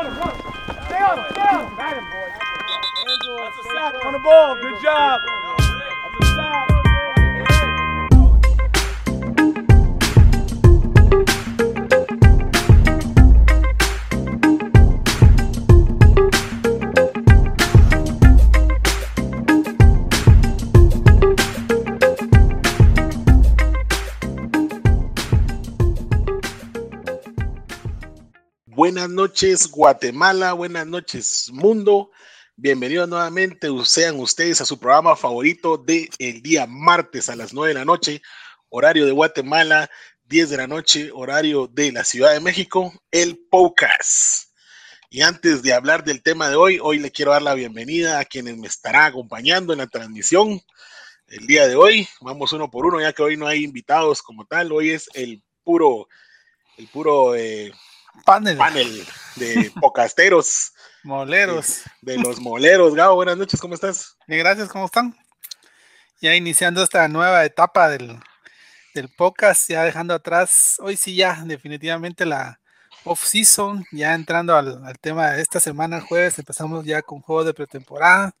on him, run. Stay on him, stay on him. Got him, boy. That's a sack on the ball. Good job. Buenas noches, Guatemala. Buenas noches, mundo. Bienvenidos nuevamente, sean ustedes a su programa favorito de el día martes a las 9 de la noche, horario de Guatemala, 10 de la noche, horario de la Ciudad de México, el podcast. Y antes de hablar del tema de hoy, hoy le quiero dar la bienvenida a quienes me estarán acompañando en la transmisión. El día de hoy, vamos uno por uno, ya que hoy no hay invitados como tal, hoy es el puro, el puro eh, Panel. panel de pocasteros. Moleros. De, de los moleros. Gabo, buenas noches, ¿cómo estás? Bien, gracias, ¿cómo están? Ya iniciando esta nueva etapa del, del podcast, ya dejando atrás, hoy sí ya definitivamente la off-season, ya entrando al, al, tema de esta semana, el jueves, empezamos ya con juegos de pretemporada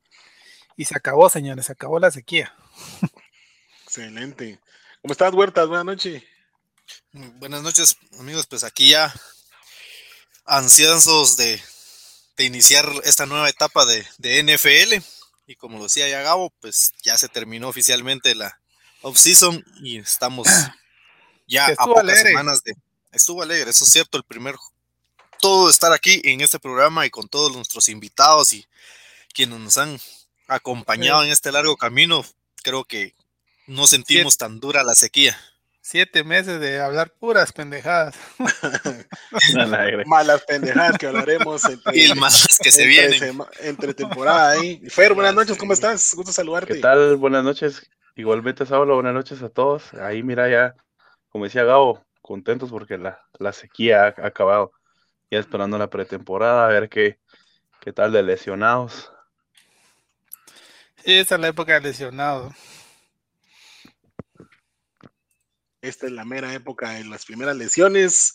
y se acabó, señores, se acabó la sequía. Excelente. ¿Cómo estás, Huertas? Buenas noches. Buenas noches, amigos, pues aquí ya ansiosos de, de iniciar esta nueva etapa de, de, NFL. Y como lo decía ya Gabo, pues ya se terminó oficialmente la off-season y estamos ya a pocas alegre. semanas de... Estuvo alegre, eso es cierto, el primer... Todo estar aquí en este programa y con todos nuestros invitados y quienes nos han acompañado sí. en este largo camino, creo que no sentimos tan dura la sequía siete meses de hablar puras pendejadas. Malas pendejadas que hablaremos entre, y malas que se entre, vienen. entre temporada ahí. Fer, buenas noches, ¿cómo estás? Gusto saludarte. ¿Qué tal? Buenas noches. Igualmente, Saulo, buenas noches a todos. Ahí, mira, ya, como decía Gabo, contentos porque la, la sequía ha acabado. Ya esperando la pretemporada, a ver qué, qué tal de lesionados. Sí, esa es la época de lesionados esta es la mera época de las primeras lesiones,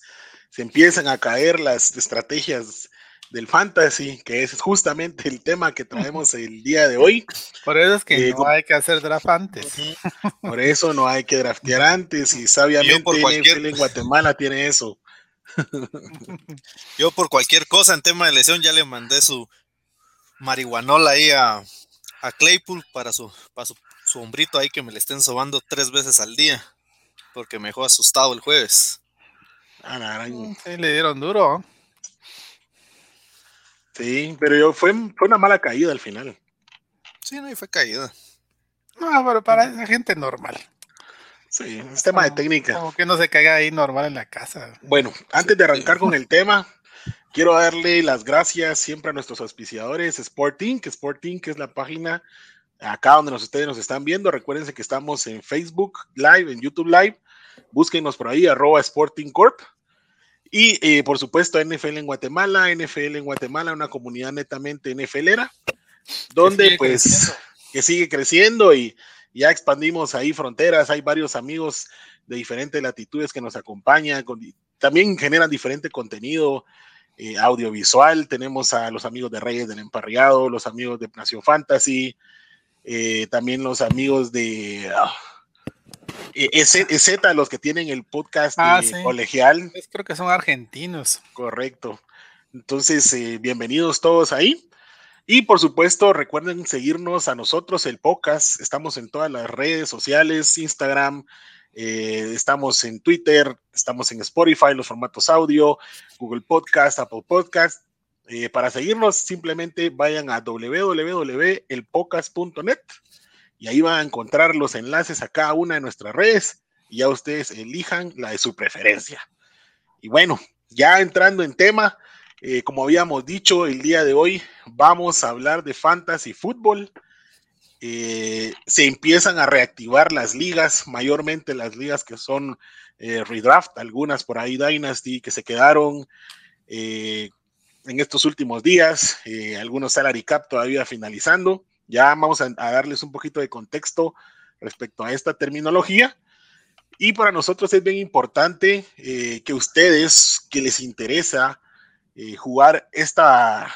se empiezan a caer las estrategias del fantasy, que es justamente el tema que traemos el día de hoy. Por eso es que eh, no hay que hacer draft antes. Por eso no hay que draftear antes y sabiamente por cualquier... en Guatemala tiene eso. Yo por cualquier cosa en tema de lesión ya le mandé su marihuanola ahí a, a Claypool para su, para su, su hombrito ahí que me le estén sobando tres veces al día porque me dejó asustado el jueves. Ah, la sí, le dieron duro. Sí, pero yo, fue, fue una mala caída al final. Sí, no, y fue caída. No, pero para esa gente normal. Sí, es tema como, de técnica. Como que no se caiga ahí normal en la casa. Bueno, antes de arrancar con el tema, quiero darle las gracias siempre a nuestros auspiciadores, Sporting, que Sporting, que es la página acá donde nos, ustedes nos están viendo. Recuérdense que estamos en Facebook Live, en YouTube Live. Búsquenos por ahí, arroba Sporting Corp. Y eh, por supuesto, NFL en Guatemala, NFL en Guatemala, una comunidad netamente NFLera, donde que pues creciendo. que sigue creciendo y ya expandimos ahí fronteras. Hay varios amigos de diferentes latitudes que nos acompañan, con, también generan diferente contenido. Eh, audiovisual, tenemos a los amigos de Reyes del Emparriado, los amigos de Nación Fantasy, eh, también los amigos de uh, EZ, los que tienen el podcast ah, sí. colegial. Pues creo que son argentinos. Correcto. Entonces, eh, bienvenidos todos ahí. Y por supuesto, recuerden seguirnos a nosotros, el podcast. Estamos en todas las redes sociales, Instagram, eh, estamos en Twitter, estamos en Spotify, los formatos audio, Google Podcast, Apple Podcast. Eh, para seguirnos, simplemente vayan a www.elpocas.net y ahí van a encontrar los enlaces a cada una de nuestras redes y ya ustedes elijan la de su preferencia. Y bueno, ya entrando en tema, eh, como habíamos dicho, el día de hoy vamos a hablar de fantasy fútbol. Eh, se empiezan a reactivar las ligas, mayormente las ligas que son eh, redraft, algunas por ahí Dynasty que se quedaron en estos últimos días, algunos salary cap todavía finalizando. Ya vamos a, darles un poquito de contexto respecto a esta terminología. Y para nosotros es bien importante eh, que ustedes, que les interesa eh, jugar esta,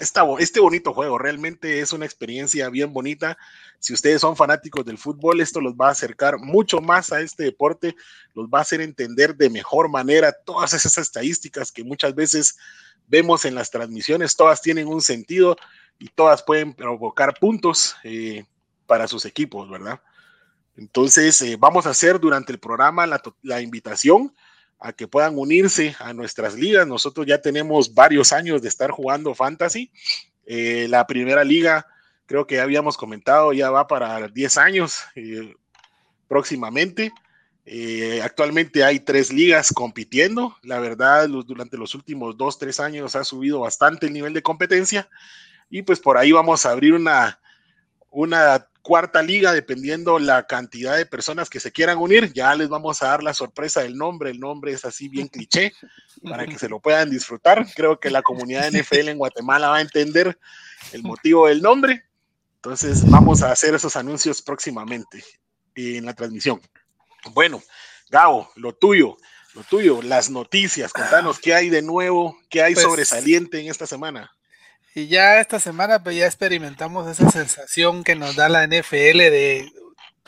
esta, este bonito juego. Realmente es una experiencia bien bonita. Si ustedes son fanáticos del fútbol, esto los va a acercar mucho más a este deporte, los va a hacer entender de mejor manera todas esas estadísticas que muchas veces vemos en las transmisiones, todas tienen un sentido y todas pueden provocar puntos eh, para sus equipos, ¿verdad? Entonces, eh, vamos a hacer durante el programa la, invitación a que puedan unirse a nuestras ligas. Nosotros ya tenemos varios años de estar jugando fantasy. Eh, la primera liga, creo que habíamos comentado, ya va para 10 años próximamente. Eh, actualmente hay tres ligas compitiendo. La verdad, durante los últimos dos, tres años ha subido bastante el nivel de competencia. Y pues por ahí vamos a abrir una, una cuarta liga, dependiendo la cantidad de personas que se quieran unir. Ya les vamos a dar la sorpresa del nombre. El nombre es así bien cliché para que se lo puedan disfrutar. Creo que la comunidad NFL en Guatemala va a entender el motivo del nombre. Entonces vamos a hacer esos anuncios próximamente en la transmisión. Bueno, Gabo, lo tuyo, lo tuyo, las noticias, contanos qué hay de nuevo, qué hay pues, sobresaliente en esta semana. Y ya esta semana pues ya experimentamos esa sensación que nos da la NFL de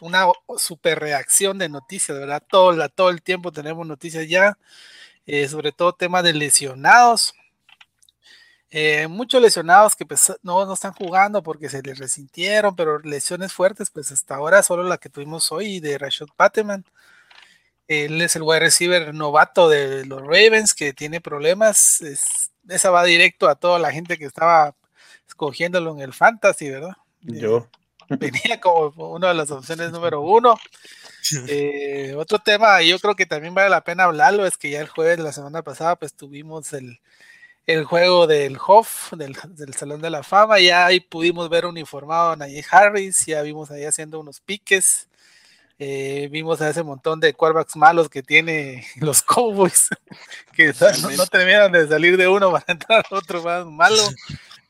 una super reacción de noticias, ¿verdad? Todo, todo el tiempo tenemos noticias ya, eh, sobre todo temas de lesionados. Eh, muchos lesionados que pues, no, no están jugando porque se les resintieron, pero lesiones fuertes, pues hasta ahora solo la que tuvimos hoy de Rashad Bateman. Él es el wide receiver novato de los Ravens que tiene problemas. esa va directo a toda la gente que estaba escogiéndolo en el fantasy, ¿verdad? Yo. Eh, venía como una de las opciones número uno. Eh, otro tema, yo creo que también vale la pena hablarlo, es que ya el jueves de la semana pasada, pues tuvimos el, el juego del Hoff, del, Salón de la Fama. Ya ahí pudimos ver uniformado a Najee Harris, ya vimos ahí haciendo unos piques. Eh, vimos a ese montón de quarterbacks malos que tiene los Cowboys, que no, terminan de salir de uno para entrar otro más malo.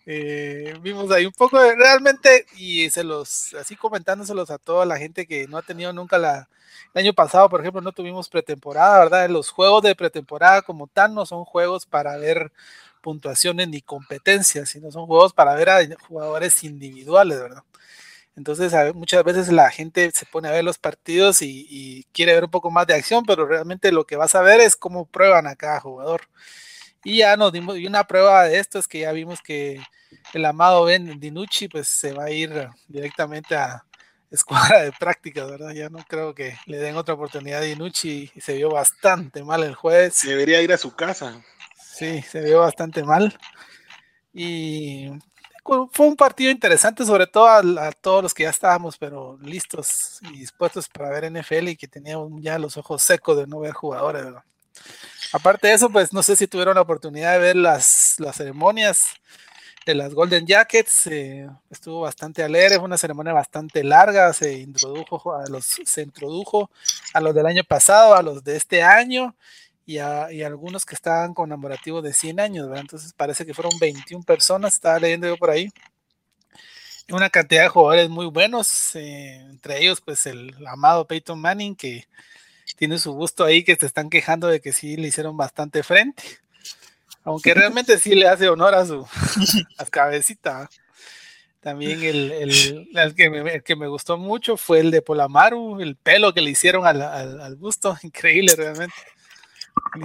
Eh, vimos ahí un poco de, realmente, y se los, así comentándoselos a toda la gente que no ha tenido nunca la, el año pasado, por ejemplo, no tuvimos pretemporada, ¿verdad? Los juegos de pretemporada como tal no son juegos para ver puntuaciones ni competencias, sino son juegos para ver a jugadores individuales, ¿verdad? Entonces, muchas veces la gente se pone a ver los partidos y, quiere ver un poco más de acción, pero realmente lo que vas a ver es cómo prueban a cada jugador. Y ya nos dimos, y una prueba de esto es que ya vimos que el amado Ben Dinucci pues se va a ir directamente a escuadra de prácticas, ¿verdad? Ya no creo que le den otra oportunidad a Dinucci y se vio bastante mal el jueves. Debería ir a su casa. Sí, se vio bastante mal. Y fue un partido interesante, sobre todo a, todos los que ya estábamos, pero listos y dispuestos para ver NFL y que teníamos ya los ojos secos de no ver jugadores. Aparte de eso, pues no sé si tuvieron la oportunidad de ver las, las ceremonias de las Golden Jackets. Eh, estuvo bastante alegre, fue una ceremonia bastante larga. Se introdujo a los, se introdujo a los del año pasado, a los de este año y, a, algunos que estaban conmemorativos de 100 años. Entonces parece que fueron 21 personas, estaba leyendo yo por ahí. Una cantidad de jugadores muy buenos, eh, entre ellos pues el amado Peyton Manning, que tiene su gusto ahí, que se están quejando de que sí le hicieron bastante frente, aunque realmente sí le hace honor a su cabecita. También el, el, que me, que me, gustó mucho fue el de Polamaru, el pelo que le hicieron al, al, al busto, increíble realmente.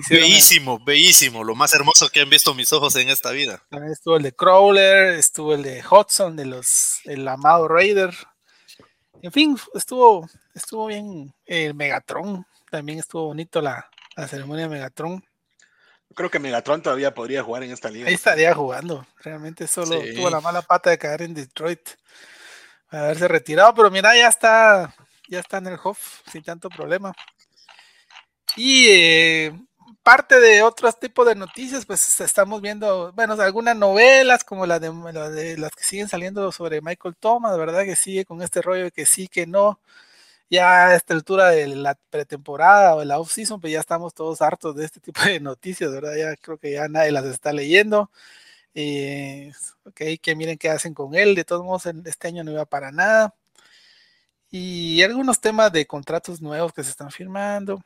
Bellísimo, bellísimo, lo más hermoso que han visto mis ojos en esta vida. estuvo el de Crawler, estuvo el de Hudson, de los, el amado Raider. En fin, estuvo, estuvo bien el Megatron, también estuvo bonito la, ceremonia de Megatron. Creo que Megatron todavía podría jugar en esta liga. Ahí estaría jugando, realmente solo tuvo la mala pata de caer en Detroit, haberse retirado, pero mira, ya está, ya está en el Hoff sin tanto problema. Y eh, parte de otros tipos de noticias, pues estamos viendo, bueno, algunas novelas como la de, las que siguen saliendo sobre Michael Thomas, ¿verdad? Que sigue con este rollo de que sí, que no. Ya a esta altura de la pretemporada o de la off-season, pues ya estamos todos hartos de este tipo de noticias, ¿verdad? Ya creo que ya nadie las está leyendo. Eh, ok, que miren qué hacen con él. De todos modos, este año no iba para nada. Y algunos temas de contratos nuevos que se están firmando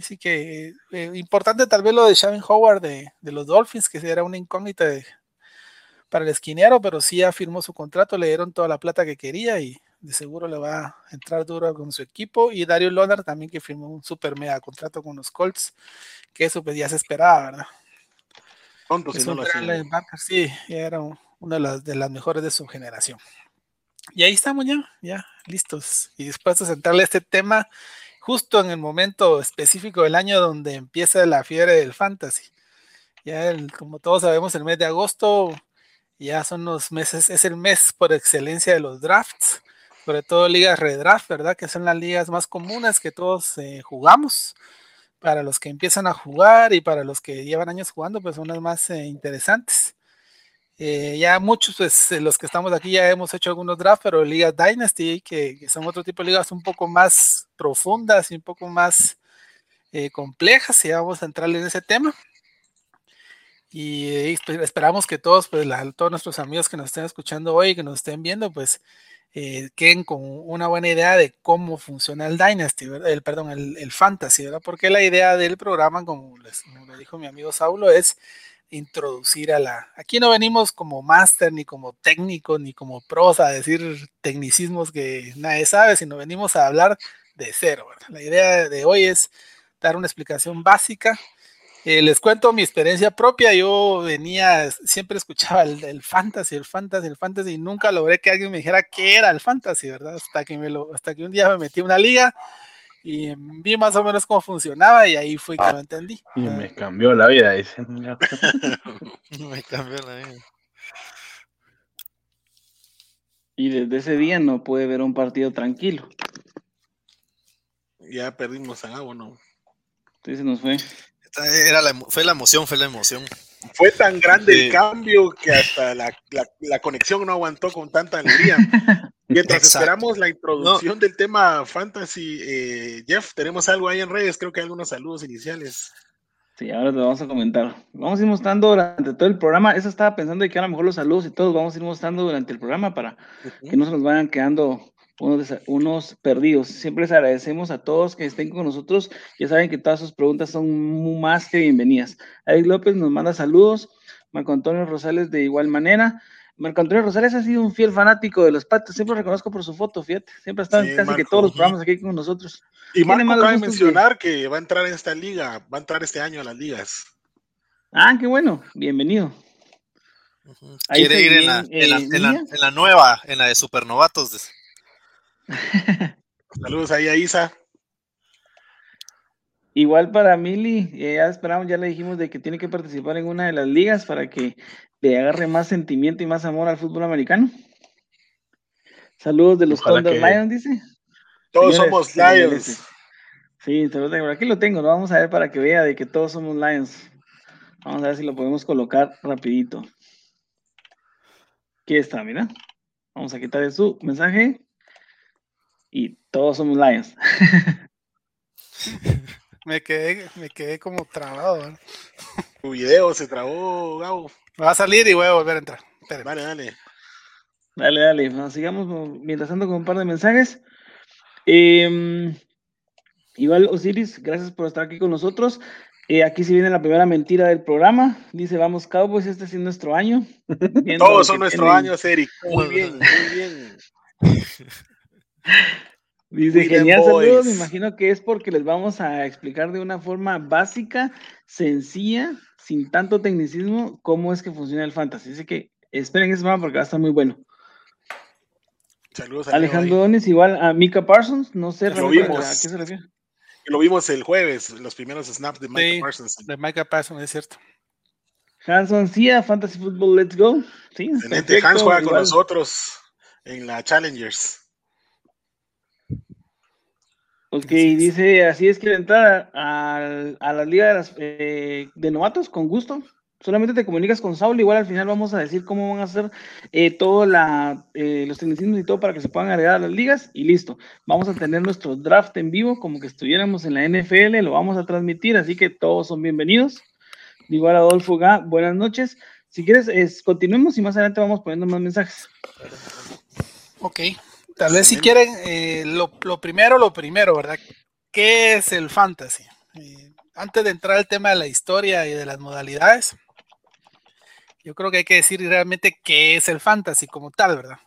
sí que eh, importante tal vez lo de Shavin Howard de, los Dolphins, que era una incógnita para el esquinero, pero sí ya firmó su contrato, le dieron toda la plata que quería y de seguro le va a entrar duro con su equipo. Y Dario Loner también que firmó un super mega contrato con los Colts, que eso pues ya se esperaba, ¿verdad? sí, era una de las, de las mejores de su generación. Y ahí estamos ya, ya listos y dispuestos a centrarle este tema justo en el momento específico del año donde empieza la fiebre del fantasy. Ya como todos sabemos, el mes de agosto ya son los meses, es el mes por excelencia de los drafts, sobre todo ligas redraft, ¿verdad? Que son las ligas más comunes que todos eh, jugamos. Para los que empiezan a jugar y para los que llevan años jugando, pues son las más eh, interesantes. Eh, ya muchos, pues eh, los que estamos aquí ya hemos hecho algunos drafts, pero ligas Dynasty, que, son otro tipo de ligas un poco más profundas y un poco más eh, complejas, y vamos a entrar en ese tema. Y pues, esperamos que todos, pues todos nuestros amigos que nos estén escuchando hoy, que nos estén viendo, pues queden con una buena idea de cómo funciona el Dynasty, el, perdón, el, Fantasy, ¿verdad? Porque la idea del programa, como, les, como dijo mi amigo Saulo, es introducir a la... Aquí no venimos como máster, ni como técnico, ni como pros a decir tecnicismos que nadie sabe, sino venimos a hablar de cero. La idea de hoy es dar una explicación básica. Eh, les cuento mi experiencia propia. Yo venía, siempre escuchaba el, fantasy, el fantasy, el fantasy, y nunca logré que alguien me dijera qué era el fantasy, ¿verdad? Hasta que, me lo, hasta que un día me metí en una liga y vi más o menos cómo funcionaba y ahí fue que lo entendí. Y me cambió la vida, dice. me cambió la vida. Y desde ese día no puede ver un partido tranquilo. Ya perdimos a Gabo, ¿no? Entonces nos fue. Era la, fue la emoción, fue la emoción. Fue tan grande el cambio que hasta la, la, conexión no aguantó con tanta alegría. Mientras esperamos la introducción del tema fantasy, eh, Jeff, tenemos algo ahí en redes, creo que hay algunos saludos iniciales. Sí, ahora te vamos a comentar. Vamos a ir mostrando durante todo el programa. Eso estaba pensando de que a lo mejor los saludos y todos vamos a ir mostrando durante el programa para que no se nos vayan quedando unos, unos, perdidos. Siempre les agradecemos a todos que estén con nosotros. Ya saben que todas sus preguntas son más que bienvenidas. Alex López nos manda saludos. Marco Antonio Rosales de igual manera. Marco Antonio Rosales ha sido un fiel fanático de los patos, siempre lo reconozco por su foto, fíjate, siempre está en casi que todos los programas aquí con nosotros. Y Marco acaba de mencionar que va a entrar en esta liga, va a entrar este año a las ligas. Ah, qué bueno, bienvenido. Quiere ir en la, en, la, nueva, en la de Supernovatos. Saludos ahí a Isa. Igual para Mili, eh, ya esperamos, ya le dijimos de que tiene que participar en una de las ligas para que le agarre más sentimiento y más amor al fútbol americano. Saludos de los Thunder Lions, dice. Todos somos Lions. Sí, aquí lo tengo, lo vamos a ver para que vea de que todos somos Lions. Vamos a ver si lo podemos colocar rapidito. Aquí está, mira. Vamos a quitarle su mensaje. Y todos somos Lions. me quedé, me quedé como trabado. Tu video se trabó, Gabo. Va a salir y voy a volver a entrar. Dale, dale. Dale, dale. sigamos mientras tanto con un par de mensajes. Em, igual, Osiris, gracias por estar aquí con nosotros. Eh, aquí se viene la primera mentira del programa. Dice, vamos Cowboys, este es nuestro año. Todos son nuestro año, Eric. Muy bien, muy bien. Dice, genial, saludos. Me imagino que es porque les vamos a explicar de una forma básica, sencilla, sin tanto tecnicismo, cómo es que funciona el fantasy. Así que esperen ese programa porque va a estar muy bueno. Saludos a Alejandro Dones, igual a Mika Parsons, no sé lo vimos, a qué se refiere. Lo vimos el jueves, los primeros snaps de Mika Parsons. De Mika Parsons, es cierto. Hanson Cia, Fantasy Football, let's go. Sí, Hans juega con nosotros en la Challengers. Ok, dice, así es, quiero entrar a, a la liga de, las, eh, de novatos, con gusto. Solamente te comunicas con Saul, igual al final vamos a decir cómo van a hacer eh, todos eh, los tecnicismos y todo para que se puedan agregar a las ligas y listo. Vamos a tener nuestro draft en vivo como que estuviéramos en la NFL, lo vamos a transmitir, así que todos son bienvenidos. Igual Adolfo Ga, buenas noches. Si quieres, es, continuemos y más adelante vamos poniendo más mensajes. Ok, Tal vez si quieren, eh, lo, primero, lo primero, ¿verdad? ¿qué es el fantasy? Eh, antes de entrar al tema de la historia y de las modalidades, yo creo que hay que decir realmente qué es el fantasy como tal, ¿verdad?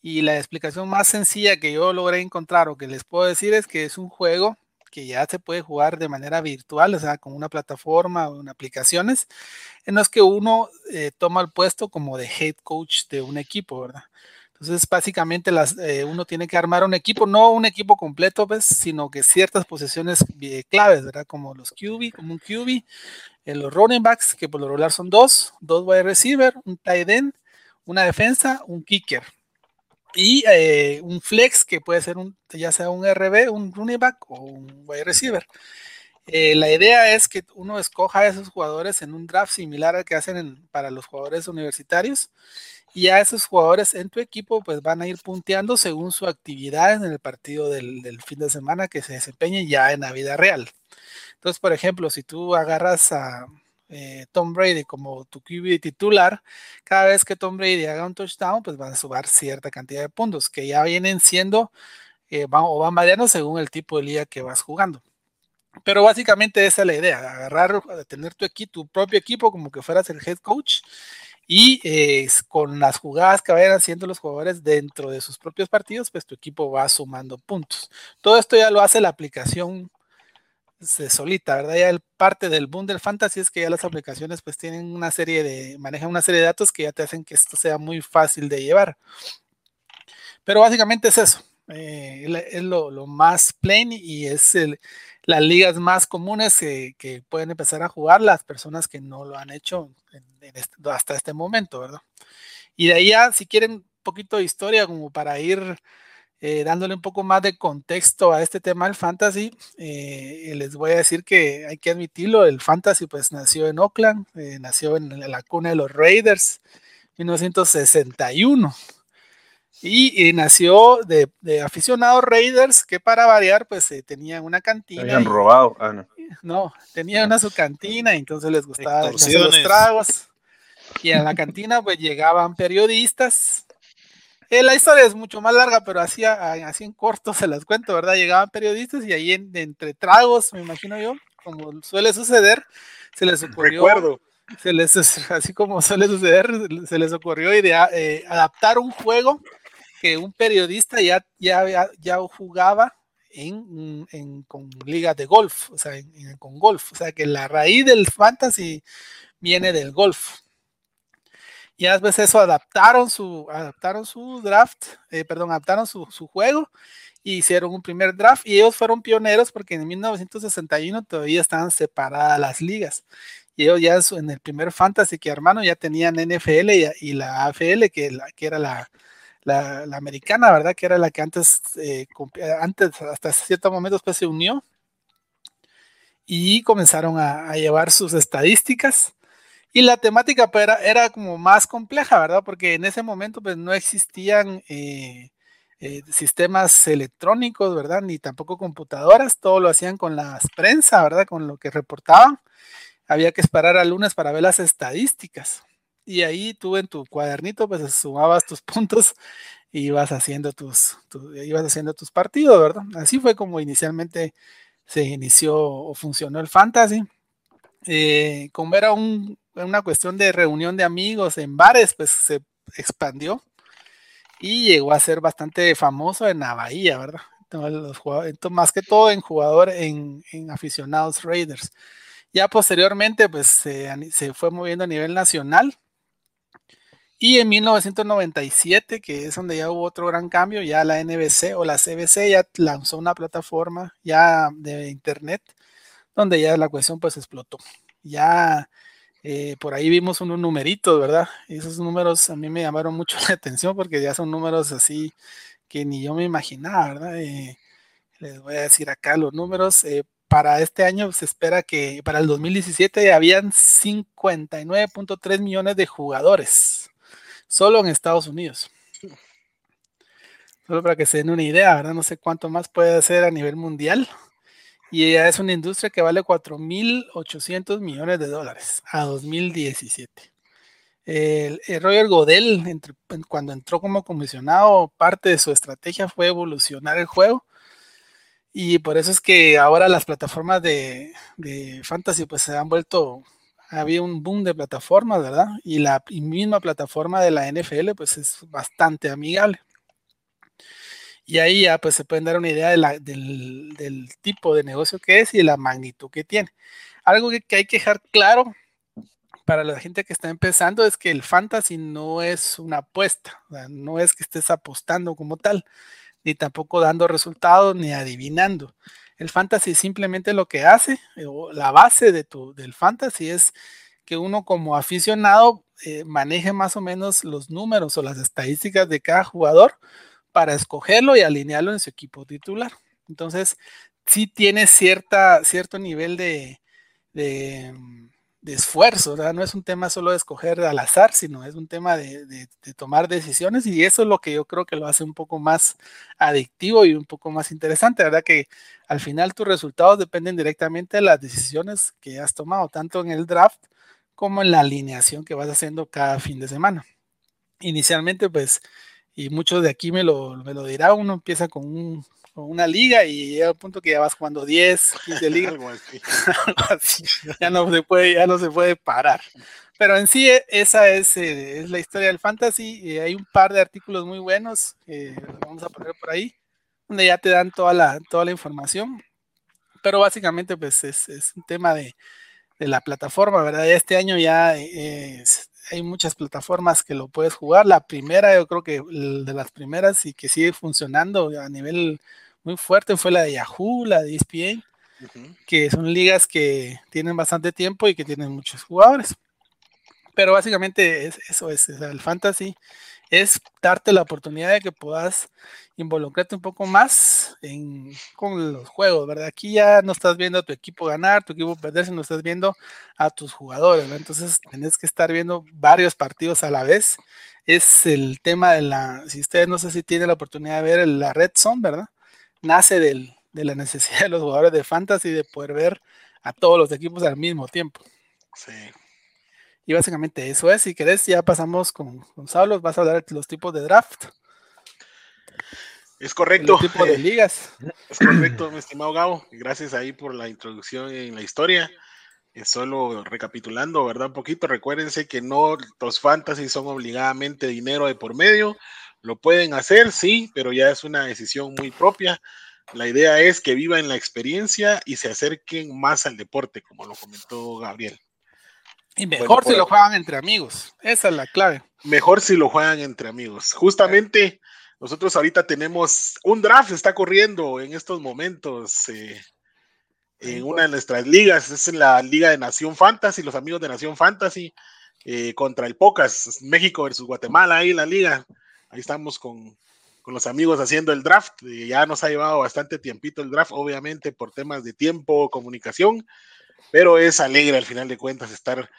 Y la explicación más sencilla que yo logré encontrar o que les puedo decir es que es un juego que ya se puede jugar de manera virtual, o sea, con una plataforma o en aplicaciones, en los que uno eh, toma el puesto como de head coach de un equipo, ¿verdad? Entonces, básicamente eh, uno tiene que armar un equipo, no un equipo completo, pues, sino que ciertas posiciones eh, claves, ¿verdad? Como los QB, como un QB, en los running backs, que por lo regular son dos, dos wide receiver, un tight end, una defensa, un kicker. Y eh, un flex que puede ser un, ya sea un RB, un running back o un wide receiver. la idea es que uno escoja a esos jugadores en un draft similar al que hacen para los jugadores universitarios y a esos jugadores en tu equipo pues van a ir punteando según su actividad en el partido del, fin de semana que se desempeñe ya en la vida real. Entonces, por ejemplo, si tú agarras a eh, Tom Brady como tu QB titular, cada vez que Tom Brady haga un touchdown, pues van a subir cierta cantidad de puntos que ya vienen siendo eh, van, o van variando según el tipo de liga que vas jugando. Pero básicamente esa es la idea, agarrar, tener tu, equipo, tu propio equipo como que fueras el head coach y eh, con las jugadas que vayan haciendo los jugadores dentro de sus propios partidos, pues tu equipo va sumando puntos. Todo esto ya lo hace la aplicación se solita, ¿verdad? Ya el parte del boom del fantasy es que ya las aplicaciones pues tienen una serie de, manejan una serie de datos que ya te hacen que esto sea muy fácil de llevar. Pero básicamente es eso, eh, es lo, lo, más plain y es el, las ligas más comunes que pueden empezar a jugar las personas que no lo han hecho hasta este momento, ¿verdad? Y de ahí ya, si quieren un poquito de historia como para ir eh, dándole un poco más de contexto a este tema del fantasy, eh, les voy a decir que hay que admitirlo, el fantasy pues nació en Oakland, eh, nació en la cuna de los Raiders, 1961. Y, nació de, aficionados Raiders que para variar, pues eh, tenían una cantina. Habían robado. Ah, no. no. tenían una su cantina y entonces les gustaba hacer los tragos. Y en la cantina pues llegaban periodistas. Eh, la historia es mucho más larga, pero así, así en corto se las cuento, ¿verdad? Llegaban periodistas y ahí entre tragos, me imagino yo, como suele suceder, se les ocurrió. Recuerdo se les, así como suele suceder, se les ocurrió idea, eh, adaptar un juego que un periodista ya, ya, ya jugaba en, en, con ligas de golf, o sea, con golf. O sea, que la raíz del fantasy viene del golf. Y a veces eso adaptaron su, adaptaron su draft, eh, perdón, adaptaron su, su juego y hicieron un primer draft y ellos fueron pioneros porque en 1961 todavía estaban separadas las ligas. Y ellos ya en el primer fantasy que hermano ya tenían NFL y, y la AFL, que, la, que era la, la, americana, ¿verdad? Que era la que antes, eh, antes hasta cierto momento después se unió y comenzaron a, llevar sus estadísticas. Y la temática pues, era, era, como más compleja, ¿verdad? Porque en ese momento pues no existían eh, eh, sistemas electrónicos, ¿verdad? Ni tampoco computadoras, todo lo hacían con las prensa, ¿verdad? Con lo que reportaban. Había que esperar al lunes para ver las estadísticas y ahí tú en tu cuadernito pues sumabas tus puntos y ibas haciendo tus, ibas haciendo tus partidos, ¿verdad? Así fue como inicialmente se inició o funcionó el fantasy. Eh, como era un, una cuestión de reunión de amigos en bares, pues se expandió y llegó a ser bastante famoso en la bahía, ¿verdad? Entonces, más que todo en jugador, en, en aficionados Raiders. Ya posteriormente, pues se, se, fue moviendo a nivel nacional y en 1997, que es donde ya hubo otro gran cambio, ya la NBC o la CBC ya lanzó una plataforma ya de internet, donde ya la cuestión pues explotó. Ya eh, por ahí vimos unos numeritos, ¿verdad? Y esos números a mí me llamaron mucho la atención porque ya son números así que ni yo me imaginaba, ¿verdad? Eh, les voy a decir acá los números. Eh, para este año se espera que para el 2017 habían 59.3 millones de jugadores solo en Estados Unidos. Solo para que se den una idea, ¿verdad? No sé cuánto más puede hacer a nivel mundial. Y ya es una industria que vale 4.800 millones de dólares a 2017. El, el Roger Godel, cuando entró como comisionado, parte de su estrategia fue evolucionar el juego Y por eso es que ahora las plataformas de, fantasy pues se han vuelto, había un boom de plataformas, ¿verdad? Y la misma plataforma de la NFL pues es bastante amigable. Y ahí ya pues se pueden dar una idea del, tipo de negocio que es y de la magnitud que tiene. Algo que, hay que dejar claro para la gente que está empezando es que el fantasy no es una apuesta, no es que estés apostando como tal, ni tampoco dando resultados ni adivinando. El fantasy simplemente lo que hace, o la base de tu, del fantasy es que uno como aficionado eh, maneje más o menos los números o las estadísticas de cada jugador para escogerlo y alinearlo en su equipo titular. Entonces, sí tiene cierta, cierto nivel de, de, esfuerzo, no es un tema solo de escoger al azar, sino es un tema de, tomar decisiones y eso es lo que yo creo que lo hace un poco más adictivo y un poco más interesante, ¿verdad? Que al final tus resultados dependen directamente de las decisiones que has tomado, tanto en el draft como en la alineación que vas haciendo cada fin de semana. Inicialmente, pues y muchos de aquí me lo, me lo dirá, uno empieza con, una liga y llega al punto que ya vas jugando 10, 15 ligas. Algo así. Ya no se puede, ya no se puede parar. Pero en sí e, esa es, eh, es la historia del fantasy. y hay un par de artículos muy buenos que vamos a poner por ahí, donde ya te dan toda la, toda la información. Pero básicamente pues es, es un tema de, de la plataforma, ¿verdad? Este año ya eh, hay muchas plataformas que lo puedes jugar. La primera, yo creo que de las primeras y que sigue funcionando a nivel muy fuerte fue la de Yahoo, la de ESPN, que son ligas que tienen bastante tiempo y que tienen muchos jugadores. Pero básicamente es, eso es, el fantasy es darte la oportunidad de que puedas involucrarte un poco más en, con los juegos, ¿verdad? Aquí ya no estás viendo a tu equipo ganar, tu equipo perder, sino estás viendo a tus jugadores, ¿verdad? Entonces tienes que estar viendo varios partidos a la vez. Es el tema de la, si ustedes no sé si tienen la oportunidad de ver la Red Zone, ¿verdad? Nace del, de la necesidad de los jugadores de fantasy de poder ver a todos los equipos al mismo tiempo. Sí. Y básicamente eso es. Si querés, ya pasamos con Gonzalo. Vas a hablar de los tipos de draft. Es correcto. Los tipos de ligas. Es correcto, mi estimado Gabo. Gracias ahí por la introducción en la historia. solo recapitulando, ¿verdad? Un poquito, recuérdense que no los fantasy son obligadamente dinero de por medio. Lo pueden hacer, sí, pero ya es una decisión muy propia. La idea es que vivan la experiencia y se acerquen más al deporte, como lo comentó Gabriel. Y mejor si lo juegan entre amigos. Esa es la clave. Mejor si lo juegan entre amigos. Justamente nosotros ahorita tenemos un draft, está corriendo en estos momentos eh, en una de nuestras ligas. Es en la Liga de Nación Fantasy, los amigos de Nación Fantasy eh, contra el Pocas, México versus Guatemala, ahí en la liga. Ahí estamos con, con los amigos haciendo el draft. ya nos ha llevado bastante tiempito el draft, obviamente por temas de tiempo, comunicación pero es alegre al final de cuentas estar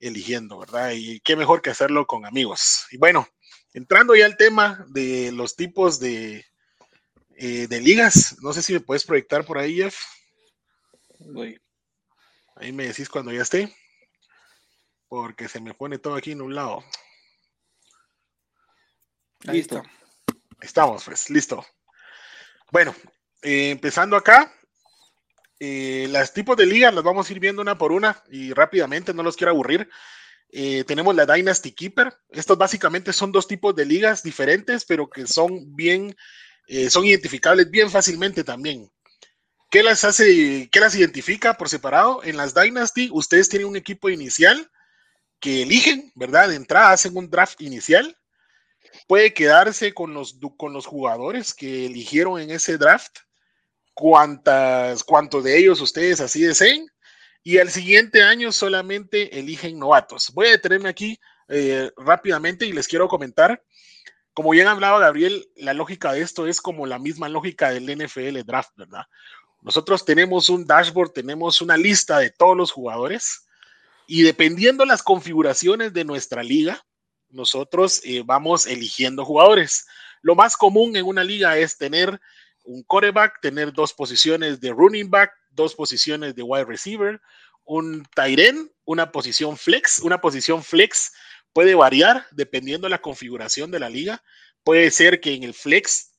eligiendo, ¿verdad? Y qué mejor que hacerlo con amigos. Y bueno, entrando ya al tema de los tipos de, eh, de ligas, no sé si me puedes proyectar por ahí, Jeff. Ahí me decís cuando ya esté, porque se me pone todo aquí en un lado. Listo. Estamos, pues, listo. Bueno, eh, empezando acá, eh, las tipos de ligas las vamos a ir viendo una por una y rápidamente, no los quiero aburrir. Eh, tenemos la Dynasty Keeper. Estos básicamente son dos tipos de ligas diferentes, pero que son bien, eh, son identificables bien fácilmente también. ¿Qué las hace, qué las identifica por separado? En las Dynasty, ustedes tienen un equipo inicial que eligen, ¿verdad? De entrada hacen un draft inicial. Puede quedarse con los, con los jugadores que eligieron en ese draft cuantas, cuantos de ellos ustedes así deseen. Y al siguiente año solamente eligen novatos. Voy a detenerme aquí eh, rápidamente y les quiero comentar. Como bien hablaba Gabriel, la lógica de esto es como la misma lógica del NFL Draft, ¿verdad? Nosotros tenemos un dashboard, tenemos una lista de todos los jugadores y dependiendo las configuraciones de nuestra liga, nosotros eh, vamos eligiendo jugadores. Lo más común en una liga es tener un coreback, tener dos posiciones de running back, dos posiciones de wide receiver, un tight una posición flex. Una posición flex puede variar dependiendo de la configuración de la liga. Puede ser que en el flex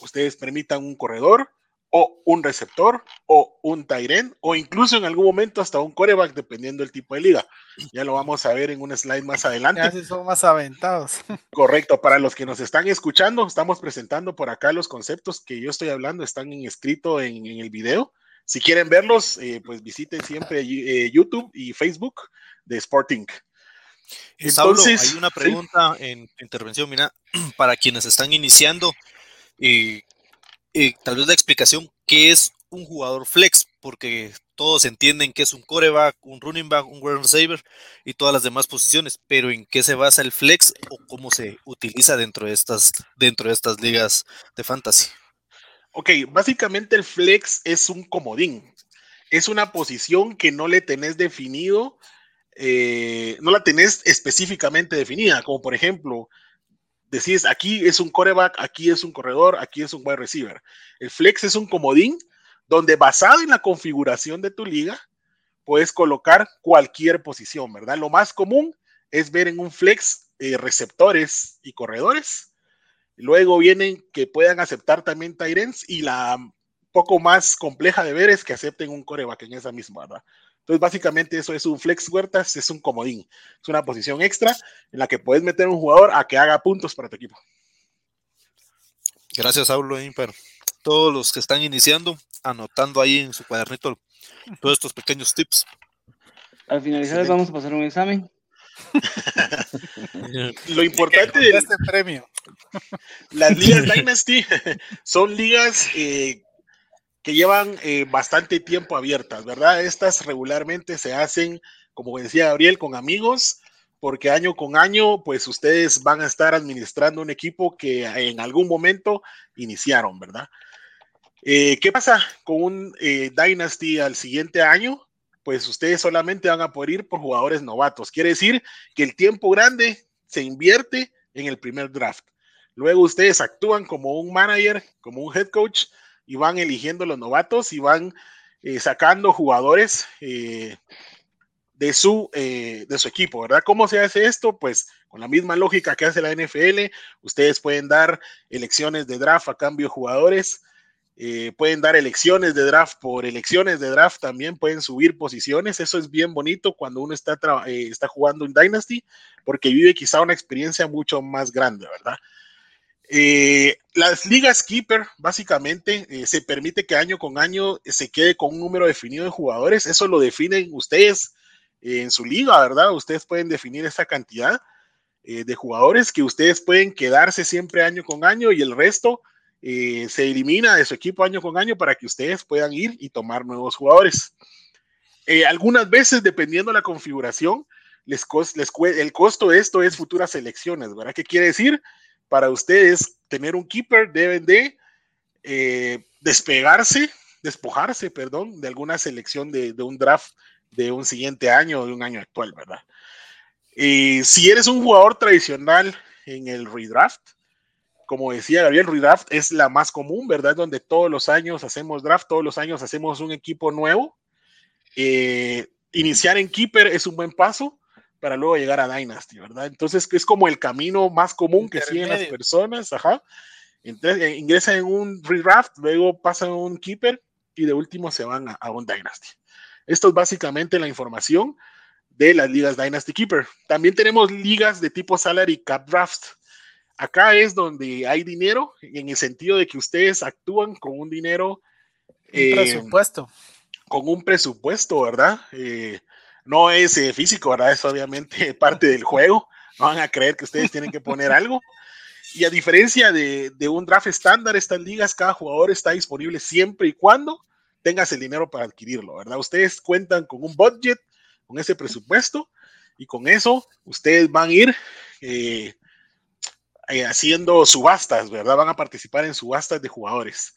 ustedes permitan un corredor o un receptor o un Tyren o incluso en algún momento hasta un coreback dependiendo del tipo de liga. Ya lo vamos a ver en un slide más adelante. Ya son más aventados. Correcto, para los que nos están escuchando, estamos presentando por acá los conceptos que yo estoy hablando, están en escrito en, el video. Si quieren verlos, eh, pues visiten siempre eh, YouTube y Facebook de Sporting. Entonces, hay una pregunta en intervención, mira, para quienes están iniciando, y tal vez la explicación, ¿qué es un jugador flex? Porque todos entienden que es un coreback, un running back, un wide receiver y todas las demás posiciones, pero ¿en qué se basa el flex o cómo se utiliza dentro de estas, dentro de estas ligas de fantasy? Ok, básicamente el flex es un comodín. Es una posición que no le tenés definido, eh, no la tenés específicamente definida, como por ejemplo, decís, aquí es un coreback, aquí es un corredor, aquí es un wide receiver. El flex es un comodín donde basado en la configuración de tu liga, puedes colocar cualquier posición, ¿verdad? Lo más común es ver en un flex eh, receptores y corredores. Luego vienen que puedan aceptar también Tyrants y la poco más compleja de ver es que acepten un coreback en esa misma, ¿verdad? Entonces, básicamente eso es un flex huertas, es un comodín, es una posición extra en la que puedes meter un jugador a que haga puntos para tu equipo. Gracias, Saulo Imper. Todos los que están iniciando, anotando ahí en su cuadernito todos estos pequeños tips. Al finalizar les vamos a pasar un examen. Lo importante de este premio. Las ligas Dynasty son ligas eh, que llevan eh, bastante tiempo abiertas, ¿verdad? Estas regularmente se hacen, como decía Gabriel, con amigos, porque año con año, pues ustedes van a estar administrando un equipo que en algún momento iniciaron, ¿verdad? Eh, ¿Qué pasa con un eh, Dynasty al siguiente año? Pues ustedes solamente van a poder ir por jugadores novatos. Quiere decir que el tiempo grande se invierte en el primer draft. Luego ustedes actúan como un manager, como un head coach, y van eligiendo los novatos y van eh, sacando jugadores eh, de, su, eh, de su equipo, ¿verdad? ¿Cómo se hace esto? Pues con la misma lógica que hace la NFL, ustedes pueden dar elecciones de draft a cambio de jugadores. pueden dar elecciones de draft por elecciones de draft, también pueden subir posiciones. Eso es bien bonito cuando uno está, está jugando en Dynasty, porque vive quizá una experiencia mucho más grande, ¿verdad? Eh, las ligas Keeper, básicamente, eh, se permite que año con año se quede con un número definido de jugadores. Eso lo definen ustedes en su liga, ¿verdad? Ustedes pueden definir esa cantidad eh, de jugadores que ustedes pueden quedarse siempre año con año y el resto se elimina de su equipo año con año para que ustedes puedan ir y tomar nuevos jugadores. algunas veces, dependiendo de la configuración, el costo de esto es futuras elecciones, ¿verdad? ¿Qué quiere decir? Para ustedes tener un keeper deben de eh, despegarse, despojarse, perdón, de alguna selección de, un draft de un siguiente año o de un año actual, ¿verdad? Y si eres un jugador tradicional en el redraft, como decía Gabriel, redraft es la más común, ¿verdad? Donde todos los años hacemos draft, todos los años hacemos un equipo nuevo. Eh, iniciar en keeper es un buen paso para luego llegar a Dynasty, ¿verdad? Entonces es como el camino más común que siguen las personas, ajá. Entonces, eh, ingresan en un redraft, luego pasan a un keeper y de último se van a, un Dynasty. Esto es básicamente la información de las ligas Dynasty Keeper. También tenemos ligas de tipo salary cap draft. Acá es donde hay dinero, en el sentido de que ustedes actúan con un dinero. Un eh, presupuesto. Con un presupuesto, ¿verdad? Eh, no es eh, físico, ¿verdad? Es obviamente parte del juego. No van a creer que ustedes tienen que poner algo. Y a diferencia de, un draft estándar, estas ligas, cada jugador está disponible siempre y cuando tengas el dinero para adquirirlo, ¿verdad? Ustedes cuentan con un budget, con ese presupuesto, y con eso ustedes van a ir eh, eh, haciendo subastas, ¿verdad? Van a participar en subastas de jugadores.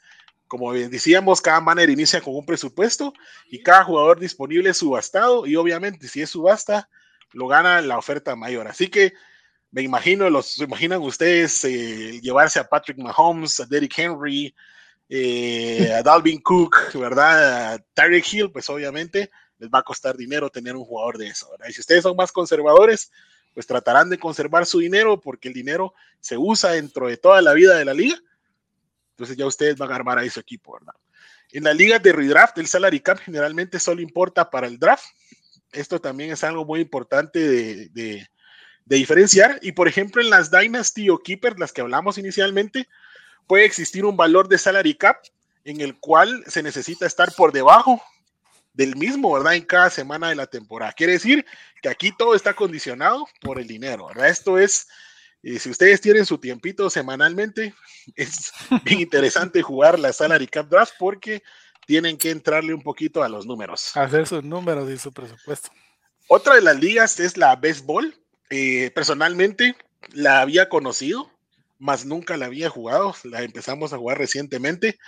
Como decíamos, cada manager inicia con un presupuesto y cada jugador disponible es subastado y obviamente si es subasta, lo gana la oferta mayor. Así que me imagino, los imaginan ustedes eh, llevarse a Patrick Mahomes, a Derrick Henry, eh, a Dalvin Cook, ¿verdad? A Tyreek Hill, pues obviamente les va a costar dinero tener un jugador de eso. Y si ustedes son más conservadores, pues tratarán de conservar su dinero porque el dinero se usa dentro de toda la vida de la liga entonces ya ustedes van a armar ahí su equipo, ¿verdad? En la liga de redraft, el salary cap generalmente solo importa para el draft. Esto también es algo muy importante de, de, diferenciar. Y por ejemplo, en las Dynasty o Keepers, las que hablamos inicialmente, puede existir un valor de salary cap en el cual se necesita estar por debajo del mismo, ¿verdad? En cada semana de la temporada. Quiere decir que aquí todo está condicionado por el dinero, ¿verdad? Esto es, eh, si ustedes tienen su tiempito semanalmente, es bien interesante jugar la salary cap draft porque tienen que entrarle un poquito a los números. Hacer sus números y su presupuesto. Otra de las ligas es la béisbol. Eh, personalmente la había conocido, más nunca la había jugado. La empezamos a jugar recientemente.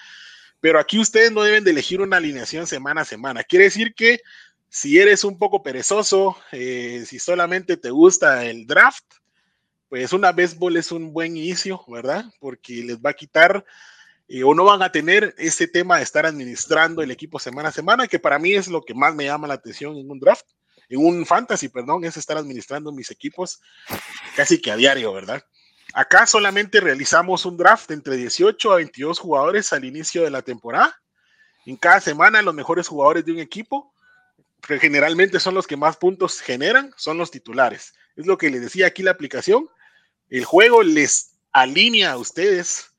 Pero aquí ustedes no deben de elegir una alineación semana a semana. Quiere decir que si eres un poco perezoso, eh, si solamente te gusta el draft, pues una béisbol es un buen inicio, ¿verdad? Porque les va a quitar eh, o no van a tener ese tema de estar administrando el equipo semana a semana, que para mí es lo que más me llama la atención en un draft, en un fantasy, perdón, es estar administrando mis equipos casi que a diario, ¿verdad? Acá solamente realizamos un draft entre 18 a 22 jugadores al inicio de la temporada. En cada semana los mejores jugadores de un equipo, que generalmente son los que más puntos generan, son los titulares. Es lo que les decía aquí la aplicación. El juego les alinea a ustedes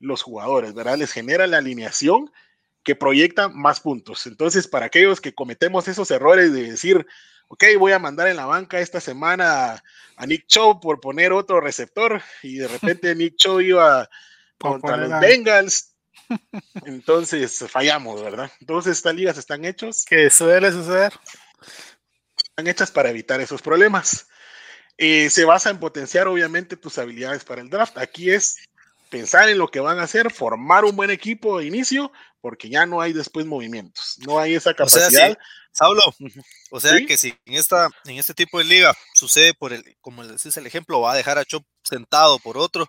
los jugadores, ¿verdad? Les genera la alineación que proyecta más puntos. Entonces, para aquellos que cometemos esos errores de decir, ok, voy a mandar en la banca esta semana a Nick Cho por poner otro receptor y de repente Nick Cho iba contra los Bengals. Entonces fallamos, ¿verdad? Entonces estas ligas están hechas. Que suele suceder. Están hechas para evitar esos problemas. Eh, se basa en potenciar obviamente tus habilidades para el draft. Aquí es pensar en lo que van a hacer, formar un buen equipo de inicio, porque ya no hay después movimientos, no hay esa capacidad. Saulo, o sea que si en esta, en este tipo de liga sucede por el, como decís el ejemplo, va a dejar a Chop sentado por otro,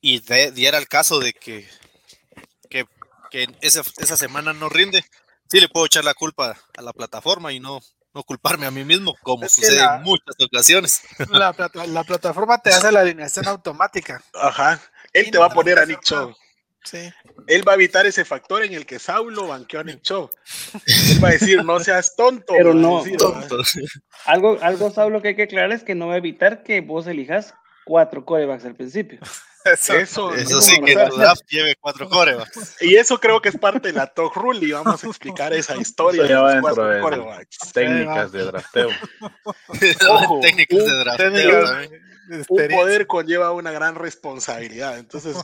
y diera el caso de que, que, que esa, esa semana no rinde, sí le puedo echar la culpa a la plataforma y no, no culparme a mí mismo, como sucede en muchas ocasiones. La, la, plataforma te hace la alineación automática. Ajá. Él te va a poner a Nick Cho. Sí. Él va a evitar ese factor en el que Saulo banqueó a Nick Cho. Él va a decir, no seas tonto. Pero no, Algo, algo, Saulo, que hay que aclarar es que no va a evitar que vos elijas cuatro corebacks al principio. Eso, eso, sí, que tu draft lleve cuatro corebacks. Y eso creo que es parte de la talk rule y vamos a explicar esa historia. de los cuatro corebacks. Técnicas de drafteo. técnicas de drafteo. Un poder conlleva una gran responsabilidad. Entonces,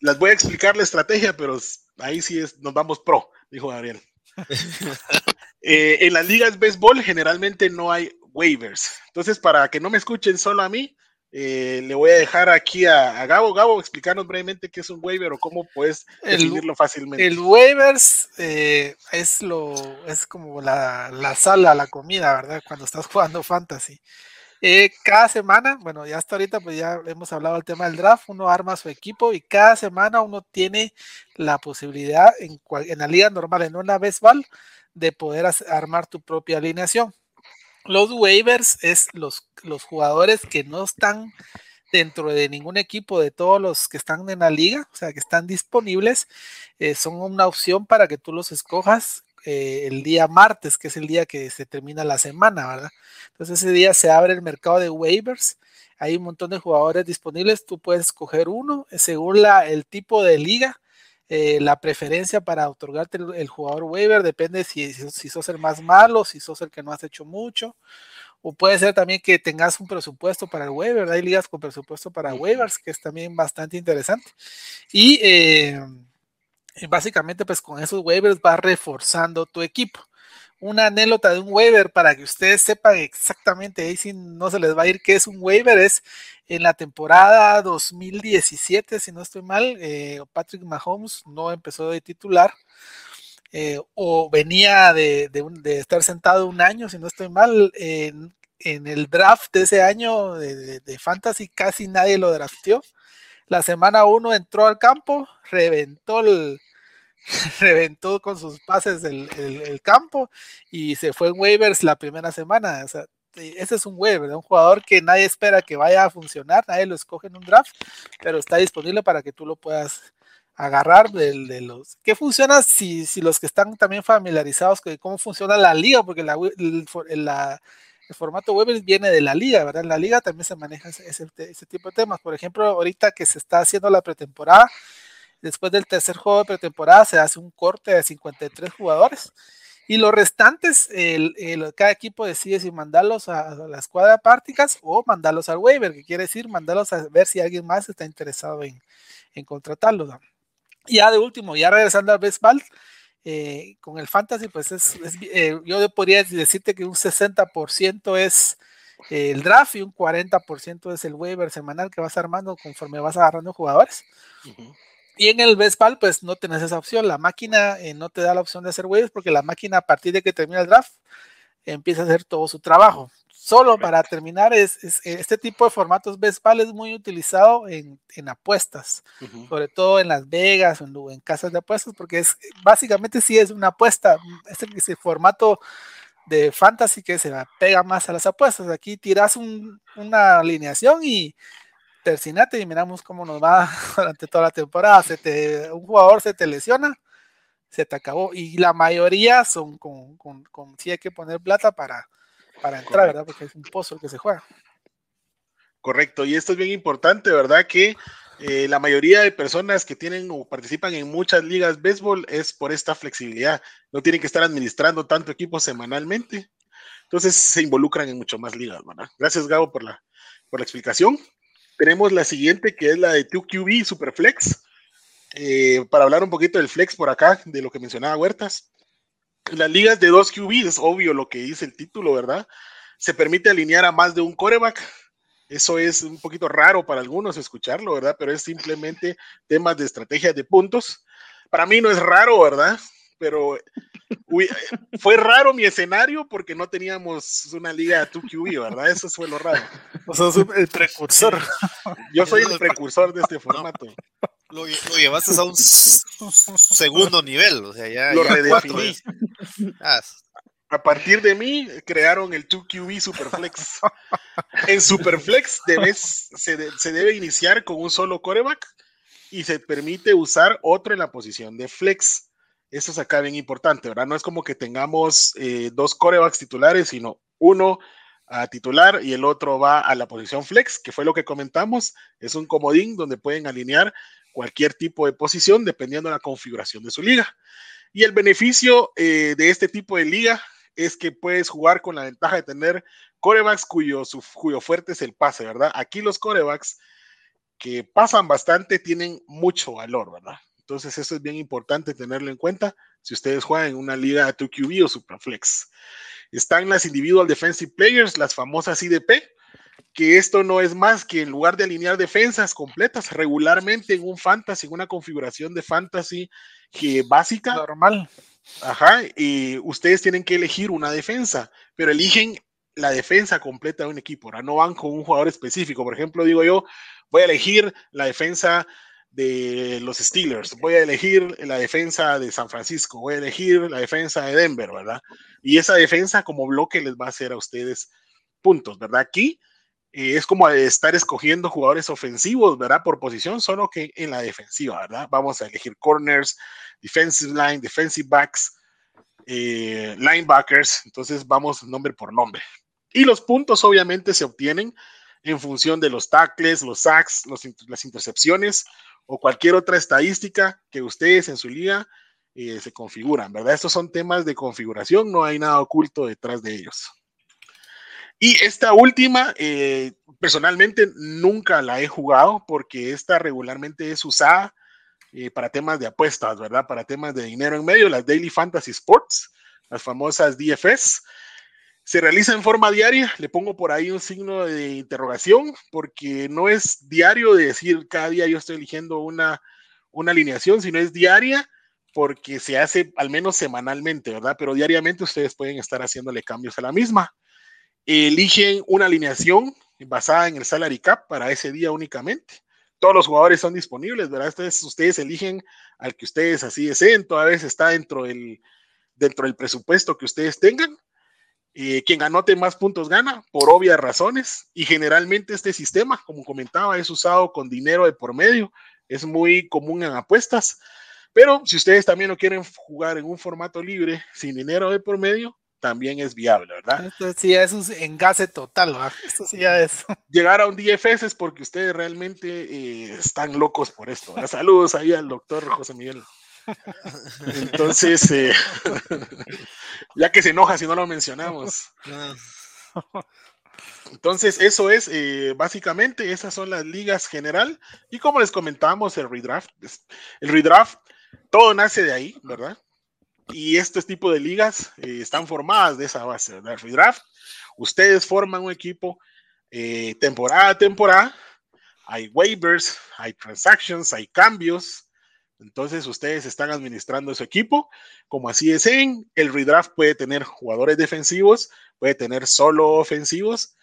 las voy a explicar la estrategia, pero ahí sí es, nos vamos pro, dijo Gabriel. Eh, en las ligas béisbol generalmente no hay waivers. Entonces, para que no me escuchen solo a mí, eh, le voy a dejar aquí a, Gabo. Gabo, explicarnos brevemente qué es un waiver o cómo puedes definirlo fácilmente. El waivers eh, es lo es como la, la, sala, la comida, ¿verdad? Cuando estás jugando fantasy. Eh, cada semana, bueno, ya hasta ahorita pues ya hemos hablado del tema del draft, uno arma su equipo y cada semana uno tiene la posibilidad en, en la liga normal, en una vez val, de poder armar tu propia alineación. Los waivers es los, los jugadores que no están dentro de ningún equipo de todos los que están en la liga, o sea, que están disponibles, eh, son una opción para que tú los escojas eh, el día martes, que es el día que se termina la semana, ¿verdad? Entonces ese día se abre el mercado de waivers, hay un montón de jugadores disponibles, tú puedes escoger uno según la, el tipo de liga eh, la preferencia para otorgarte el, jugador waiver depende si, si, sos el más malo, si sos el que no has hecho mucho, o puede ser también que tengas un presupuesto para el waiver, hay ligas con presupuesto para waivers, que es también bastante interesante. Y eh, básicamente pues con esos waivers vas reforzando tu equipo una anécdota de un waiver para que ustedes sepan exactamente, ahí si no se les va a ir qué es un waiver, es en la temporada 2017, si no estoy mal, eh, Patrick Mahomes no empezó de titular. Eh, o venía de, estar sentado un año, si no estoy mal, en, el draft de ese año de, de Fantasy casi nadie lo drafteó. La semana 1 entró al campo, reventó el, reventó con sus pases el, campo y se fue en waivers la primera semana. ese es un waiver, un jugador que nadie espera que vaya a funcionar, nadie lo escoge en un draft, pero está disponible para que tú lo puedas agarrar de, los... ¿Qué funciona si, si, los que están también familiarizados con cómo funciona la liga? Porque el, formato web viene de la liga, ¿verdad? En la liga también se maneja ese, ese, tipo de temas. Por ejemplo, ahorita que se está haciendo la pretemporada, después del tercer juego de pretemporada se hace un corte de 53 jugadores y los restantes, el, cada equipo decide si mandarlos a, la escuadra prácticas o mandarlos al waiver, que quiere decir mandarlos a ver si alguien más está interesado en, en contratarlos. Y ya de último, ya regresando al baseball, eh, con el fantasy, pues es, eh, yo podría decirte que un 60% es eh, el draft y un 40% es el waiver semanal que vas armando conforme vas agarrando jugadores. Y en el Vespal, pues no tienes esa opción. La máquina eh, no te da la opción de hacer waivers porque la máquina, a partir de que termina el draft, empieza a hacer todo su trabajo. Solo para terminar, es, este tipo de formatos Vespal es muy utilizado en, en apuestas, sobre todo en Las Vegas o en, casas de apuestas, porque es básicamente sí es una apuesta. Este es el formato de fantasy que se pega más a las apuestas. Aquí tiras una alineación y tercinate y miramos cómo nos va durante toda la temporada. Se te, un jugador se te lesiona, se te acabó. Y la mayoría son con, con, con hay que poner plata para, para entrar, ¿verdad? Porque es un pozo el que se juega. Correcto, y esto es bien importante, ¿verdad? Que eh, la mayoría de personas que tienen o participan en muchas ligas béisbol es por esta flexibilidad. No tienen que estar administrando tanto equipo semanalmente. Entonces se involucran en mucho más ligas, ¿verdad? Gracias, Gabo, por la, por la explicación tenemos la siguiente que es la de 2QB Superflex. Eh, para hablar un poquito del flex por acá, de lo que mencionaba Huertas. Las ligas de 2QB, es obvio lo que dice el título, ¿verdad? Se permite alinear a más de un coreback. Eso es un poquito raro para algunos escucharlo, ¿verdad? Pero es simplemente temas de estrategia de puntos. Para mí no es raro, ¿verdad? Pero fue raro mi escenario porque no teníamos una liga 2QB, ¿verdad? Eso fue lo raro. O sea, el precursor. Yo soy el precursor de este formato. Lo, llevaste a un segundo nivel, o sea, ya. Lo redefiní. Ah, a partir de mí crearon el 2QB Superflex. En Superflex debes, se, se debe iniciar con un solo coreback y se permite usar otro en la posición de flex. Eso es acá bien importante, ¿verdad? No es como que tengamos eh, dos corebacks titulares, sino uno a titular y el otro va a la posición flex, que fue lo que comentamos. Es un comodín donde pueden alinear cualquier tipo de posición dependiendo de la configuración de su liga. Y el beneficio eh, de este tipo de liga es que puedes jugar con la ventaja de tener corebacks cuyo, cuyo fuerte es el pase, ¿verdad? Aquí los corebacks que pasan bastante tienen mucho valor, ¿verdad? Entonces, eso es bien importante tenerlo en cuenta si ustedes juegan en una liga 2QB o Superflex. Están las Individual Defensive Players, las famosas IDP, que esto no es más que en lugar de alinear defensas completas regularmente en un fantasy, en una configuración de fantasy que básica. Normal. Ajá, y ustedes tienen que elegir una defensa, pero eligen la defensa completa de un equipo, no van con un jugador específico. Por ejemplo, digo yo, voy a elegir la defensa de los Steelers, voy a elegir la defensa de San Francisco, voy a elegir la defensa de Denver, ¿verdad? Y esa defensa como bloque les va a hacer a ustedes puntos, ¿verdad? Aquí eh, es como estar escogiendo jugadores ofensivos, ¿verdad? Por posición, solo que en la defensiva, ¿verdad? Vamos a elegir corners, defensive line, defensive backs, eh, linebackers, entonces vamos nombre por nombre. Y los puntos obviamente se obtienen en función de los tackles, los sacks, las intercepciones o cualquier otra estadística que ustedes en su liga eh, se configuran, ¿verdad? Estos son temas de configuración, no hay nada oculto detrás de ellos. Y esta última, eh, personalmente nunca la he jugado porque esta regularmente es usada eh, para temas de apuestas, ¿verdad? Para temas de dinero en medio, las Daily Fantasy Sports, las famosas DFS. Se realiza en forma diaria, le pongo por ahí un signo de interrogación, porque no es diario de decir cada día yo estoy eligiendo una, una alineación, sino es diaria porque se hace al menos semanalmente, ¿verdad? Pero diariamente ustedes pueden estar haciéndole cambios a la misma. Eligen una alineación basada en el salary cap para ese día únicamente. Todos los jugadores son disponibles, ¿verdad? Ustedes, ustedes eligen al que ustedes así deseen, toda vez está dentro dentro del presupuesto que ustedes tengan eh, quien anote más puntos gana, por obvias razones, y generalmente este sistema, como comentaba, es usado con dinero de por medio, es muy común en apuestas. Pero si ustedes también lo quieren jugar en un formato libre, sin dinero de por medio, también es viable, ¿verdad? Esto sí es un engase total, ¿verdad? Esto sí ya es. Llegar a un DFS es porque ustedes realmente eh, están locos por esto. Saludos ahí al doctor José Miguel. Entonces, eh, ya que se enoja si no lo mencionamos. Entonces, eso es eh, básicamente, esas son las ligas general. Y como les comentábamos, el redraft, el todo nace de ahí, ¿verdad? Y este tipo de ligas eh, están formadas de esa base, ¿verdad? Redraft, ustedes forman un equipo temporada a temporada, hay waivers, hay transactions, hay cambios. Entonces ustedes están administrando su equipo. Como así es el redraft puede tener jugadores defensivos, puede tener solo ofensivos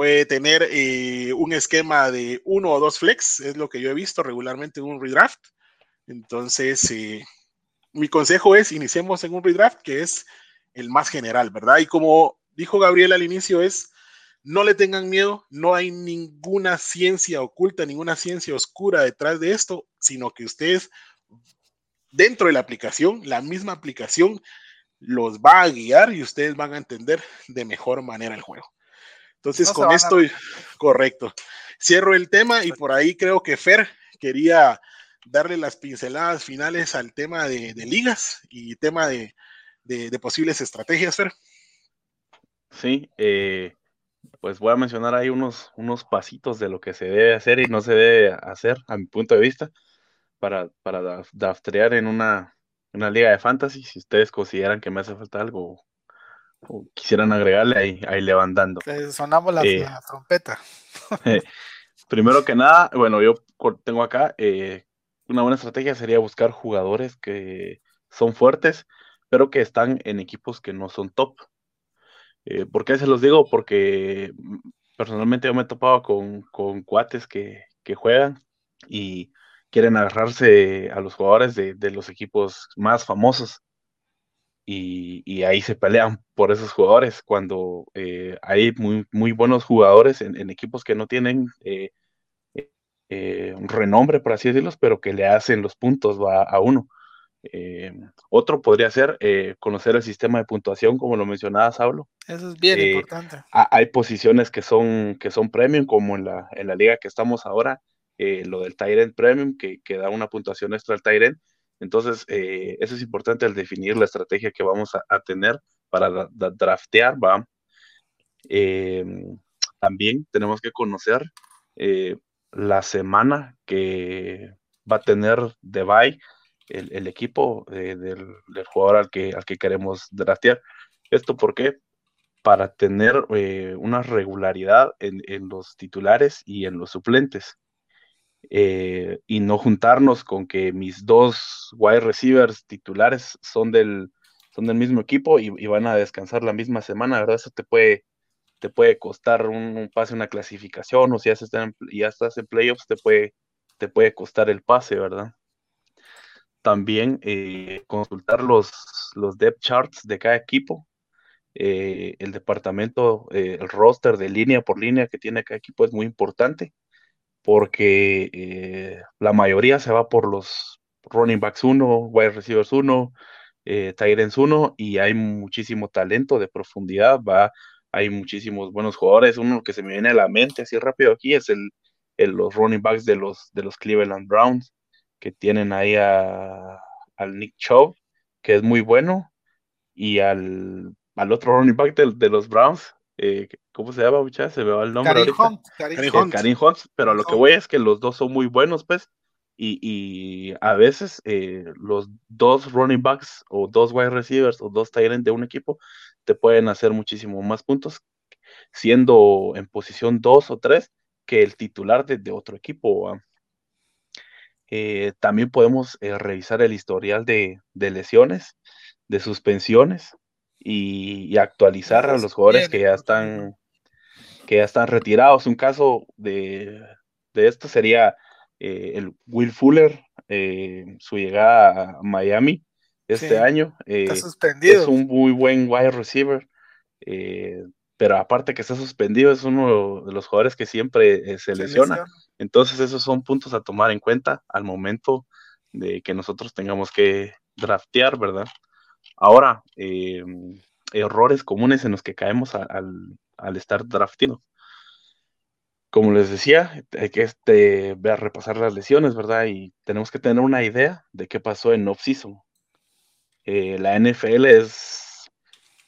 puede tener eh, un esquema de uno o dos flex, es lo que yo he visto regularmente en un redraft. Entonces, eh, mi consejo es, iniciemos en un redraft que es el más general, ¿verdad? Y como dijo Gabriel al inicio, es, no le tengan miedo, no hay ninguna ciencia oculta, ninguna ciencia oscura detrás de esto, sino que ustedes, dentro de la aplicación, la misma aplicación los va a guiar y ustedes van a entender de mejor manera el juego. Entonces, con esto, correcto. Cierro el tema y por ahí creo que Fer quería darle las pinceladas finales al tema de, ligas y tema de, posibles estrategias, Fer. Sí, eh, pues voy a mencionar ahí unos, unos pasitos de lo que se debe hacer y no se debe hacer, a mi punto de vista, para, para draftear en una, una liga de fantasy. Si ustedes consideran que me hace falta algo quisieran agregarle ahí, ahí levantando. sonamos la, eh, trompeta. Eh, primero que nada, bueno, yo tengo acá, eh, una buena estrategia sería buscar jugadores que son fuertes, pero que están en equipos que no son top. ¿Por qué se los digo? Porque mm, personalmente yo me he topado con, con cuates que, que, juegan y quieren agarrarse a los jugadores de, de los equipos más famosos y, ahí se pelean por esos jugadores cuando eh, hay muy, muy buenos jugadores en, equipos que no tienen eh, eh, un renombre, por así decirlo, pero que le hacen los puntos a uno. otro podría ser conocer el sistema de puntuación, como lo mencionaba Saulo. Eso es bien importante. hay posiciones que son, que son premium, como en la, en la liga que estamos ahora, lo del Tyrant Premium, que, que, da una puntuación extra al Tyrant, entonces, eh, eso es importante al definir la estrategia que vamos a, tener para draftear, ¿va? Eh, también tenemos que conocer eh, la semana que va a tener de bye el, equipo del, jugador al que, al que queremos draftear. ¿Esto por qué? Para tener una regularidad en los titulares y en los suplentes. Eh, y no juntarnos con que mis dos wide receivers titulares son del, son del mismo equipo y, van a descansar la misma semana, ¿verdad? Eso te puede, te puede costar un, pase, una clasificación, o si ya, estás ya estás en playoffs, te puede, te puede costar el pase, ¿verdad? También eh, consultar los, los depth charts de cada equipo, eh, el departamento, el roster de línea por línea que tiene cada equipo es muy importante porque eh, la mayoría se va por los running backs 1, wide receivers 1, eh, Tyrants 1 y hay muchísimo talento de profundidad, va, hay muchísimos buenos jugadores, uno que se me viene a la mente así rápido aquí es el, los running backs de los, de los Cleveland Browns, que tienen ahí a, al Nick Chubb, que es muy bueno, y al, al otro running back de los Browns, eh, ¿cómo se llama, muchachos? Se me va el nombre. Karim Hunt. Karim, Hunt. pero lo que voy es que los dos son muy buenos, pues, y, a veces eh, los dos running backs o dos wide receivers o dos tight de un equipo te pueden hacer muchísimo más puntos siendo en posición dos o tres que el titular de, otro equipo. Eh, también podemos revisar el historial de, de lesiones, de suspensiones, y, actualizar a los jugadores que ya están que ya están retirados. Un caso de, esto sería eh, el Will Fuller, eh, su llegada a Miami este año. Eh, es un muy buen wide receiver, pero aparte que está suspendido, es uno de los jugadores que siempre se lesiona. Entonces esos son puntos a tomar en cuenta al momento de que nosotros tengamos que draftear, ¿verdad? Ahora, eh, errores comunes en los que caemos al, al estar drafteando. Como les decía, hay que este, ver, repasar las lesiones, ¿verdad? Y tenemos que tener una idea de qué pasó en off-season. Eh, la NFL es,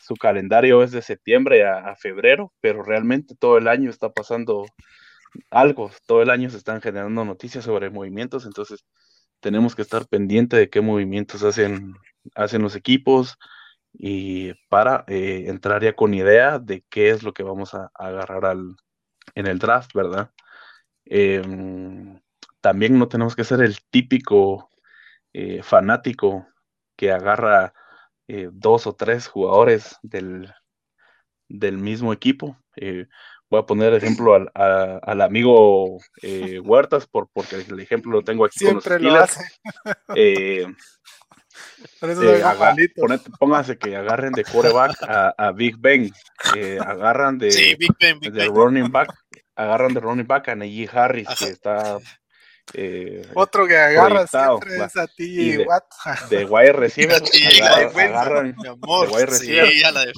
su calendario es de septiembre a, febrero, pero realmente todo el año está pasando algo, todo el año se están generando noticias sobre movimientos, entonces tenemos que estar pendiente de qué movimientos hacen, hacen los equipos y para eh, entrar ya con idea de qué es lo que vamos a, agarrar al, en el draft, ¿verdad? Em, también no tenemos que ser el típico eh, fanático que agarra eh, dos o tres jugadores del, del mismo equipo. Voy a poner ejemplo al, al amigo Huertas, por, porque el ejemplo lo tengo aquí Siempre con los pónganse que agarren de quarterback a, Big Ben, agarran de, running back, agarran de running back a Neji Harris, que está eh, Otro que agarra siempre es a ti de, Watt. De wire receiver. agarran, de amor, de wide receiver. Sí, la de...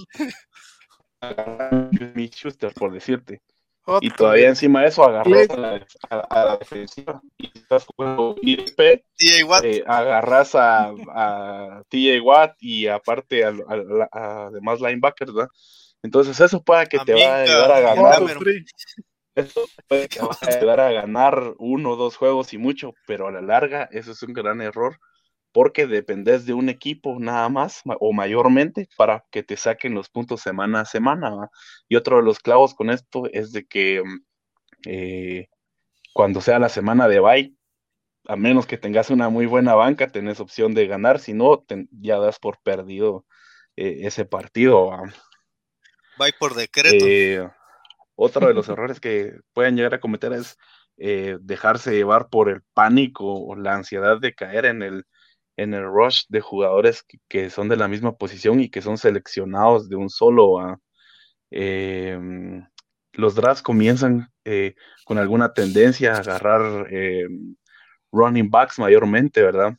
agarran Schuster, por decirte. Y todavía encima de eso agarras a la, a, la, defensiva. Y estás jugando ISP, eh, agarras a, a TJ Watt y aparte a, a, demás linebackers, ¿verdad? Entonces eso para que te va a ayudar a ganar. Eso puede que vas a ayudar a ganar uno o dos juegos y mucho, pero a la larga eso es un gran error porque dependes de un equipo nada más o mayormente para que te saquen los puntos semana a semana. Y otro de los clavos con esto es de que eh, cuando sea la semana de bye, a menos que tengas una muy buena banca, tenés opción de ganar, si no, ya das por perdido eh, ese partido. Bye por decreto. Eh, otro de los errores que pueden llegar a cometer es dejarse llevar por el pánico o la ansiedad de caer en el, en el rush de jugadores que, son de la misma posición y que son seleccionados de un solo. Em, los drafts comienzan eh, con alguna tendencia a agarrar em, running backs mayormente, ¿verdad?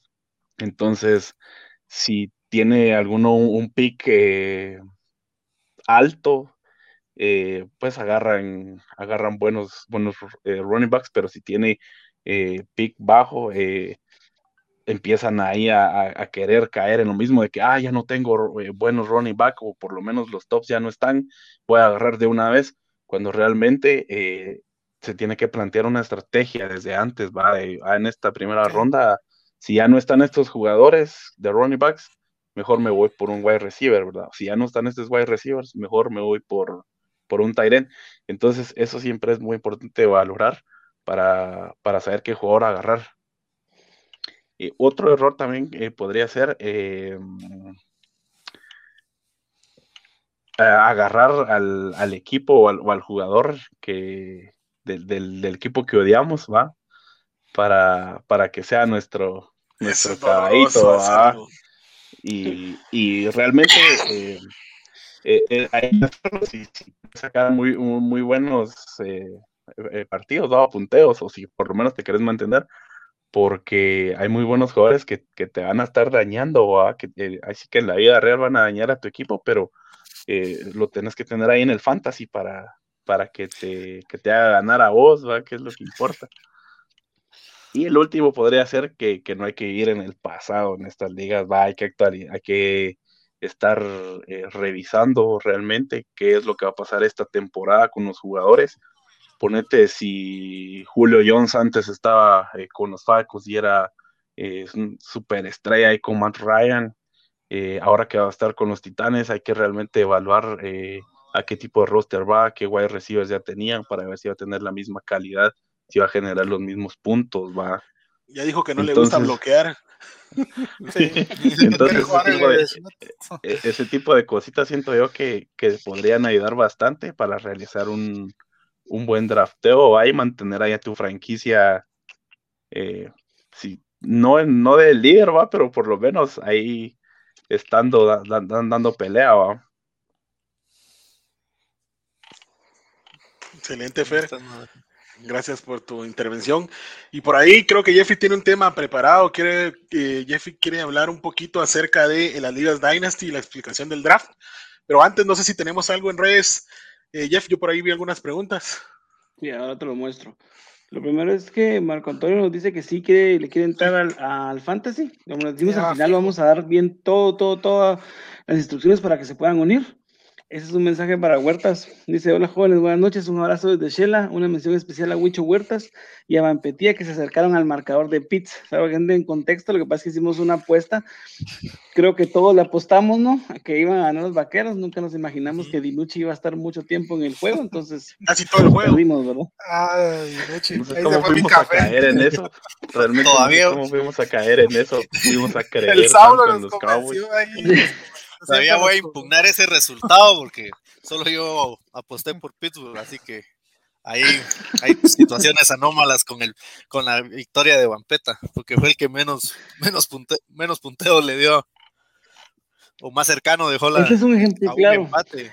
Entonces, si tiene alguno un pick eh, alto, eh, pues agarran, agarran buenos, buenos eh, running backs, pero si tiene eh, pick bajo, empiezan ahí a, querer caer en lo mismo de que, ah, ya no tengo buenos running back o por lo menos los tops ya no están, voy a agarrar de una vez, cuando realmente se tiene que plantear una estrategia desde antes, va, ah, en esta primera ronda, si ya no están estos jugadores de running backs, mejor me voy por un wide receiver, ¿verdad? Si ya no están estos wide receivers, mejor me voy por, por un Tyren. Entonces, eso siempre es muy importante valorar para, saber qué jugador agarrar. Y otro error también eh, podría ser eh, agarrar al, equipo o al, jugador que del, equipo que odiamos, ¿va? Para, para que sea nuestro, nuestro caballito, Y, y, realmente eh, eh, ahí si, sacar muy, muy buenos eh, eh, partidos, dado punteos, o si por lo menos te querés mantener, porque hay muy buenos jugadores que, te van a estar dañando, que, así que en la vida real van a dañar a tu equipo, pero lo tenés que tener ahí en el fantasy para, para que, te, te haga ganar a vos, ¿va? que es lo que importa. Y el último podría ser que, no hay que vivir en el pasado en estas ligas, va, hay que actualizar, hay que estar eh, revisando realmente qué es lo que va a pasar esta temporada con los jugadores. Ponete si Julio Jones antes estaba eh, con los Falcons y era eh, super estrella ahí con Matt Ryan, ahora que va a estar con los Titanes, hay que realmente evaluar a qué tipo de roster va, qué wide receivers ya tenían para ver si va a tener la misma calidad, si va a generar los mismos puntos, va. Ya dijo que no le gusta bloquear. Entonces, e, ese tipo, de, cositas siento yo que, podrían ayudar bastante para realizar un, buen drafteo y mantener ahí a tu franquicia, eh, si, no, no de líder, va, pero por lo menos ahí estando, dando pelea, va. Excelente, Fer. Gracias por tu intervención. Y por ahí creo que Jeffy tiene un tema preparado. Quiere, eh, Jeffy quiere hablar un poquito acerca de las ligas Dynasty y la explicación del draft. Pero antes, no sé si tenemos algo en redes. Eh, Jeff, yo por ahí vi algunas preguntas. Sí, ahora te lo muestro. Lo primero es que Marco Antonio nos dice que sí quiere, le quiere entrar al, al fantasy. Como decimos, al final vamos a dar bien todo, todo, todas las instrucciones para que se puedan unir. Ese es un mensaje para Huertas. Dice, hola jóvenes, buenas noches, un abrazo desde Shela, una mención especial a Huicho Huertas y a Vampetía que se acercaron al marcador de Pitts. Para que en contexto, lo que pasa es que hicimos una apuesta, creo que todos le apostamos, ¿no? A que iban a ganar los vaqueros, nunca nos imaginamos que Dinucci iba a estar mucho tiempo en el juego, entonces... Casi todo el juego. Perdimos, ¿verdad? Dinucci. No sé cómo fuimos a caer en eso. Realmente Todavía- no sé cómo fuimos a caer en eso. Fuimos a creer El tanto en nos los Cowboys. convenció ahí. Todavía voy a impugnar ese resultado porque solo yo aposté por Pittsburgh, así que ahí hay situaciones anómalas con el con la victoria de Vampeta, porque fue el que menos menos punte- menos punteo le dio o más cercano dejó la Ese es un ejemplo un claro. empate.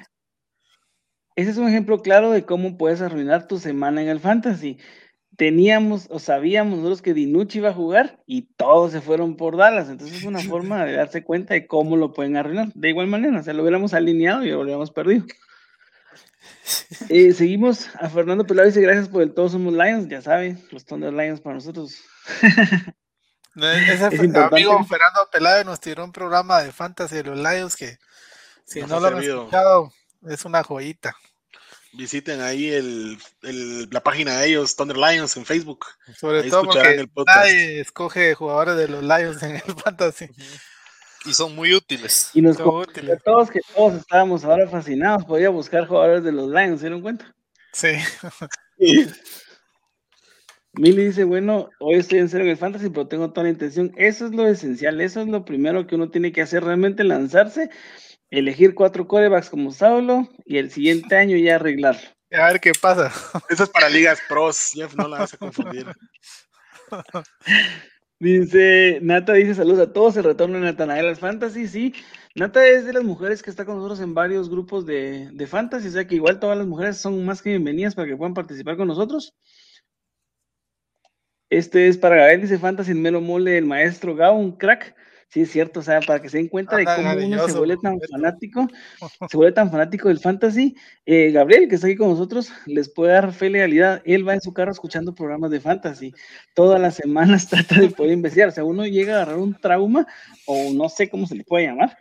Ese es un ejemplo claro de cómo puedes arruinar tu semana en el fantasy. Teníamos o sabíamos nosotros que Dinucci iba a jugar y todos se fueron por Dallas. Entonces es una forma de darse cuenta de cómo lo pueden arruinar. De igual manera, o sea, lo hubiéramos alineado y lo hubiéramos perdido. Eh, seguimos a Fernando Pelado dice gracias por el Todos Somos Lions, ya saben, los Thunder Lions para nosotros. Ese Es amigo Fernando Peláez nos tiró un programa de fantasy de los Lions que si Nos no lo han escuchado es una joyita. Visiten ahí el, el- la página de ellos, Thunder Lions, en Facebook. Sobre Ahí todo escucharán porque el podcast. nadie escoge jugadores de los Lions en el fantasy. y son muy útiles. Y nos útiles. todos que todos estábamos ahora fascinados, podía buscar jugadores de los Lions, ¿se dieron cuenta? Sí. Mili dice, bueno, hoy estoy en serio en el fantasy, pero tengo toda la intención. Eso es lo esencial, eso es lo primero que uno tiene que hacer, realmente lanzarse, elegir cuatro corebacks como Saulo y el siguiente año ya arreglarlo. A ver qué pasa. Eso es para ligas pros, Jeff, no la vas a confundir. Dice, Nata dice, saludos a todos, el retorno de Natanael al fantasy, sí. Nata es de las mujeres que está con nosotros en varios grupos de, de fantasy, o sea que igual todas las mujeres son más que bienvenidas para que puedan participar con nosotros. Este es para Gabriel, dice Fantasy en Melo Mole, el maestro Gao, un crack. Sí, es cierto, o sea, para que se den cuenta de cómo uno se vuelve tan fanático, se vuelve tan fanático del fantasy. Eh, Gabriel, que está aquí con nosotros, les puede dar fe y legalidad. Él va en su carro escuchando programas de fantasy. Todas las semanas trata de poder investigar. O sea, uno llega a agarrar un trauma, o no sé cómo se le puede llamar,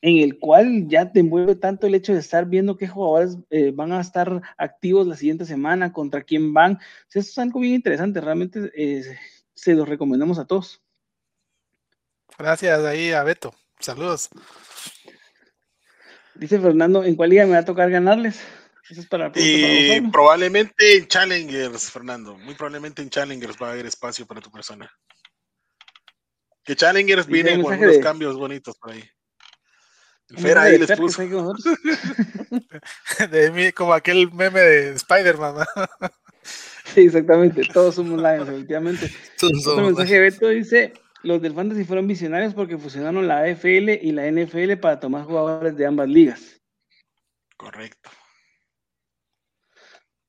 en el cual ya te envuelve tanto el hecho de estar viendo qué jugadores eh, van a estar activos la siguiente semana, contra quién van. O sea, eso es algo bien interesante, realmente eh, se los recomendamos a todos. Gracias ahí a Beto. Saludos. Dice Fernando, ¿en cuál liga me va a tocar ganarles? Eso es para, Y probablemente en Challengers, Fernando. Muy probablemente en Challengers va a haber espacio para tu persona. Que Challengers Dice viene con unos de- cambios bonitos por ahí. El Fer ahí de les puso. De mí, como aquel meme de Spider-Man. ¿no? Sí, exactamente, todos somos Lions, efectivamente. Todos Otro somos- mensaje de Beto dice, los del Fantasy fueron visionarios porque fusionaron la AFL y la NFL para tomar jugadores de ambas ligas. Correcto.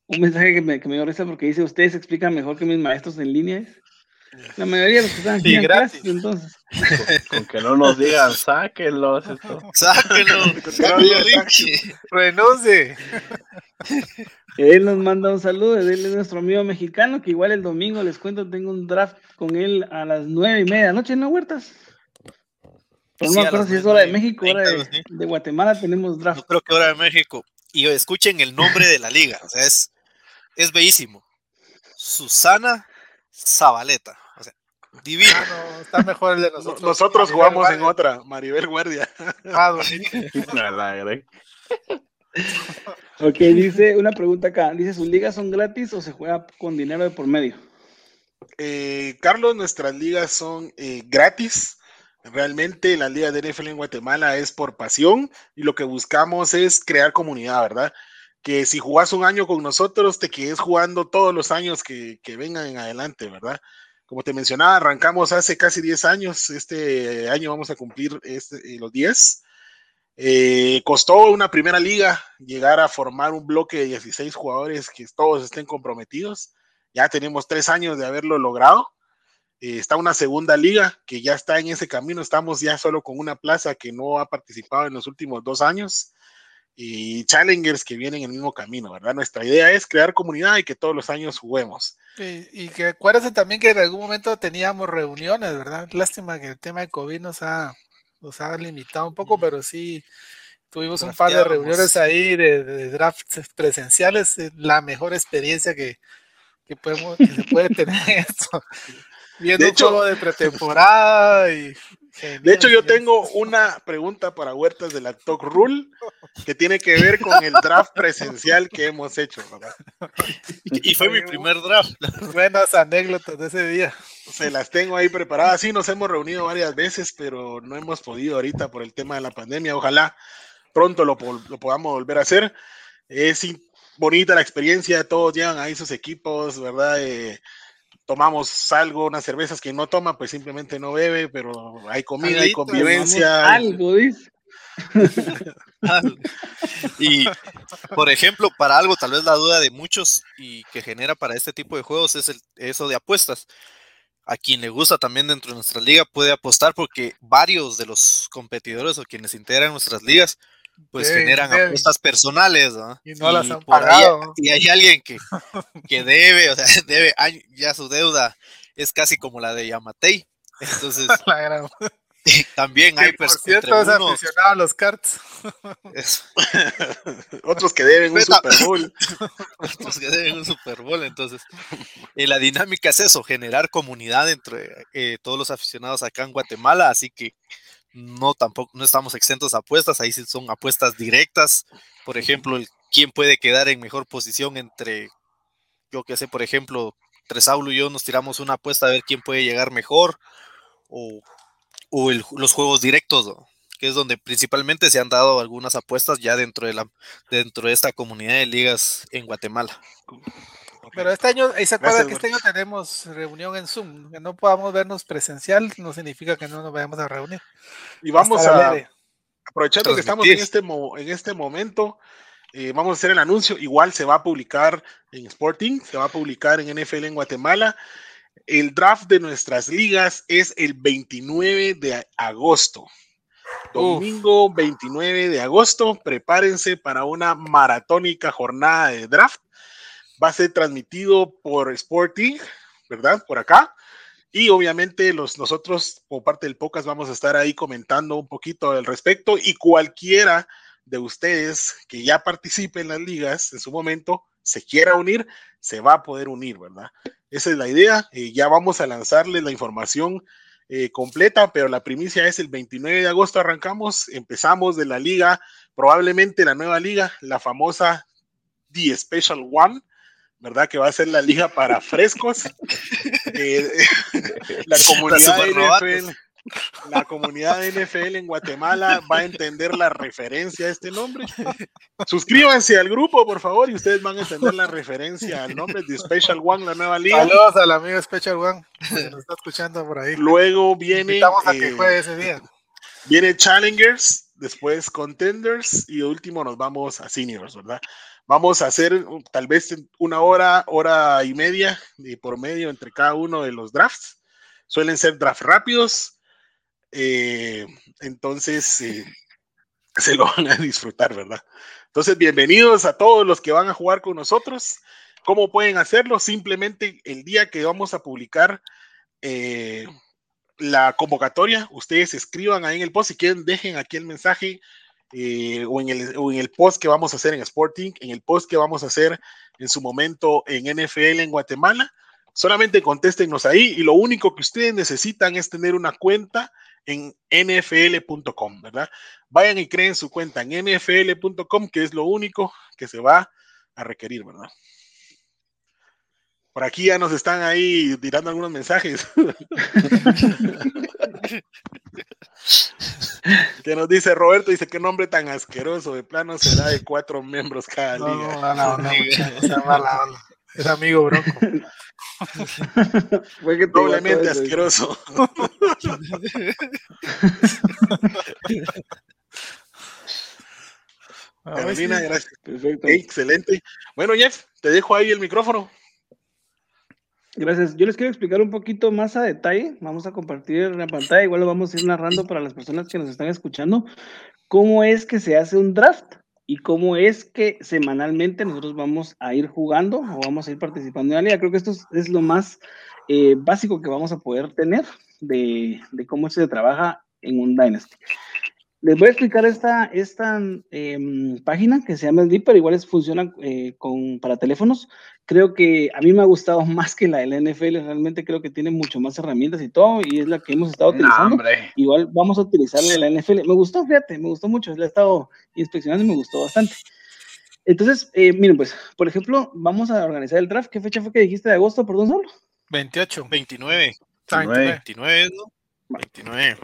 Un mensaje que me, que me dio risa porque dice, ustedes explican mejor que mis maestros en línea. La mayoría de los que están aquí Y en gratis. clase, entonces. Con que no nos digan, sáquenlos. Esto. Sáquenlo. Contrario, Richie. Renuncie. Él nos manda un saludo, él es nuestro amigo mexicano, que igual el domingo les cuento, tengo un draft con él a las nueve y media de la noche, ¿no, Huertas? Pero no Sí, acuerdo si es hora de México, hora de, de Guatemala tenemos draft. Yo creo que ahora de México. Y escuchen el nombre de la liga. O sea, es, es bellísimo. Susana Zabaleta. O sea, divino. Ah, no, está mejor el de Nosotros, nosotros. jugamos en otra, Maribel Guardia. Ah, Ok, dice una pregunta acá, dice, ¿sus ligas son gratis o se juega con dinero de por medio? Eh, Carlos, nuestras ligas son eh, gratis. Realmente la liga de NFL en Guatemala es por pasión y lo que buscamos es crear comunidad, ¿verdad? Que si jugás un año con nosotros, te quedes jugando todos los años que, que vengan en adelante, ¿verdad? Como te mencionaba, arrancamos hace casi 10 años. Este año vamos a cumplir este, eh, los 10. Eh, costó una primera liga llegar a formar un bloque de 16 jugadores que todos estén comprometidos Ya tenemos tres años de haberlo logrado. Eh, está una segunda liga que ya está en ese camino. Estamos ya solo con una plaza que no ha participado en los últimos dos años y challengers que vienen en el mismo camino, ¿verdad? Nuestra idea es crear comunidad y que todos los años juguemos. Y, que acuérdense también que en algún momento teníamos reuniones, ¿verdad? Lástima que el tema de COVID nos ha, nos ha limitado un poco, pero sí tuvimos un par de reuniones ahí de, drafts presenciales, la mejor experiencia que, que, podemos, que se puede tener esto. Viendo de hecho, de pretemporada y de hecho, yo tengo una pregunta para Huertas de la Talk Rule que tiene que ver con el draft presencial que hemos hecho. Y fue mi primer draft. Buenas anécdotas de ese día. Se las tengo ahí preparadas. Sí, nos hemos reunido varias veces, pero no hemos podido ahorita por el tema de la pandemia. Ojalá pronto lo, podamos volver a hacer. Es bonita la experiencia, todos llevan ahí sus equipos, ¿verdad? Eh, tomamos algo, unas cervezas que no toma, pues simplemente no bebe, pero hay comida, hay convivencia. Algo, dice. y por ejemplo, para algo, tal vez la duda de muchos y que genera para este tipo de juegos es el, eso de apuestas. A quien le gusta también dentro de nuestra liga puede apostar porque varios de los competidores o quienes integran nuestras ligas pues generan apuestas personales, ¿no? Y no las han pagado. y hay alguien que, que debe, o sea, debe, ya su deuda es casi como la de Yamatei. Entonces, también hay personas. Por cierto, es aficionado a los cards. Otros que deben un Super Bowl. Otros que deben un Super Bowl. Entonces, eh, la dinámica es eso, generar comunidad entre eh, todos los aficionados acá en Guatemala. Así que no tampoco no estamos exentos a apuestas, ahí sí son apuestas directas. Por ejemplo, el, quién puede quedar en mejor posición entre, yo que sé, por ejemplo, Tresaulo y yo nos tiramos una apuesta a ver quién puede llegar mejor, o, los juegos directos, que es donde principalmente se han dado algunas apuestas ya dentro de la dentro de esta comunidad de ligas en Guatemala. Pero este año, ahí se acuerda que este año tenemos reunión en Zoom, que no podamos vernos presencial, no significa que no nos vayamos a reunir. Y vamos a, aprovechando que estamos en este, en este momento, eh, vamos a hacer el anuncio, igual se va a publicar en Sporting, se va a publicar en NFL en Guatemala. El draft de nuestras ligas es el 29 de agosto. Domingo 29 de agosto, prepárense para una maratónica jornada de draft va a ser transmitido por Sporting, ¿verdad? Por acá. Y obviamente los, nosotros, como parte del podcast, vamos a estar ahí comentando un poquito al respecto. Y cualquiera de ustedes que ya participe en las ligas en su momento, se quiera unir, se va a poder unir, ¿verdad? Esa es la idea. Eh, ya vamos a lanzarles la información eh, completa, pero la primicia es el 29 de agosto arrancamos, empezamos de la liga, probablemente la nueva liga, la famosa The Special One, ¿verdad? Que va a ser la liga para frescos. Eh, la comunidad de NFL, la comunidad de NFL en Guatemala va a entender la referencia a este nombre. Suscríbanse al grupo, por favor, y ustedes van a entender la referencia al nombre de Special One, la nueva liga. Saludos al amigo Special One, que nos está escuchando por ahí. Luego viene. a que eh, juegue ese día. Viene Challengers, después Contenders y último nos vamos a Seniors, ¿verdad? Vamos a hacer tal vez una hora, hora y media de por medio entre cada uno de los drafts. Suelen ser drafts rápidos. Eh, entonces, eh, se lo van a disfrutar, ¿verdad? Entonces, bienvenidos a todos los que van a jugar con nosotros. ¿Cómo pueden hacerlo? Simplemente el día que vamos a publicar eh, la convocatoria, ustedes escriban ahí en el post, si quieren, dejen aquí el mensaje eh, o, en el, o, en el, post que vamos a hacer en Sporting, en el post que vamos a hacer en su momento en NFL en Guatemala. Solamente contéstenos ahí y lo único que ustedes necesitan es tener una cuenta en nfl.com, ¿verdad? Vayan y creen su cuenta en nfl.com, que es lo único que se va a requerir, ¿verdad? Por aquí ya nos están ahí tirando algunos mensajes. que nos dice Roberto, dice qué nombre tan asqueroso, de plano será de cuatro miembros cada liga. No, no, no, es amigo bronco. Fue que Doblemente asqueroso. Carolina, gracias. Perfecto. excelente. Bueno, Jeff, te dejo ahí el micrófono. Gracias. Yo les quiero explicar un poquito más a detalle. Vamos a compartir la pantalla, igual lo vamos a ir narrando para las personas que nos están escuchando, cómo es que se hace un draft y cómo es que semanalmente nosotros vamos a ir jugando o vamos a ir participando en la liga. Creo que esto es, lo más eh, básico que vamos a poder tener de, de cómo se trabaja en un Dynasty. Les voy a explicar esta, esta em, página que se llama el Deeper, igual es, funciona eh, con, para teléfonos. Creo que a mí me ha gustado más que la de la NFL, realmente creo que tiene mucho más herramientas y todo, y es la que hemos estado utilizando. igual vamos a utilizar la de la NFL. Me gustó, fíjate, me gustó mucho, la he estado inspeccionando y me gustó bastante. Entonces, eh, miren, pues, por ejemplo, vamos a organizar el draft. ¿Qué fecha fue que dijiste de agosto, perdón, solo? 28. 29. 29, 29 ¿no? 29.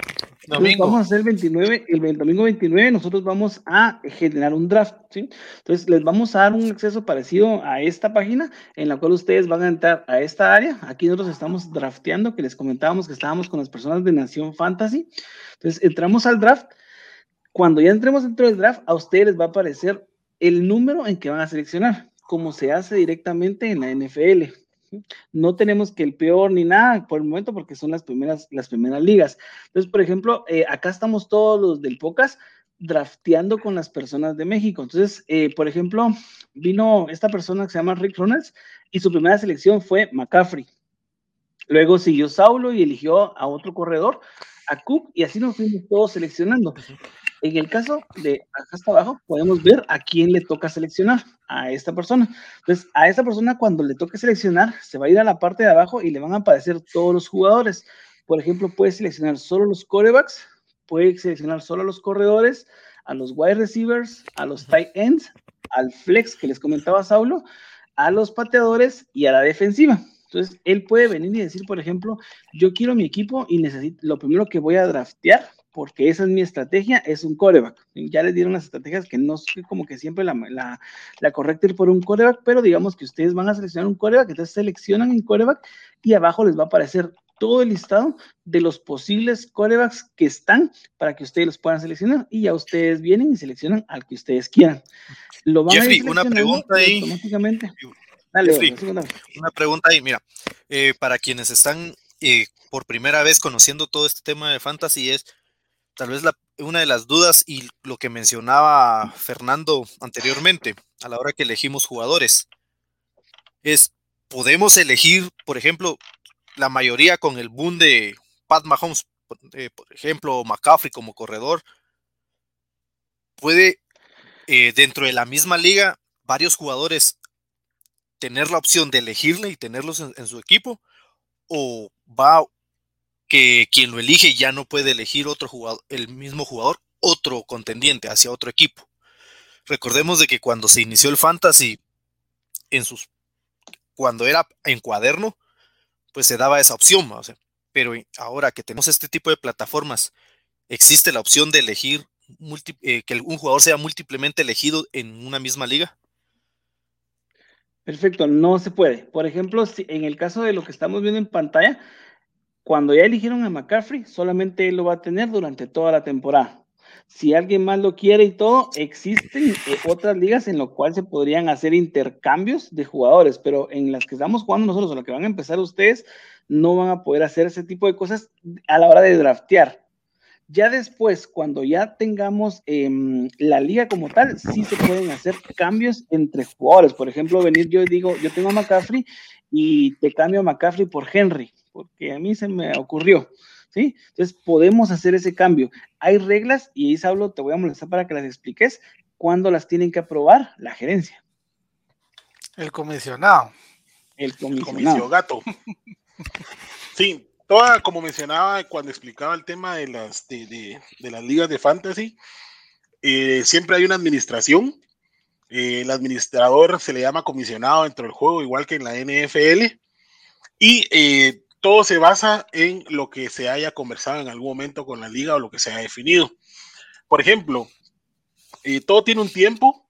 Domingo. Vamos a hacer el 29, el, domingo 29 nosotros vamos a generar un draft, ¿sí? Entonces les vamos a dar un acceso parecido a esta página en la cual ustedes van a entrar a esta área. Aquí nosotros estamos drafteando, que les comentábamos que estábamos con las personas de Nación Fantasy. Entonces entramos al draft. Cuando ya entremos dentro del draft, a ustedes les va a aparecer el número en que van a seleccionar, como se hace directamente en la NFL. No tenemos que el peor ni nada por el momento porque son las primeras, las primeras ligas. Entonces, por ejemplo, eh, acá estamos todos los del Pocas drafteando con las personas de México. Entonces, eh, por ejemplo, vino esta persona que se llama Rick Ronalds y su primera selección fue McCaffrey. Luego siguió Saulo y eligió a otro corredor, a Cook, y así nos fuimos todos seleccionando. En el caso de acá hasta abajo, podemos ver a quién le toca seleccionar, a esta persona. Entonces, a esta persona cuando le toque seleccionar, se va a ir a la parte de abajo y le van a aparecer todos los jugadores. Por ejemplo, puede seleccionar solo los corebacks, puede seleccionar solo a los corredores, a los wide receivers, a los tight ends, al flex que les comentaba Saulo, a los pateadores y a la defensiva. Entonces, él puede venir y decir, por ejemplo, yo quiero mi equipo y necesito, lo primero que voy a draftear porque esa es mi estrategia, es un coreback. Ya les dieron las estrategias que no soy como que siempre la, la, la, correcta ir por un coreback, pero digamos que ustedes van a seleccionar un coreback, entonces seleccionan un coreback y abajo les va a aparecer todo el listado de los posibles corebacks que están para que ustedes los puedan seleccionar y ya ustedes vienen y seleccionan al que ustedes quieran. Lo van Jeffrey, una pregunta ahí. Automáticamente. Dale, una pregunta ahí, mira, eh, para quienes están eh, por primera vez conociendo todo este tema de fantasy es tal vez una de las dudas y lo que mencionaba Fernando anteriormente a la hora que elegimos jugadores es, podemos elegir, por ejemplo, la mayoría con el boom de Pat Mahomes, eh, por ejemplo, McCaffrey como corredor, puede eh, dentro de la misma liga varios jugadores tener la opción de elegirle y tenerlos en su equipo o va que quien lo elige ya no puede elegir otro jugador, el mismo jugador, otro contendiente hacia otro equipo. Recordemos de que cuando se inició el fantasy, en sus, cuando era en cuaderno, pues se daba esa opción, pero ahora que tenemos este tipo de plataformas, existe la opción de elegir eh, que un jugador sea múltiplemente elegido en una misma liga. Perfecto, no se puede. Por ejemplo, si, en el caso de lo que estamos viendo en pantalla, cuando ya eligieron a McCaffrey, solamente él lo va a tener durante toda la temporada. Si alguien más lo quiere y todo, existen eh, otras ligas en las cuales se podrían hacer intercambios de jugadores, pero en las que estamos jugando nosotros o las que van a empezar ustedes, no van a poder hacer ese tipo de cosas a la hora de draftear. Ya después, cuando ya tengamos em, la liga como tal, sí se pueden hacer cambios entre jugadores. Por ejemplo, venir yo y digo, yo tengo a McCaffrey y te cambio a McCaffrey por Henry porque a mí se me ocurrió, ¿sí? Entonces podemos hacer ese cambio. Hay reglas y ahí, Saulo, te voy a molestar para que las expliques cuándo las tienen que aprobar la gerencia. El comisionado. El comisionado. gato. sí, toda, como mencionaba cuando explicaba el tema de las, de, las ligas de fantasy, eh, siempre hay una administración. Eh, el administrador se le llama comisionado dentro del juego, igual que en la NFL. Y eh, todo se basa en lo que se haya conversado en algún momento con la liga o lo que se haya definido. Por ejemplo, eh, todo tiene un tiempo.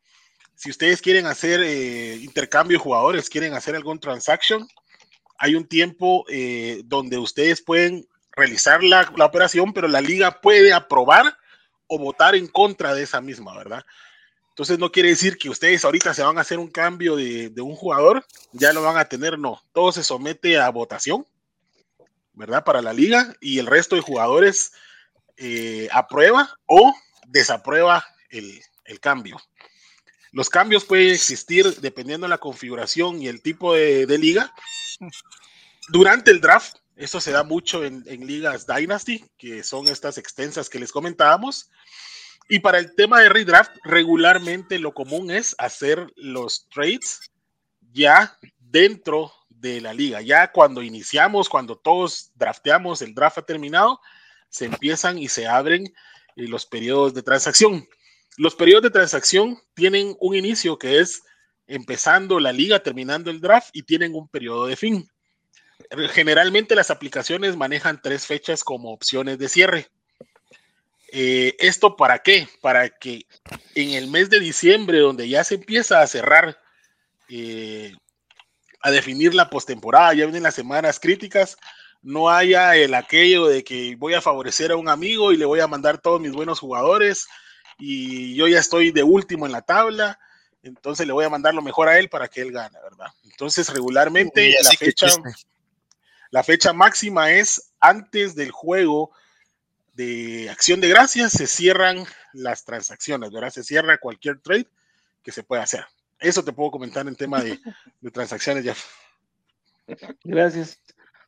Si ustedes quieren hacer eh, intercambio de jugadores, quieren hacer algún transaction, hay un tiempo eh, donde ustedes pueden realizar la, la, operación, pero la liga puede aprobar o votar en contra de esa misma, ¿verdad? Entonces no quiere decir que ustedes ahorita se van a hacer un cambio de, un jugador, ya lo van a tener, no. Todo se somete a votación, ¿verdad? Para la liga y el resto de jugadores eh, aprueba o desaprueba el, cambio. Los cambios pueden existir dependiendo de la configuración y el tipo de, liga. Durante el draft, eso se da mucho en, en ligas Dynasty, que son estas extensas que les comentábamos y para el tema de redraft, regularmente lo común es hacer los trades ya dentro de la liga. Ya cuando iniciamos, cuando todos drafteamos, el draft ha terminado, se empiezan y se abren eh, los periodos de transacción. Los periodos de transacción tienen un inicio que es empezando la liga, terminando el draft y tienen un periodo de fin. Generalmente las aplicaciones manejan tres fechas como opciones de cierre. Eh, ¿Esto para qué? Para que en el mes de diciembre, donde ya se empieza a cerrar, eh, a definir la postemporada, ya vienen las semanas críticas, no haya el aquello de que voy a favorecer a un amigo y le voy a mandar todos mis buenos jugadores y yo ya estoy de último en la tabla, entonces le voy a mandar lo mejor a él para que él gane, ¿verdad? Entonces regularmente la fecha, la fecha máxima es antes del juego de acción de gracias se cierran las transacciones, ¿verdad? Se cierra cualquier trade que se pueda hacer. Eso te puedo comentar en tema de, transacciones, ya. Gracias.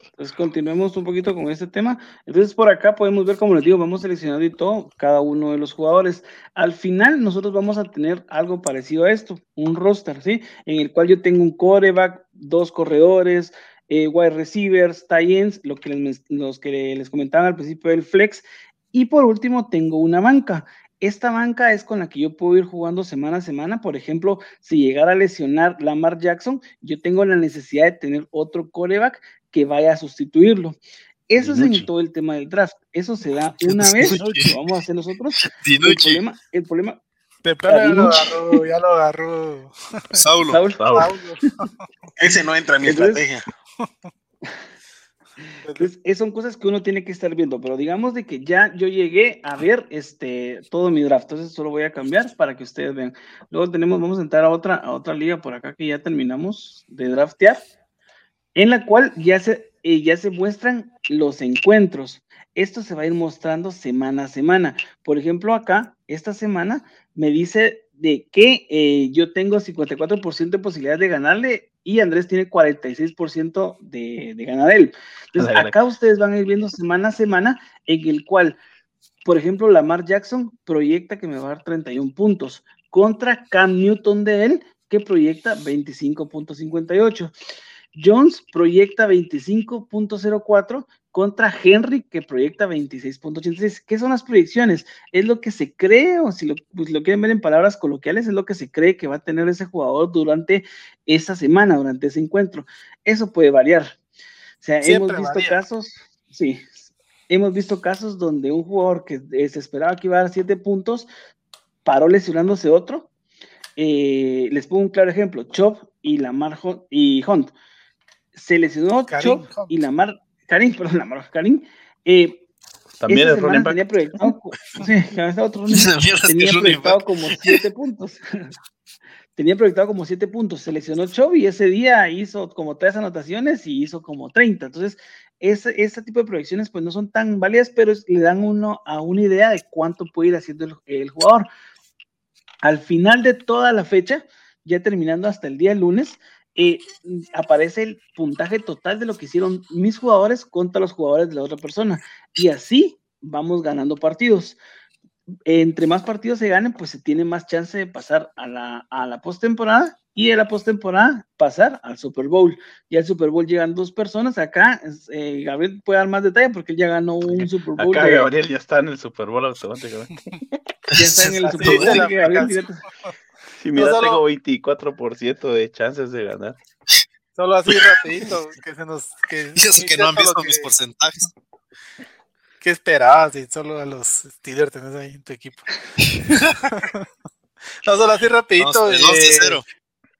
Entonces continuemos un poquito con este tema. Entonces por acá podemos ver, como les digo, vamos seleccionando y todo, cada uno de los jugadores. Al final nosotros vamos a tener algo parecido a esto, un roster, ¿sí? En el cual yo tengo un coreback, dos corredores, eh, wide receivers, tie-ins, lo que les, los que les comentaba al principio del flex. Y por último, tengo una banca. Esta banca es con la que yo puedo ir jugando semana a semana. Por ejemplo, si llegara a lesionar Lamar Jackson, yo tengo la necesidad de tener otro coreback que vaya a sustituirlo. Eso es en todo el tema del draft. Eso se da una vez, vamos a hacer nosotros. El problema, el problema, Pepe ya lo agarró, ya lo agarró. Saulo. Ese no entra en mi estrategia. Entonces, son cosas que uno tiene que estar viendo, pero digamos de que ya yo llegué a ver este todo mi draft, entonces solo voy a cambiar para que ustedes vean. Luego tenemos, vamos a entrar a otra, a otra liga por acá que ya terminamos de draftear, en la cual ya se, eh, ya se muestran los encuentros. Esto se va a ir mostrando semana a semana. Por ejemplo, acá, esta semana, me dice de que eh, yo tengo 54% de posibilidad de ganarle y Andrés tiene 46% de, de ganar él. Entonces, acá ustedes van a ir viendo semana a semana en el cual, por ejemplo, Lamar Jackson proyecta que me va a dar 31 puntos contra Cam Newton de él, que proyecta 25.58. Jones proyecta 25.04 contra Henry, que proyecta 26.86. ¿Qué son las proyecciones? Es lo que se cree, o si pues, lo, quieren ver en palabras coloquiales, es lo que se cree que va a tener ese jugador durante esa semana, durante ese encuentro. Eso puede variar. O sea, hemos visto casos, sí, hemos visto casos donde un jugador que se esperaba que iba a dar 7 puntos, paró lesionándose otro. Eh, les pongo un claro ejemplo, Chop y Lamar y Hunt. Se lesionó Chop y Lamar Karim, perdón, la Karim, eh, también running Tenía proyectado, sí, otro tenía proyectado como siete puntos. tenía proyectado como siete puntos. Seleccionó Chov y ese día hizo como tres anotaciones y hizo como 30. Entonces, ese, ese tipo de proyecciones pues no son tan válidas, pero le dan uno a una idea de cuánto puede ir haciendo el, el jugador. Al final de toda la fecha, ya terminando hasta el día lunes, eh, aparece el puntaje total de lo que hicieron mis jugadores contra los jugadores de la otra persona. Y así vamos ganando partidos. Entre más partidos se ganen, pues se tiene más chance de pasar a la, a la postemporada y en la postemporada pasar al Super Bowl. Y al Super Bowl llegan dos personas. Acá eh, Gabriel puede dar más detalle porque él ya ganó un Super Bowl. Acá Gabriel ya está en el Super Bowl automáticamente. ya está en el Super Bowl. Y mira, tengo 24% de chances de ganar. Solo así rapidito, que se nos... Que, y que no han visto mis porcentajes. ¿Qué esperabas si solo a los Steelers tenés ahí en tu equipo? no, solo así rapidito. Eh,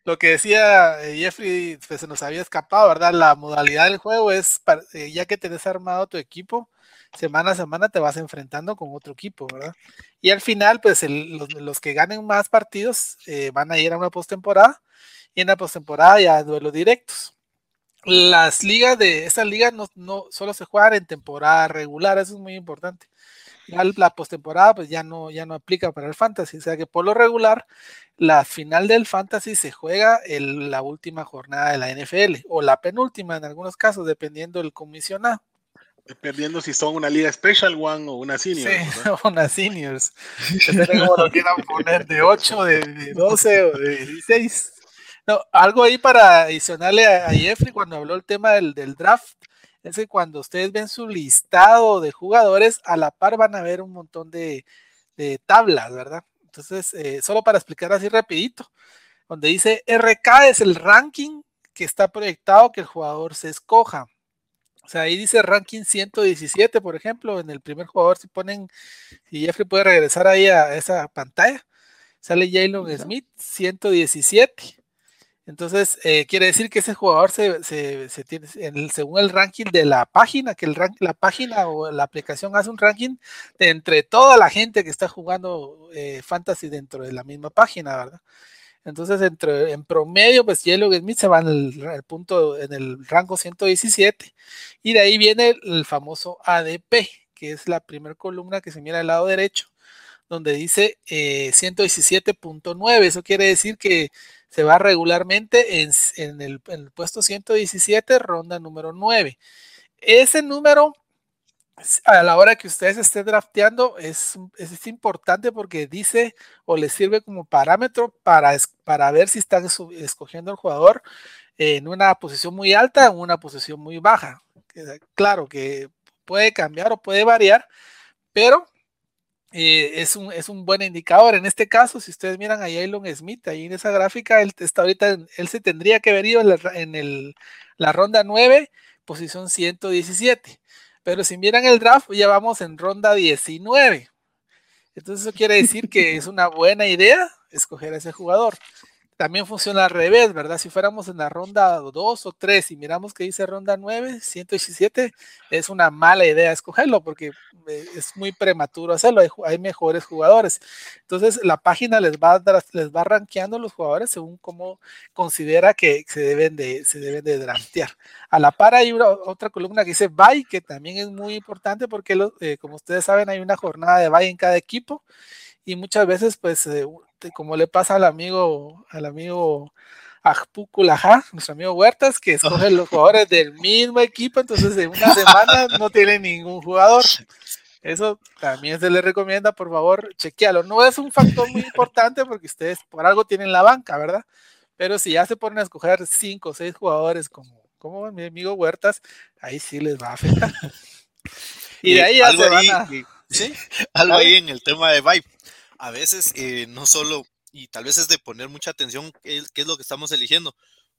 lo que decía eh, Jeffrey, pues se nos había escapado, ¿verdad? La modalidad del juego es, eh, ya que tenés armado tu equipo, semana a semana te vas enfrentando con otro equipo, ¿verdad? Y al final, pues los, que ganen más partidos eh, van a ir a una postemporada y en la postemporada ya duelos directos. Las ligas de esta liga no, no solo se juegan en temporada regular, eso es muy importante. Ya la postemporada pues ya no, ya no aplica para el fantasy, o sea que por lo regular la final del fantasy se juega en la última jornada de la NFL o la penúltima en algunos casos, dependiendo del comisionado. Dependiendo si son una liga special one o una senior. Sí, una seniors. Depende cómo lo quieran poner, de 8, de, 12 o de 16. No, algo ahí para adicionarle a, Jeffrey cuando habló el tema del, del, draft, es que cuando ustedes ven su listado de jugadores, a la par van a ver un montón de, de tablas, ¿verdad? Entonces, eh, solo para explicar así rapidito, donde dice RK es el ranking que está proyectado que el jugador se escoja. O sea, ahí dice ranking 117, por ejemplo, en el primer jugador, si ponen, si Jeffrey puede regresar ahí a esa pantalla, sale Jalen Smith, 117. Entonces, eh, quiere decir que ese jugador se, tiene, según el ranking de la página, que el la página o la aplicación hace un ranking de entre toda la gente que está jugando eh, fantasy dentro de la misma página, ¿verdad? Entonces, entre, en promedio, pues Yellow Smith se va en el, punto, en el rango 117, y de ahí viene el, famoso ADP, que es la primera columna que se mira al lado derecho, donde dice 117.9. Eh, Eso quiere decir que se va regularmente en, el, en el puesto 117, ronda número 9. Ese número a la hora que ustedes estén drafteando es, es, importante porque dice o les sirve como parámetro para, para ver si están escogiendo al jugador en una posición muy alta o en una posición muy baja. Claro que puede cambiar o puede variar, pero eh, es, un, es un buen indicador. En este caso, si ustedes miran a Jalen Smith, ahí en esa gráfica, él está ahorita, él se tendría que haber ido en, la, el, la ronda 9, posición 117 pero si miran el draft, ya vamos en ronda 19. Entonces eso quiere decir que es una buena idea escoger a ese jugador. También funciona al revés, ¿verdad? Si fuéramos en la ronda 2 o 3 y miramos que dice ronda 9, 117, es una mala idea escogerlo porque eh, es muy prematuro hacerlo, hay, mejores jugadores. Entonces la página les va, les va rankeando los jugadores según cómo considera que se deben de, se deben de draftear. A la par hay otra columna que dice bye, que también es muy importante porque eh, como ustedes saben hay una jornada de bye en cada equipo y muchas veces pues eh, este, como le pasa al amigo, al amigo Ajpuculaja, nuestro amigo Huertas, que escoge los jugadores del mismo equipo, entonces en una semana no tiene ningún jugador. Eso también se le recomienda, por favor, chequealo. No es un factor muy importante porque ustedes por algo tienen la banca, ¿verdad? Pero si ya se ponen a escoger cinco o seis jugadores como, como mi amigo Huertas, ahí sí les va a afectar. Y de ahí ya se van a... ¿Sí? Algo ahí en el tema de Vibe a veces eh, no solo, y tal vez es de poner mucha atención qué, es lo que estamos eligiendo,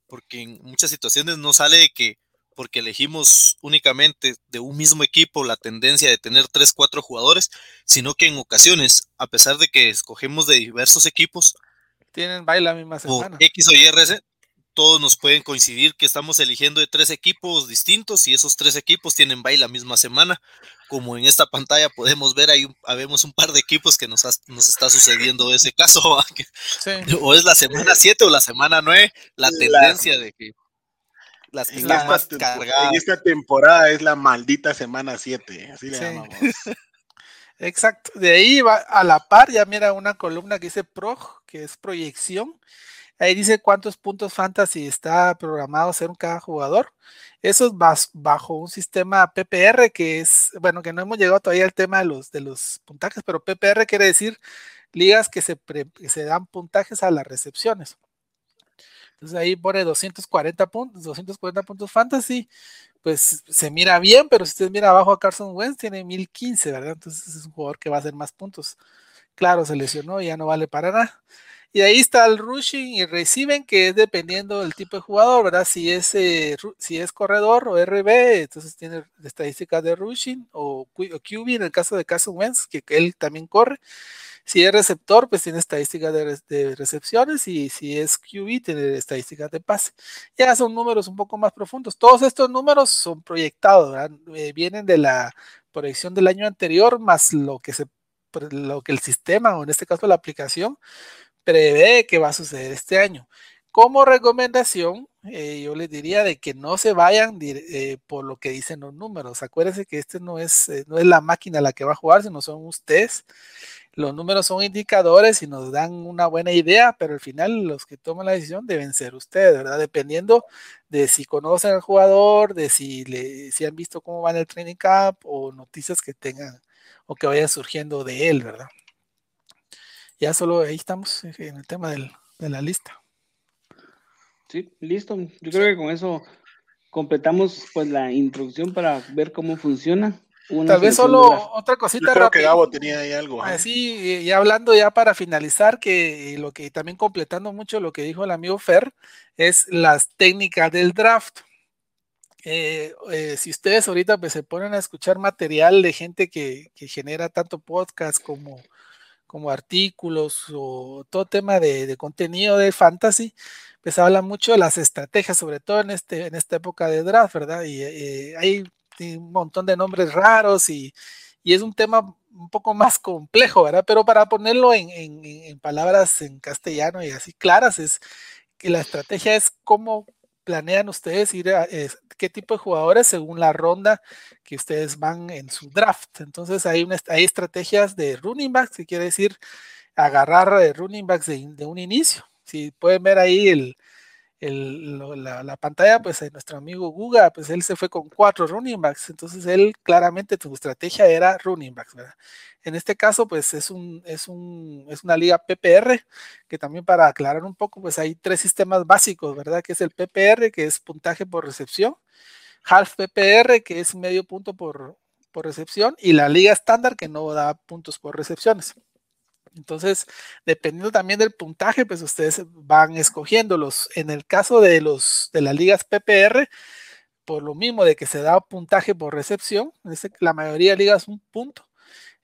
porque en muchas situaciones no sale de que porque elegimos únicamente de un mismo equipo la tendencia de tener 3, 4 jugadores, sino que en ocasiones, a pesar de que escogemos de diversos equipos, tienen baila la misma semana. X o Y RC, todos nos pueden coincidir que estamos eligiendo de tres equipos distintos y esos tres equipos tienen bye la misma semana. Como en esta pantalla podemos ver, ahí habemos un par de equipos que nos, nos está sucediendo ese caso. O es la semana 7 o la semana 9, la tendencia de que las que están más cargadas. En esta temporada es la maldita semana 7, así le llamamos. Exacto, de ahí va a la par, ya mira una columna que dice PROG, que es proyección, Ahí dice cuántos puntos fantasy está programado ser cada jugador. Eso es bajo un sistema PPR que es, bueno, que no hemos llegado todavía al tema de los, de los puntajes, pero PPR quiere decir ligas que se, se dan puntajes a las recepciones. Entonces ahí pone 240 puntos, 240 puntos fantasy, pues se mira bien, pero si usted mira abajo a Carson Wentz tiene 1015, ¿verdad? Entonces es un jugador que va a hacer más puntos. Claro, se lesionó y ya no vale para nada. Y ahí está el rushing y reciben, que es dependiendo del tipo de jugador, ¿verdad? Si es, eh, si es corredor o RB, entonces tiene estadísticas de rushing o, QB en el caso de Carson Wentz, que él también corre. Si es receptor, pues tiene estadísticas de, recepciones y si es QB, tiene estadísticas de pase. Ya son números un poco más profundos. Todos estos números son proyectados, ¿verdad? Eh, vienen de la proyección del año anterior más lo que se lo que el sistema o en este caso la aplicación prevé que va a suceder este año. Como recomendación, eh, yo les diría de que no se vayan eh, por lo que dicen los números. Acuérdense que este no es, eh, no es la máquina la que va a jugar, sino son ustedes. Los números son indicadores y nos dan una buena idea, pero al final los que toman la decisión deben ser ustedes, ¿verdad? Dependiendo de si conocen al jugador, de si, le, si han visto cómo va en el training camp o noticias que tengan o que vayan surgiendo de él, ¿verdad? Ya solo ahí estamos en el tema de la lista. Sí, listo. Yo creo que con eso completamos pues la introducción para ver cómo funciona. Tal vez solo otra cosita. Yo creo que Gabo tenía ahí algo. Así, ya hablando ya para finalizar, que lo que también completando mucho lo que dijo el amigo Fer, es las técnicas del draft. Eh, eh, si ustedes ahorita pues, se ponen a escuchar material de gente que, que genera tanto podcast como, como artículos o todo tema de, de contenido de fantasy, pues habla mucho de las estrategias, sobre todo en, este, en esta época de draft, ¿verdad? Y eh, hay un montón de nombres raros y, y, es un tema un poco más complejo, ¿verdad? Pero para ponerlo en, en, en palabras en castellano y así claras, es que la estrategia es cómo planean ustedes ir a qué tipo de jugadores según la ronda que ustedes van en su draft. Entonces hay, una, hay estrategias de running backs, que quiere decir agarrar eh, running backs de, de un inicio si pueden ver ahí el, la, pantalla, pues nuestro amigo Guga, pues él se fue con cuatro running backs, entonces él claramente su estrategia era running backs, ¿verdad? En este caso, pues es un, es un, es una liga PPR, que también para aclarar un poco, pues hay tres sistemas básicos, ¿verdad? Que es el PPR, que es puntaje por recepción, half PPR, que es medio punto por, por recepción, y la liga estándar, que no da puntos por recepciones. Entonces, dependiendo también del puntaje, pues ustedes van escogiéndolos. En el caso de los de las ligas PPR, por lo mismo de que se da puntaje por recepción, la mayoría de ligas un punto.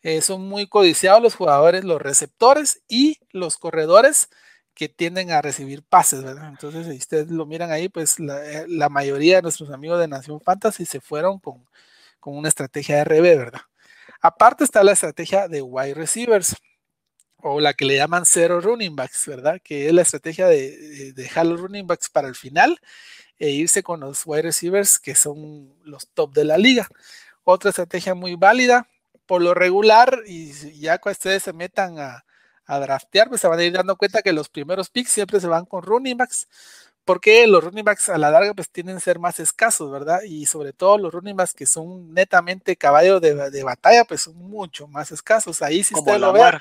Eh, son muy codiciados los jugadores, los receptores y los corredores que tienden a recibir pases, ¿verdad? Entonces, si ustedes lo miran ahí, pues la, eh, mayoría de nuestros amigos de Nación Fantasy se fueron con, con una estrategia de RB, ¿verdad? Aparte está la estrategia de wide receivers o la que le llaman cero running backs, ¿verdad? Que es la estrategia de, dejar los running backs para el final e irse con los wide receivers que son los top de la liga. Otra estrategia muy válida, por lo regular, y ya cuando ustedes se metan a, a draftear, pues se van a ir dando cuenta que los primeros picks siempre se van con running backs, porque los running backs a la larga pues tienen que ser más escasos, ¿verdad? Y sobre todo los running backs que son netamente caballos de, batalla, pues son mucho más escasos. Ahí si ustedes lo ven,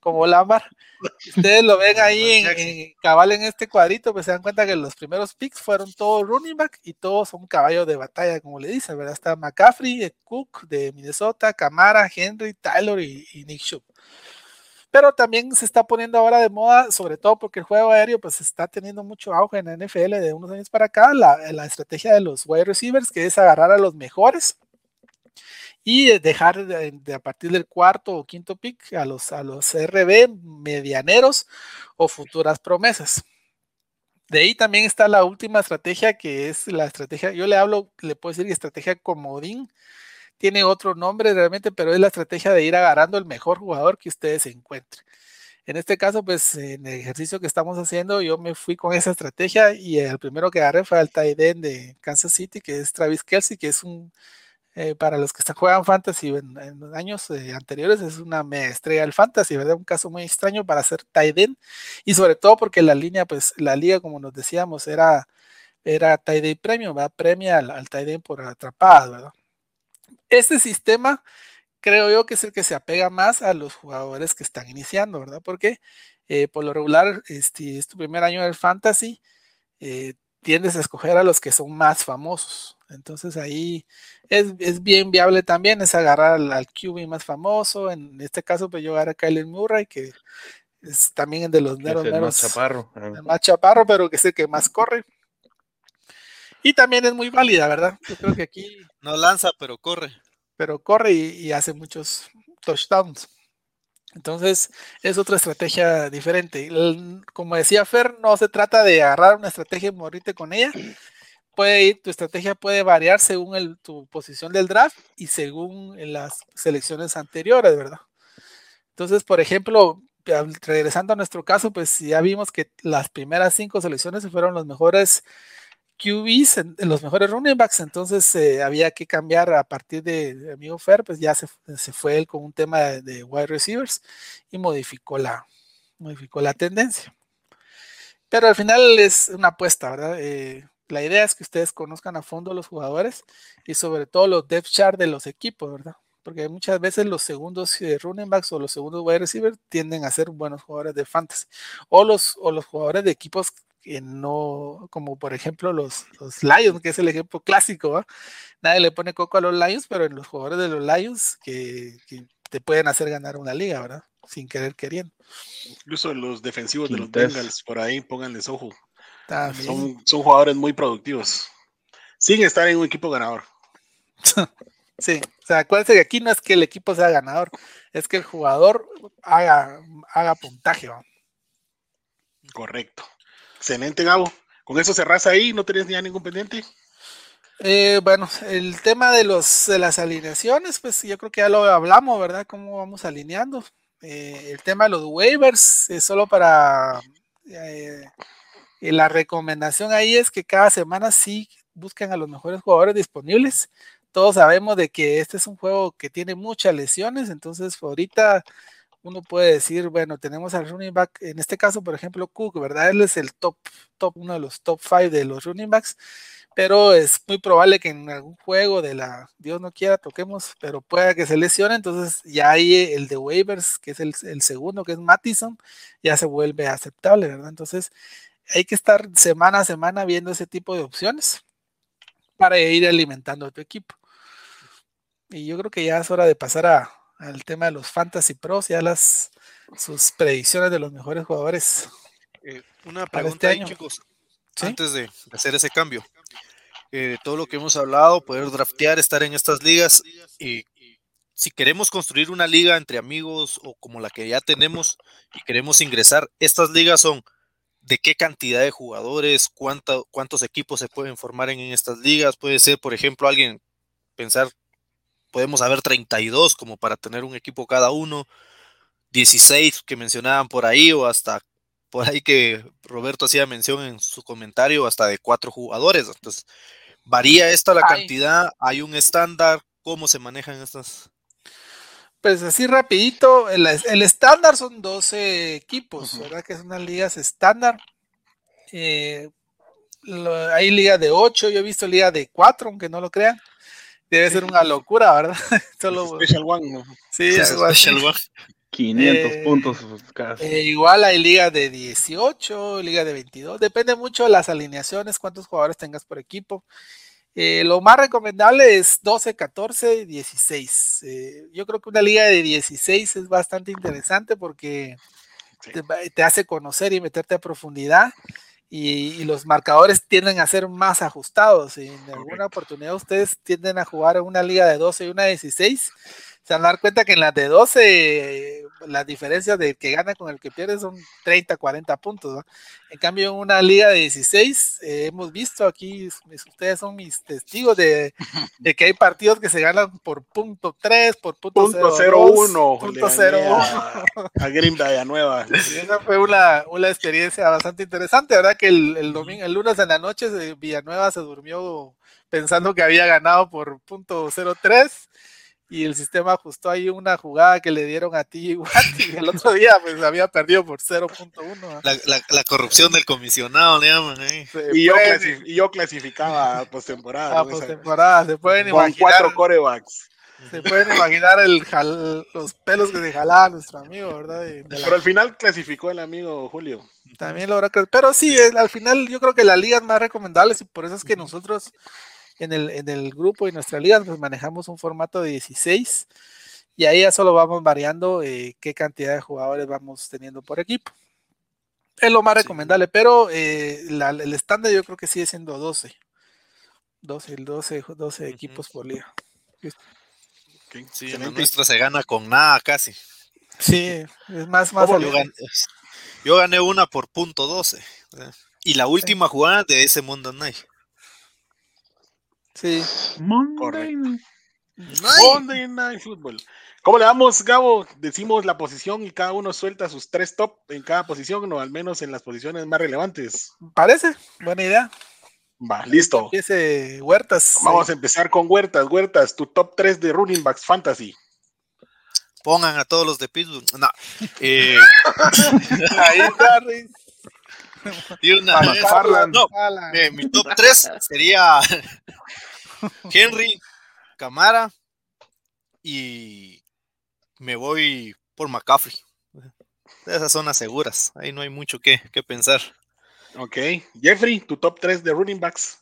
como Lamar, ustedes lo ven ahí en, cabal en este cuadrito, pues se dan cuenta que los primeros picks fueron todos running back y todos son caballos de batalla, como le dicen, ¿verdad? Está McCaffrey, Cook de Minnesota, Camara, Henry, Tyler y, y Nick Shub pero también se está poniendo ahora de moda, sobre todo porque el juego aéreo pues está teniendo mucho auge en la NFL de unos años para acá, la, la estrategia de los wide receivers, que es agarrar a los mejores y dejar de, a partir del cuarto o quinto pick a los, a los RB medianeros o futuras promesas. De ahí también está la última estrategia que es la estrategia, yo le hablo, le puedo decir estrategia comodín, tiene otro nombre realmente, pero es la estrategia de ir agarrando el mejor jugador que ustedes encuentren. En este caso, pues en el ejercicio que estamos haciendo, yo me fui con esa estrategia y el primero que agarré fue al tight de Kansas City, que es Travis Kelsey, que es un, eh, para los que juegan fantasy en, años eh, anteriores, es una estrella del fantasy, ¿verdad? Un caso muy extraño para hacer tight y sobre todo porque la línea, pues la liga, como nos decíamos, era, era tight end premium, ¿verdad? Premia al, al tight por atrapado, ¿verdad? Este sistema creo yo que es el que se apega más a los jugadores que están iniciando, ¿verdad? Porque eh, por lo regular, este, es tu primer año del fantasy, eh, tiendes a escoger a los que son más famosos. Entonces ahí es, bien viable también, es agarrar al, al, QB más famoso. En este caso, pues yo agarré a Kyler Murray, que es también de los meros, el más chaparro. El más chaparro, pero que es el que más corre. Y también es muy válida, ¿verdad? Yo creo que aquí. No lanza, pero corre. Pero corre y, hace muchos touchdowns. Entonces, es otra estrategia diferente. como decía Fer, no se trata de agarrar una estrategia y morirte con ella, puede ir, tu estrategia puede variar según el, tu posición del draft y según las selecciones anteriores, ¿verdad? Entonces, por ejemplo, regresando a nuestro caso, pues ya vimos que las primeras cinco selecciones fueron los mejores QBs, en, los mejores running backs, entonces eh, había que cambiar a partir de, amigo Fer, pues ya se, fue él con un tema de, wide receivers y modificó la, modificó la tendencia. Pero al final es una apuesta, ¿verdad? Eh, la idea es que ustedes conozcan a fondo los jugadores y sobre todo los depth chart de los equipos, ¿verdad? Porque muchas veces los segundos eh, running backs o los segundos wide receivers tienden a ser buenos jugadores de fantasy o los, o los jugadores de equipos que no, como por ejemplo los, los Lions, que es el ejemplo clásico, nadie le pone coco a los Lions, pero en los jugadores de los Lions que, te pueden hacer ganar una liga, ¿verdad? Sin querer queriendo. Incluso los defensivos de los Bengals, por ahí pónganles ojo. Son, son, jugadores muy productivos. Sin estar en un equipo ganador. sí, o sea, acuérdense que aquí no es que el equipo sea ganador, es que el jugador haga, haga puntaje. Correcto. Excelente, Gabo. Con eso cerras ahí, ¿no tenés ya ningún pendiente? Eh, bueno, el tema de los de las alineaciones, pues yo creo que ya lo hablamos, ¿verdad? Cómo vamos alineando. Eh, el tema de los waivers es solo para eh, la recomendación ahí es que cada semana sí busquen a los mejores jugadores disponibles. Todos sabemos de que este es un juego que tiene muchas lesiones, entonces ahorita uno puede decir, bueno, tenemos al running back, en este caso, por ejemplo, Cook, ¿verdad? Él es el top, top, uno de los top five de los running backs, pero es muy probable que en algún juego de la, Dios no quiera, toquemos, pero pueda que se lesione, entonces ya hay el de waivers, que es el, el segundo, que es Mattison, ya se vuelve aceptable, ¿verdad? Entonces, hay que estar semana a semana viendo ese tipo de opciones para ir alimentando a tu equipo. Y yo creo que ya es hora de pasar a, al tema de los Fantasy Pros, ya las sus predicciones de los mejores jugadores. Eh, una este pregunta ahí, chicos, antes de hacer ese cambio. Eh, todo lo que hemos hablado, poder draftear, estar en estas ligas y si queremos construir una liga entre amigos o como la que ya tenemos y queremos ingresar, estas ligas son de qué cantidad de jugadores, cuántos equipos se pueden formar en, en estas ligas. Puede ser, por ejemplo, alguien pensar podemos haber 32 como para tener un equipo cada uno, 16 que mencionaban por ahí o hasta por ahí que Roberto hacía mención en su comentario hasta de cuatro jugadores. Entonces, varía esta la cantidad, hay un estándar, ¿cómo se manejan estas? Pues así rapidito, el, estándar son 12 equipos, ¿verdad? Que son unas ligas estándar. Eh, hay liga de 8, yo he visto liga de 4, aunque no lo crean. Debe ser una locura, ¿verdad? Solo, Special One. Sí, Special One. 500 eh, puntos casi. Eh, igual hay liga de 18, liga de 22. Depende mucho de las alineaciones, cuántos jugadores tengas por equipo. Eh, lo más recomendable es 12, 14, 16. yo creo que una liga de 16 es bastante interesante porque te, te, hace conocer y meterte a profundidad y, los marcadores tienden a ser más ajustados. Y en alguna oportunidad ustedes tienden a jugar en una liga de 12 y una de 16 se van a dar cuenta que en las de 12 las diferencias de que gana con el que pierde son 30, 40 puntos. En cambio, en una liga de 16, eh, hemos visto aquí, ustedes son mis testigos de, que hay partidos que se ganan por punto 3, por punto, punto 01. Punto 01. A, Green Nueva. Esa fue una, una, experiencia bastante interesante, ¿verdad? Que el, el, domingo, el lunes en la noche Villanueva se durmió pensando que había ganado por punto 03 y el sistema ajustó ahí una jugada que le dieron a ti igual y el otro día pues había perdido por 0.1. La, la, la, corrupción del comisionado le llaman ahí. Y, yo y, yo clasificaba a postemporada. A postemporada, se pueden Con imaginar. cuatro corebacks. Se pueden imaginar el los pelos que se jalaba nuestro amigo, ¿verdad? Pero al final clasificó el amigo Julio. También logra Pero sí, al final yo creo que la liga es más recomendable y por eso es que nosotros en el, en el grupo y nuestra liga, pues manejamos un formato de 16 y ahí ya solo vamos variando eh, qué cantidad de jugadores vamos teniendo por equipo. Es lo más recomendable, pero eh, el estándar yo creo que sigue siendo 12. 12, 12, 12 equipos por liga. Sí, la nuestra se gana con nada casi. Sí, es más, más yo, gané, yo, gané, una por punto 12. Y la última jugada de ese Mundo Night. Sí. Monday. Monday Night Football. ¿Cómo le damos, Gabo? Decimos la posición y cada uno suelta sus tres top en cada posición, o al menos en las posiciones más relevantes. Parece, buena idea. Va, listo. Empiece Huertas. Vamos a empezar con Huertas. Huertas, tu top 3 de running backs fantasy. Pongan a todos los de Pittsburgh. No. Eh, Ahí está, Riz. Y una- McFarland. no, Ala. eh, mi top 3 sería Henry, Camara y me voy por McCaffrey. Esas son las seguras. Ahí no hay mucho que, que pensar. Ok. Jeffrey, tu top 3 de running backs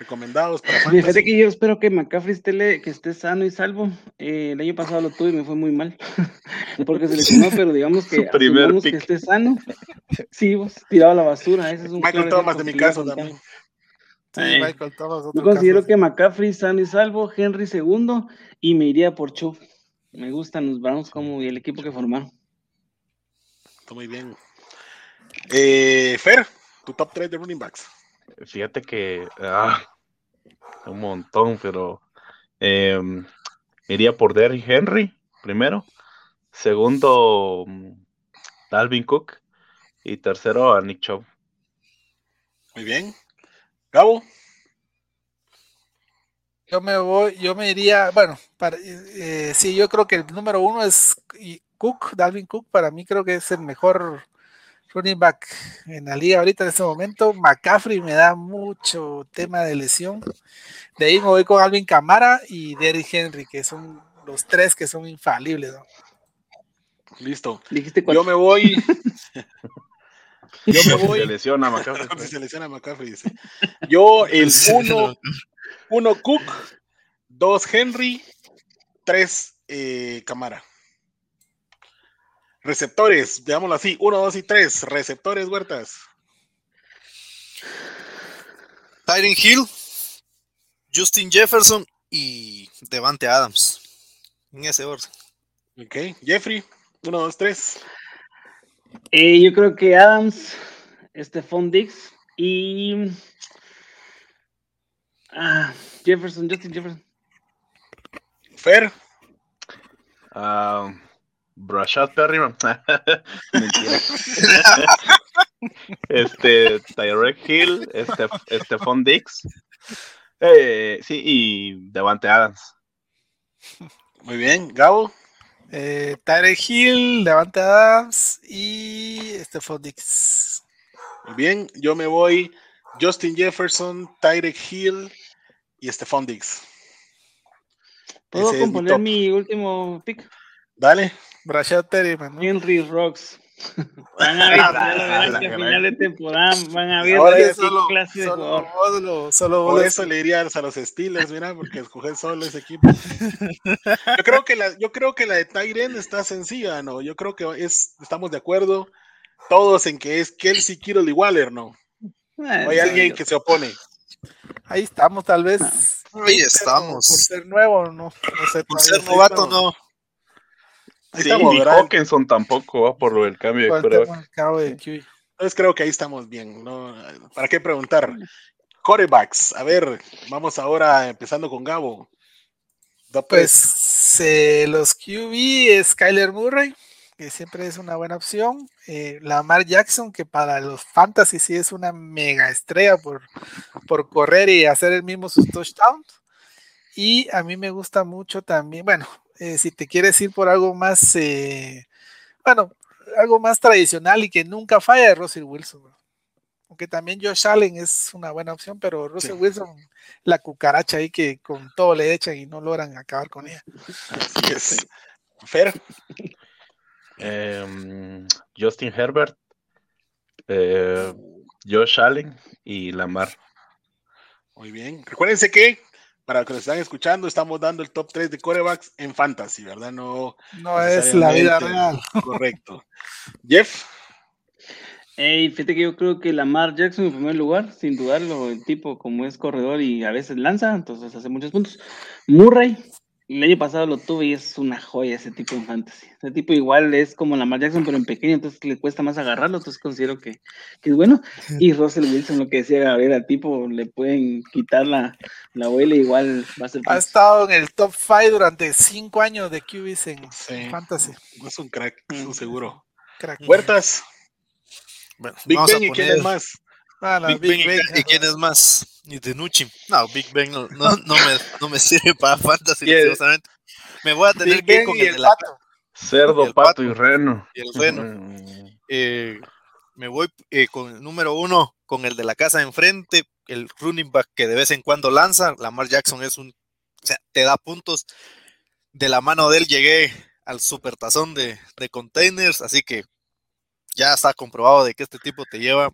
recomendados para Fíjate fantasy. que yo espero que McCaffrey esté, le- que esté sano y salvo. Eh, el año pasado lo tuve y me fue muy mal. Porque se lesionó, pero digamos que asumamos que esté sano. Sí, vos, tirado a la basura. Ese es un Michael claro Thomas de mi caso también. Sí, Eh, Michael Thomas, otro Yo considero caso. que McCaffrey sano y salvo, Henry segundo y me iría por Cho. Me gustan los Browns como y el equipo que formaron. Está muy bien. Eh, Fer, tu top 3 de running backs. Fíjate que ah, un montón, pero em, iría por Derrick Henry primero, segundo Dalvin Cook y tercero a Nick Chubb. Muy bien. Gabo, Yo me voy, yo me iría, bueno, para, eh, sí, yo creo que el número uno es Cook, Dalvin Cook, para mí creo que es el mejor running back en la liga ahorita en este momento. McCaffrey me da mucho tema de lesión. De ahí me voy con Alvin Camara y Derrick Henry, que son los tres que son infalibles. ¿no? listo. Yo me voy. Yo me Se voy. lesiona McCaffrey. Cuando se lesiona McCaffrey, dice. Yo, el 1 uno Cook, 2 Henry, 3 Camara. Receptores, digámoslo así, 1, 2 y 3. Receptores, Huertas. Tyron Hill, Justin Jefferson y Devante Adams. En ese orden. Ok, Jeffrey, 1, 2, 3. Eh, yo creo que Adams, Stephon Dix y ah, Jefferson, Justin Jefferson. Fer, Ah, Brashad Perryman. Mentira. este, Tyrek Hill, este, Stephon Dix. Eh, sí, y Devante Adams. muy bien. Gabo, Eh, Tyreek Hill, Levante Adams y Stephon Dix. muy bien. Yo me voy Justin Jefferson, Tyreek Hill y Stephon Diggs. ¿Puedo mi componer top. mi último pick? Dale. Brashad Perryman, ¿no? Henry Rocks. Van a ver, Ah, la que a gran. final de temporada van a ver Ahora qué ya solo- clase de Solo jugador. solo vos Por lo- eso le dirías a los Steelers, mira, porque escoger solo ese equipo. Yo creo que la, yo creo que la de Tyren está sencilla, ¿no? Yo creo que es, estamos de acuerdo todos en que es Kelsey Kittle y Waller, ¿no? Ah, O hay alguien que se opone. Ahí estamos, tal vez. Ahí estamos. Por ser nuevo, no, no sé. Por ser novato, no. Ahí Sí, estamos, ni ¿verdad? Hawkinson tampoco va por lo del cambio de el quarterback. QB. Entonces creo que ahí estamos bien. ¿no? ¿Para qué preguntar? Corebacks. A ver, vamos ahora empezando con Gabo. Pues eh, los QB es Kyler Murray, que siempre es una buena opción. Eh, Lamar Jackson, que para los fantasy sí es una mega estrella por, por correr y hacer el mismo sus touchdowns. Y a mí me gusta mucho también, bueno, eh, si te quieres ir por algo más, eh, bueno, algo más tradicional y que nunca falla, es Russell Wilson. bro. Aunque también Josh Allen es una buena opción, pero Russell Sí. Wilson, la cucaracha ahí que con todo le echan y no logran acabar con ella. Así es. Fer, Em, Justin Herbert, eh, Josh Allen y Lamar. muy bien. Recuérdense que, para los que nos están escuchando, estamos dando el top 3 de corebacks en fantasy, ¿verdad? No No es la vida real. correcto. Jeff, Ey, fíjate que yo creo que Lamar Jackson en primer lugar, sin dudarlo, el tipo como es corredor y a veces lanza, entonces hace muchos puntos. Murray el año pasado lo tuve y es una joya ese tipo de fantasy. Ese tipo igual es como la Lamar Jackson, pero en pequeño, entonces le cuesta más agarrarlo, entonces considero que, es bueno. Y Russell Wilson, lo que decía Gabriel, al tipo le pueden quitar la, la abuela, igual va a ser. Ha estado en el top 5 durante 5 años de QBs en fantasy. Es un crack, mm. seguro. Crack. Huertas. Big Ben y quién es más. Ah, Big, ben, y, quién es más. Y de Nucci. No, Big Ben no, no, me, no me sirve para fantasy. Me voy a tener que ir con el, de la Cerdo, pato, y reno. Y el reno. Mm. Eh, me voy eh, con el número uno, con el de la casa enfrente, el running back que de vez en cuando lanza. Lamar Jackson es un. O sea, te da puntos. De la mano de él llegué al supertazón de, de containers, así que ya está comprobado de que este tipo te lleva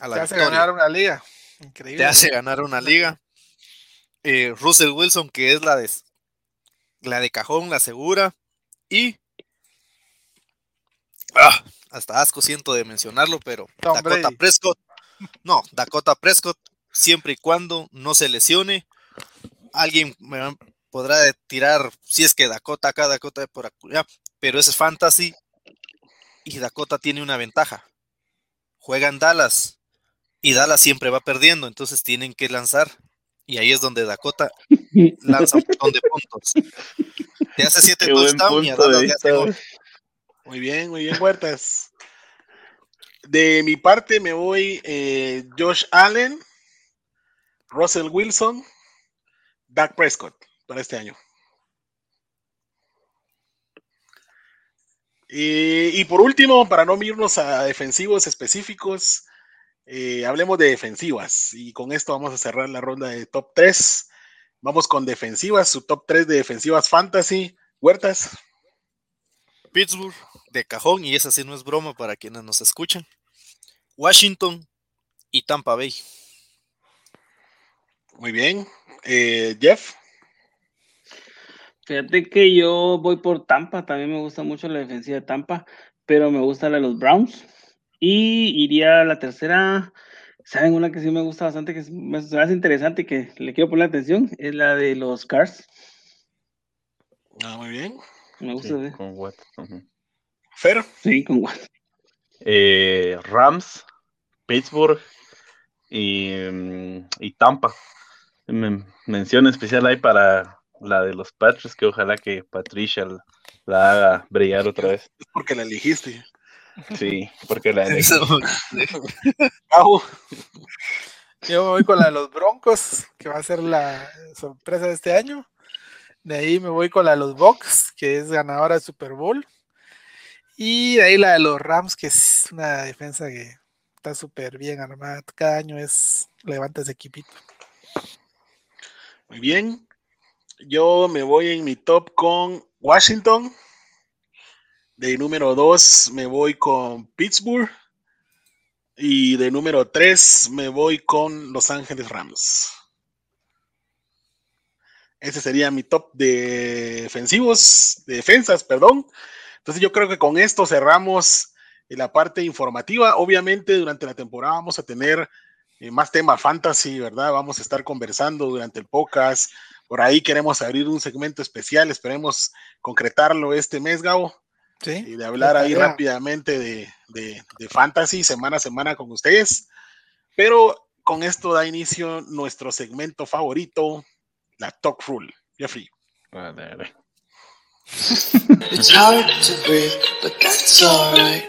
a la Te hace ganar una liga. Increíble. Te hace ganar una liga. Eh, Russell Wilson, que es la de la de cajón, la segura. Y ah, hasta asco siento de mencionarlo, pero Dakota Prescott. No, Dakota Prescott, siempre y cuando no se lesione. Alguien me podrá tirar si es que Dakota acá, Dakota por acá, pero ese es fantasy y Dakota tiene una ventaja. Juega en Dallas y Dallas siempre va perdiendo, entonces tienen que lanzar. Y ahí es donde Dakota lanza un montón de puntos. Te hace siete touchdowns y a Dallas Muy bien, muy bien, Huertas. De mi parte me voy eh, Josh Allen, Russell Wilson, Dak Prescott para este año. Y, por último, para no irnos a defensivos específicos, eh, hablemos de defensivas. Y con esto vamos a cerrar la ronda de top 3. Vamos con defensivas, su top 3 de defensivas fantasy. Huertas. Pittsburgh, de cajón, y esa sí no es broma para quienes nos escuchan. Washington y Tampa Bay. Muy bien. Eh, Jeff. Fíjate que yo voy por Tampa, también me gusta mucho la defensiva de Tampa, pero me gusta la de los Browns. Y iría a la tercera, ¿saben una que sí me gusta bastante, que me hace interesante y que le quiero poner atención? Es la de los Cars. Ah, muy bien. Me gusta. Sí, con Watt. Fer. Sí, con Watt. Eh, Rams, Pittsburgh y, mm, y Tampa. mención especial ahí para la de los Patriots, que ojalá que Patricia la, haga brillar otra vez. Es porque la elegiste. Sí, porque la elegí. Yo voy con la de los Broncos, que va a ser la sorpresa de este año. De ahí me voy con la de los Bucks, que es ganadora de Super Bowl. Y de ahí la de los Rams, que es una defensa que está súper bien armada. Cada año es levanta ese equipito. Muy bien. Yo me voy en mi top con Washington. De número 2 me voy con Pittsburgh. Y de número 3 me voy con Los Ángeles Rams. Ese sería mi top de defensivos, de defensas, perdón. Entonces yo creo que con esto cerramos la parte informativa. Obviamente durante la temporada vamos a tener eh, más tema fantasy, ¿verdad? Vamos a estar conversando durante el podcast por ahí queremos abrir un segmento especial, esperemos concretarlo este mes, Gabo. Sí. Y de hablar ahí rápidamente de, de, fantasy semana a semana con ustedes. Pero con esto da inicio nuestro segmento favorito, la Talk Rule. Jeffrey. Vale, It's hard to breathe, but that's alright.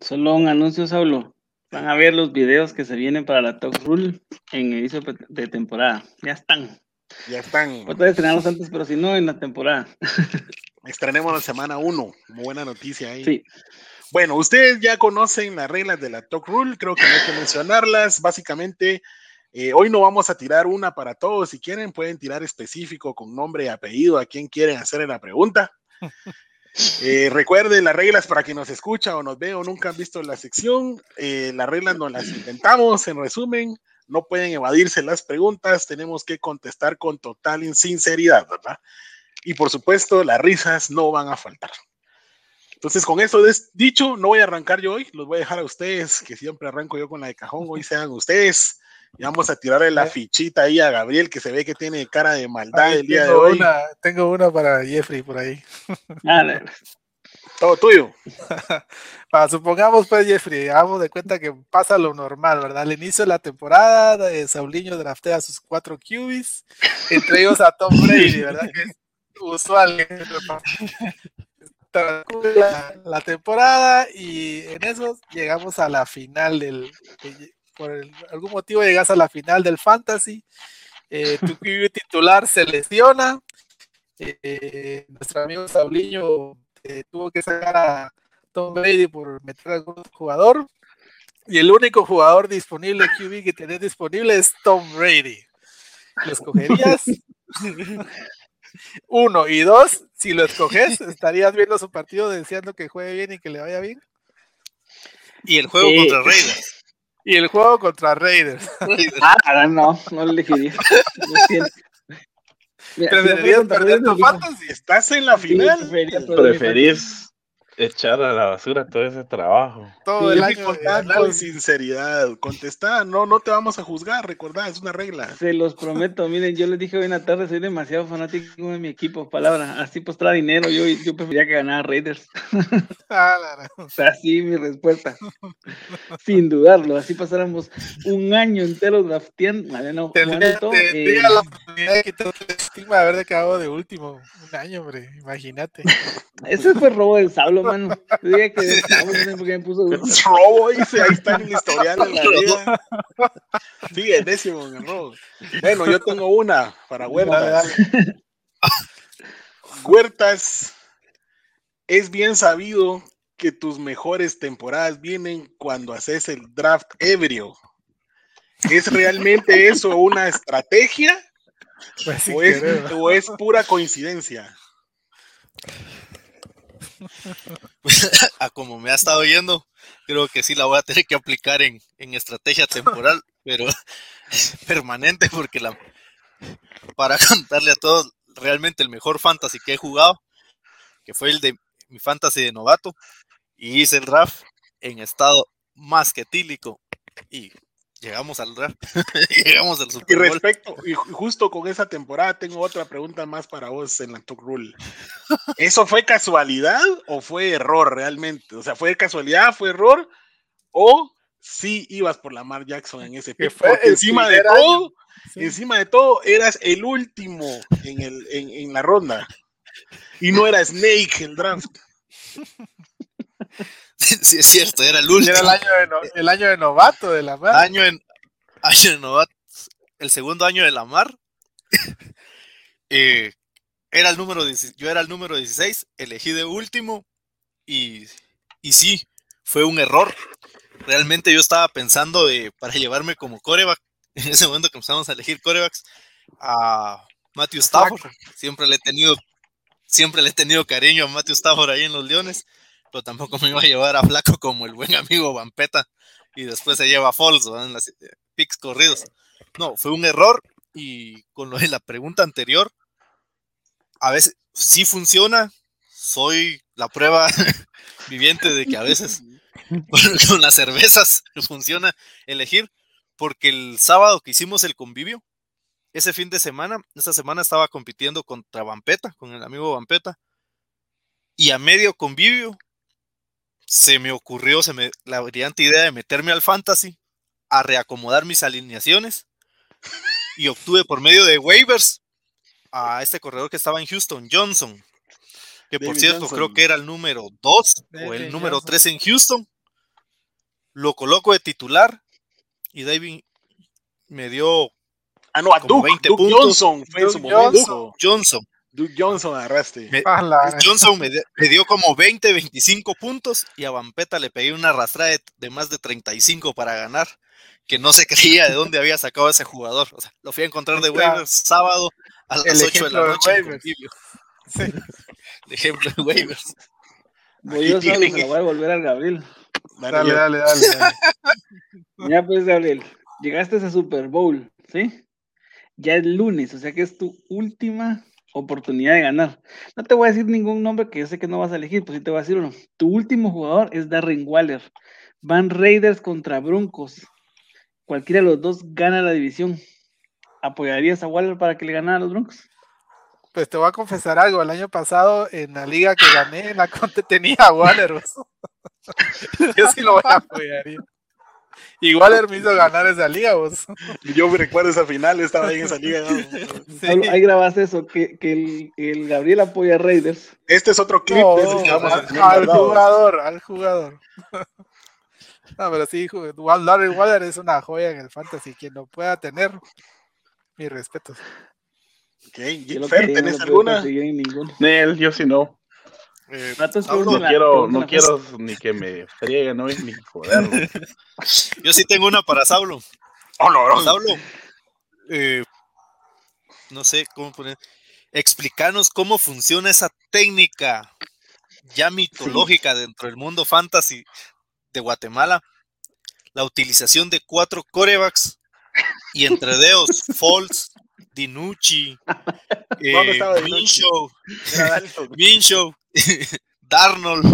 Solo un anuncio, Saulo. Van a ver los videos que se vienen para la Talk Rule en inicio de temporada. Ya están. Ya están. Otra estrenamos antes, pero si no, en la temporada. Estrenemos la semana 1. Buena noticia ahí. Sí. Bueno, ustedes ya conocen las reglas de la Talk Rule, creo que no hay que mencionarlas. Básicamente, eh, hoy no vamos a tirar una para todos. Si quieren, pueden tirar específico con nombre y apellido a quien quieren hacerle la pregunta. Eh, recuerden las reglas para quien nos escucha o nos ve o nunca han visto la sección. Eh, las reglas no las inventamos, en resumen. No pueden evadirse las preguntas, tenemos que contestar con total sinceridad, ¿verdad? Y por supuesto, las risas no van a faltar. Entonces, con eso dicho, no voy a arrancar yo hoy, los voy a dejar a ustedes, que siempre arranco yo con la de cajón, hoy sean ustedes. Y vamos a tirarle la fichita ahí a Gabriel, que se ve que tiene cara de maldad el día de hoy. tengo una para Jeffrey por ahí. Todo tuyo. supongamos, pues, Jeffrey, hago de cuenta que pasa lo normal, ¿verdad? Al inicio de la temporada, eh, Sauliño draftea a sus cuatro QBs, entre ellos a Tom Brady, ¿verdad? Que es usual. La, la, temporada y en eso llegamos a la final del. Por algún motivo llegas a la final del Fantasy. Eh, tu QB titular se lesiona. Eh, nuestro amigo Sauliño tuvo que sacar a Tom Brady por meter a algún jugador. Y el único jugador disponible QB que tenés disponible es Tom Brady. ¿Lo escogerías? Uno y dos, si lo escoges, estarías viendo su partido deseando que juegue bien y que le vaya bien. Y el juego contra Raiders. Y el juego contra Raiders. Ah, no, no lo elegiría. ¿Preferirías perder tu fantasy? Estás en la final. ¿Preferís echar a la basura todo ese trabajo. Todo el año con sinceridad, contestar, no, no te vamos a juzgar, recordad, es una regla. Se los prometo, miren, yo les dije hoy en la tarde, soy demasiado fanático de mi equipo, palabra, así pues trae dinero, yo, yo preferiría que ganara Raiders. Ah, así mi respuesta, sin dudarlo, así pasáramos un año entero drafteando, vale, no, tendría, eh, la oportunidad de estigma de haber quedado de último, un año, hombre, imagínate. Ese fue robo del sablo, mano. Dije que no me puso robo, dice, ahí está en el historial de la vida. Sigue, décimo en el robo. Bueno, yo tengo una para Huertas. Huertas, es bien sabido que tus mejores temporadas vienen cuando haces el draft ebrio. ¿Es realmente eso una estrategia? Pues o, es, ¿O es pura coincidencia? a como me ha estado yendo, creo que sí la voy a tener que aplicar en, estrategia temporal, pero permanente, porque la para contarle a todos realmente el mejor fantasy que he jugado, que fue el de mi fantasy de novato, y hice el draft en estado más que tílico y llegamos al draft, llegamos al Super Y respecto, y justo con esa temporada tengo otra pregunta más para vos en la Talk Rule. ¿Eso fue casualidad o fue error realmente? O sea, ¿fue casualidad, fue error o sí ibas por Lamar Jackson en ese pick? encima de todo, encima de todo eras el último en, el, en, en la ronda y no era Snake el draft. sí, es cierto, era el último. Era el año de, el año de novato de la mar. Año, en, año de novato, el segundo año de la mar. Eh, era el número, yo era el número 16, elegí de último y, y sí, fue un error. Realmente yo estaba pensando de, para llevarme como coreback, en ese momento que empezamos a elegir corebacks, a Matthew Stafford. Siempre le he tenido, siempre le he tenido cariño a Matthew Stafford ahí en los Leones tampoco me iba a llevar a Flaco como el buen amigo Vampeta y después se lleva a Falso en las eh, picks corridos. No, fue un error y con lo de la pregunta anterior, a veces sí funciona, soy la prueba viviente de que a veces con las cervezas funciona elegir, porque el sábado que hicimos el convivio, ese fin de semana, esa semana estaba compitiendo contra Vampeta, con el amigo Vampeta, y a medio convivio se me ocurrió se me, la brillante idea de meterme al fantasy, a reacomodar mis alineaciones y obtuve por medio de waivers a este corredor que estaba en Houston, Johnson, que por cierto creo que era el número 2 o el número 3 en Houston. Lo coloco de titular y David me dio ah, no, a como 20 puntos. Johnson fue en su momento. Johnson. Duke Johnson agarraste. Johnson me, dio como 20, 25 puntos y a Vampeta le pegué una arrastrada de, más de 35 para ganar, que no se creía de dónde había sacado ese jugador. O sea, lo fui a encontrar de waivers sábado a las 8 de la noche. De sí. De ejemplo de waivers. Voy a, voy a volver al Gabriel. Dale, dale, dale. ya pues, Gabriel, llegaste a Super Bowl, ¿sí? Ya es lunes, o sea que es tu última oportunidad de ganar. No te voy a decir ningún nombre que yo sé que no vas a elegir, pues sí te voy a decir uno. Tu último jugador es Darren Waller. Van Raiders contra Broncos. Cualquiera de los dos gana la división. ¿Apoyarías a Waller para que le ganara a los Broncos? Pues te voy a confesar algo. El año pasado, en la liga que gané, en la Conte tenía a Waller. Yo sí lo voy a apoyar. Y Waller me hizo ganar esa liga, vos. Yo me recuerdo esa final, estaba ahí en esa liga. Sí. Ahí grabaste eso, que, que el, el, Gabriel apoya a Raiders. Este es otro clip. No, de al, al jugador, al jugador. No, pero sí, Larry Waller es una joya en el fantasy. Quien lo pueda tener, mis respetos. Ok, Fer, ¿tenés alguna? Nel, yo sí no. Eh, no, quiero, no quiero ni que me friegue, no es ni joder. Yo sí tengo una para Saulo. Oh, no, no. Saulo, eh, no sé cómo poner. Explícanos cómo funciona esa técnica ya mitológica dentro del mundo fantasy de Guatemala. La utilización de cuatro corebacks y entre dedos, Falls, Dinucci, eh, Minshow, Minshow, Darnold,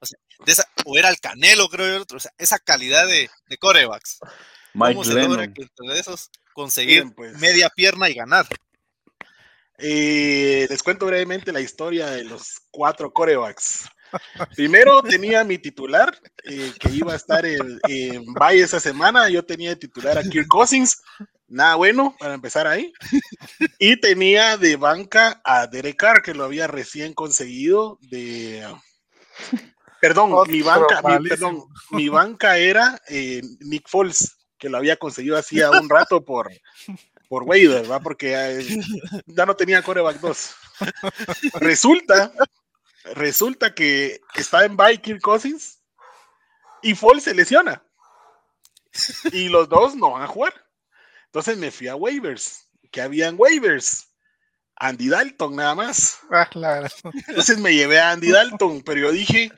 o, sea, de esa, o, era el Canelo, creo yo, o sea, esa calidad de, de corebacks. Mike ¿Cómo se logra que entre esos conseguir Bien, pues. media pierna y ganar? Eh, les cuento brevemente la historia de los cuatro corebacks. Primero tenía mi titular, eh, que iba a estar en, en Valle esa semana. Yo tenía de titular a Kirk Cousins, nada bueno para empezar ahí. Y tenía de banca a Derek Carr, que lo había recién conseguido de. Perdón, Otro mi banca, mi, perdón, mi banca era eh, Nick Foles, que lo había conseguido hacía un rato por, por ¿verdad? Porque eh, ya no tenía coreback 2. Resulta resulta que está en Viking Cousins y Fall se lesiona. Y los dos no van a jugar. Entonces me fui a waivers. ¿Qué había en waivers? Andy Dalton nada más. Ah, claro. Entonces me llevé a Andy Dalton, pero yo dije,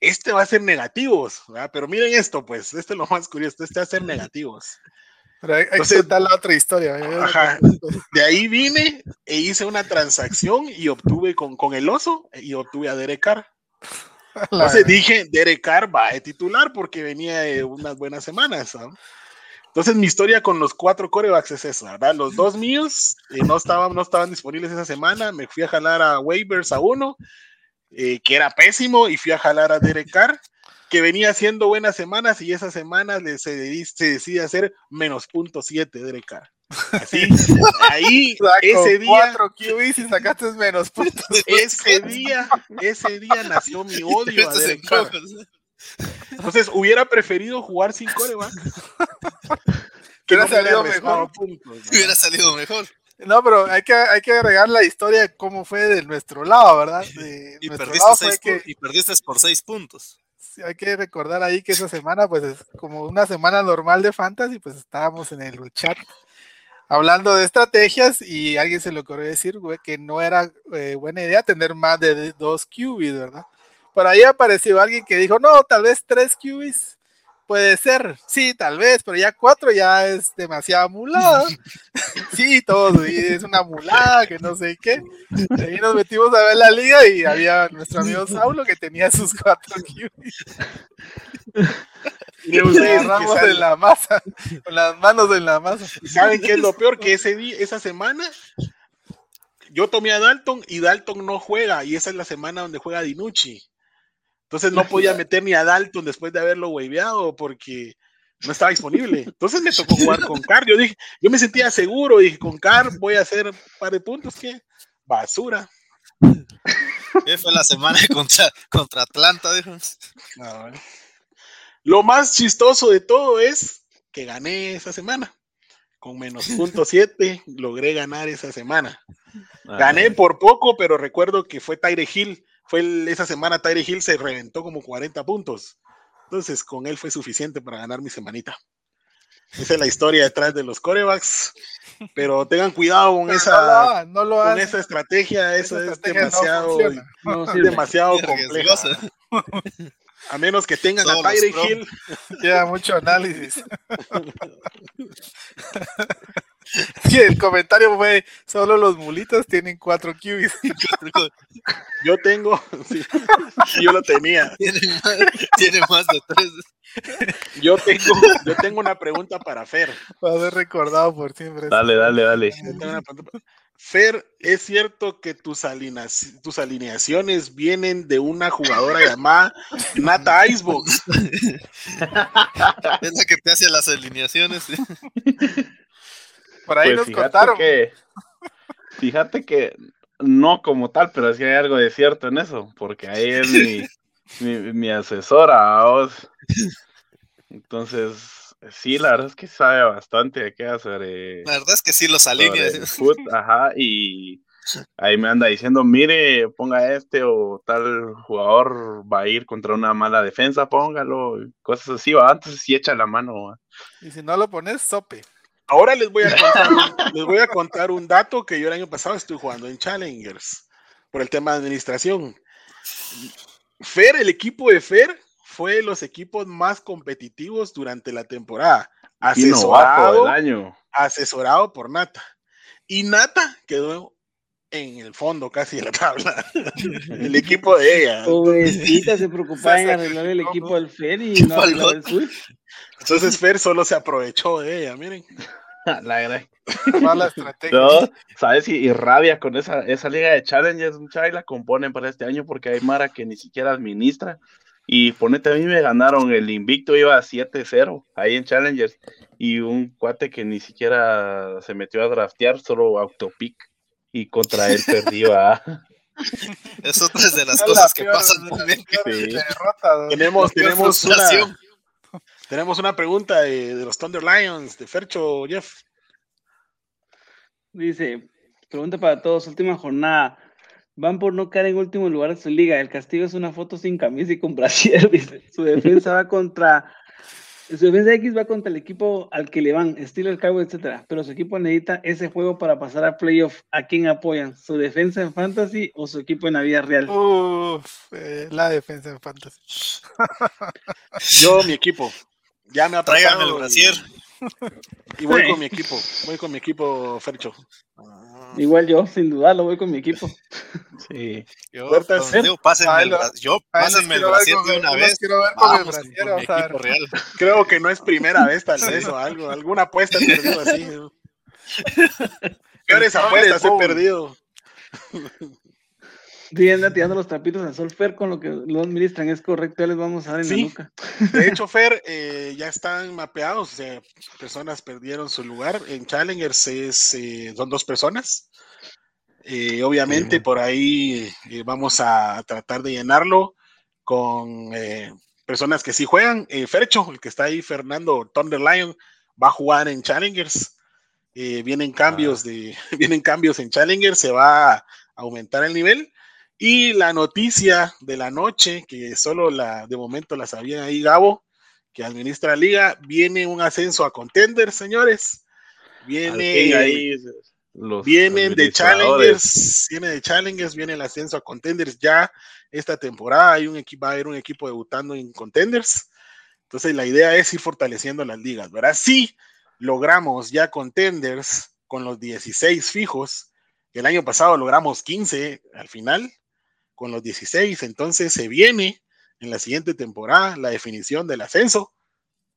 este va a ser negativos. ¿verdad? Pero miren esto, pues, este es lo más curioso, este va a ser negativos. Pero hay, Entonces, que contar la otra historia. Ajá, de ahí vine e hice una transacción y obtuve con, con el oso y obtuve a Derek Carr. Entonces dije, Derek Carr va a titular porque venía de unas buenas semanas. Entonces mi historia con los cuatro corebacks es esa, ¿verdad? Los dos míos eh, no, estaban, no estaban disponibles esa semana, me fui a jalar a waivers a uno, eh, que era pésimo, y fui a jalar a Derek Carr que venía haciendo buenas semanas y esas semanas le, se, se decide hacer menos punto siete de Carr. Así, ahí, ese día. Cuatro QBs y sacaste menos puntos. Ese día, ese día nació mi odio a Derek Carr. Entonces, hubiera preferido jugar sin coreback. que hubiera no salido mejor. Puntos, ¿no? Hubiera salido mejor. No, pero hay que, hay que agregar la historia de cómo fue de nuestro lado, ¿verdad? De y, perdiste lado seis, que... y perdiste por seis puntos hay que recordar ahí que esa semana, pues es como una semana normal de fantasy, pues estábamos en el chat hablando de estrategias y alguien se le ocurrió decir, güey, que no era eh, buena idea tener más de dos QBs, ¿verdad? Por ahí apareció alguien que dijo, no, tal vez tres QBs Puede ser, sí, tal vez, pero ya cuatro ya es demasiado mulada. sí, todo, y es una mulada, que no sé qué. Ahí nos metimos a ver la liga y había nuestro amigo Saulo que tenía sus cuatro QBs. Y agarramos en la masa, con las manos en la masa. ¿Saben qué es lo peor? Que ese día, esa semana, yo tomé a Dalton y Dalton no juega, y esa es la semana donde juega Dinucci. Entonces no podía meter ni a Dalton después de haberlo waveado porque no estaba disponible. Entonces me tocó jugar con Car. Yo dije, yo me sentía seguro, dije, con Car voy a hacer un par de puntos, ¿qué? Basura. fue la semana contra, contra Atlanta, dijo. No, Lo más chistoso de todo es que gané esa semana. Con menos punto siete logré ganar esa semana. Gané por poco, pero recuerdo que fue Tyre Hill fue el, esa semana Tyre Hill se reventó como 40 puntos. Entonces, con él fue suficiente para ganar mi semanita. Esa es la historia detrás de los corebacks. Pero tengan cuidado con esa, no lo, no con esa estrategia. Eso es demasiado, no demasiado complejo. A menos que tengan a Tyre Hill. Queda mucho análisis. Sí, el comentario fue, solo los mulitos tienen cuatro QBs. Yo tengo, sí, yo lo tenía. Tiene más, tiene más de tres. Yo tengo, yo tengo una pregunta para Fer. Va a ser recordado por siempre. Dale, dale, dale. Fer, ¿es cierto que tus, alineaci- tus alineaciones vienen de una jugadora llamada Nata Icebox? Es la que te hace las alineaciones. Por ahí Pues nos fíjate contaron. que, fíjate que no como tal, pero sí hay algo de cierto en eso, porque ahí es mi, mi, mi asesora. Entonces, sí, la verdad es que sabe bastante de qué hacer. eh, La verdad es que sí los sobre alinea. ajá, y ahí me anda diciendo, mire, ponga este o tal jugador va a ir contra una mala defensa, póngalo, y cosas así, va, antes sí echa la mano, va. Y si no lo pones, sope. Ahora les voy, a contar un, les voy a contar un dato que yo el año pasado estuve jugando en Challengers por el tema de administración. Fer, el equipo de Fer fue de los equipos más competitivos durante la temporada. Asesorado, año. asesorado por Nata. Y Nata quedó en el fondo casi de la tabla. el equipo de ella. Pobrecita, se preocupaba en arreglar el equipo al Fer y no arreglar el suyo. Entonces Fer solo se aprovechó de ella, miren. La gran- Mala estrategia. No, ¿sabes? Y, y rabia con esa, esa liga de challenges, mucha y la componen para este año porque hay Mara que ni siquiera administra. Y ponete a mí, me ganaron el invicto, iba a 7-0 ahí en Challengers. Y un cuate que ni siquiera se metió a draftear, solo autopic. Y contra él perdí, va. Es otra de las la cosas que pasan también. Sí. Tenemos, tenemos una, tenemos una pregunta de, de los Thunder Lions, de Fercho, Jeff. Dice, pregunta para todos, última jornada. Van por no caer en último lugar de su liga. El castigo es una foto sin camisa y con brasier, dice. Su defensa va contra... Su defensa X va contra el equipo al que le van, Steelers, Cowboys, etcétera. Pero su equipo necesita ese juego para pasar a playoff. ¿A quién apoyan? ¿Su defensa en fantasy o su equipo en la vida real? Uf, eh, la defensa en fantasy. Yo, mi equipo. Ya me ha Tráigame el brasier. Y, y voy Sí. con mi equipo. Voy con mi equipo, Fercho. Igual yo, sin dudarlo, voy con mi equipo. Sí. Yo, pues, digo, pásenme Ahí el, lo- yo, pásenme el brasier de una vez. quiero ver con el Vamos con, brasier, con a ver. equipo real. Creo que no es primera vez, tal vez, o algo. Alguna apuesta he perdido así. Peores apuestas he perdido. Sí, anda tirando los trapitos al sol, Fer, con lo que lo administran, es correcto, ya les vamos a dar en Sí. la nuca. De hecho, Fer, eh, ya están mapeados. O sea, personas perdieron su lugar. En Challengers es, eh, son dos personas. Eh, obviamente, por ahí eh, vamos a tratar de llenarlo con eh, personas que sí juegan. Eh, Fercho, el que está ahí, Fernando Thunder Lion, va a jugar en Challengers. Eh, vienen cambios de, vienen cambios en Challengers, se va a aumentar el nivel. Y la noticia de la noche, que solo la de momento la sabía ahí Gabo, que administra la liga, viene un ascenso a contender, señores. Viene, ahí, los vienen de challengers, viene de challengers, viene el ascenso a contenders. Ya esta temporada hay un equipo, va a haber un equipo debutando en contenders. Entonces la idea es ir fortaleciendo las ligas, ¿verdad? Si logramos ya contenders con los 16 fijos, el año pasado logramos 15 al final con los 16, entonces se viene en la siguiente temporada la definición del ascenso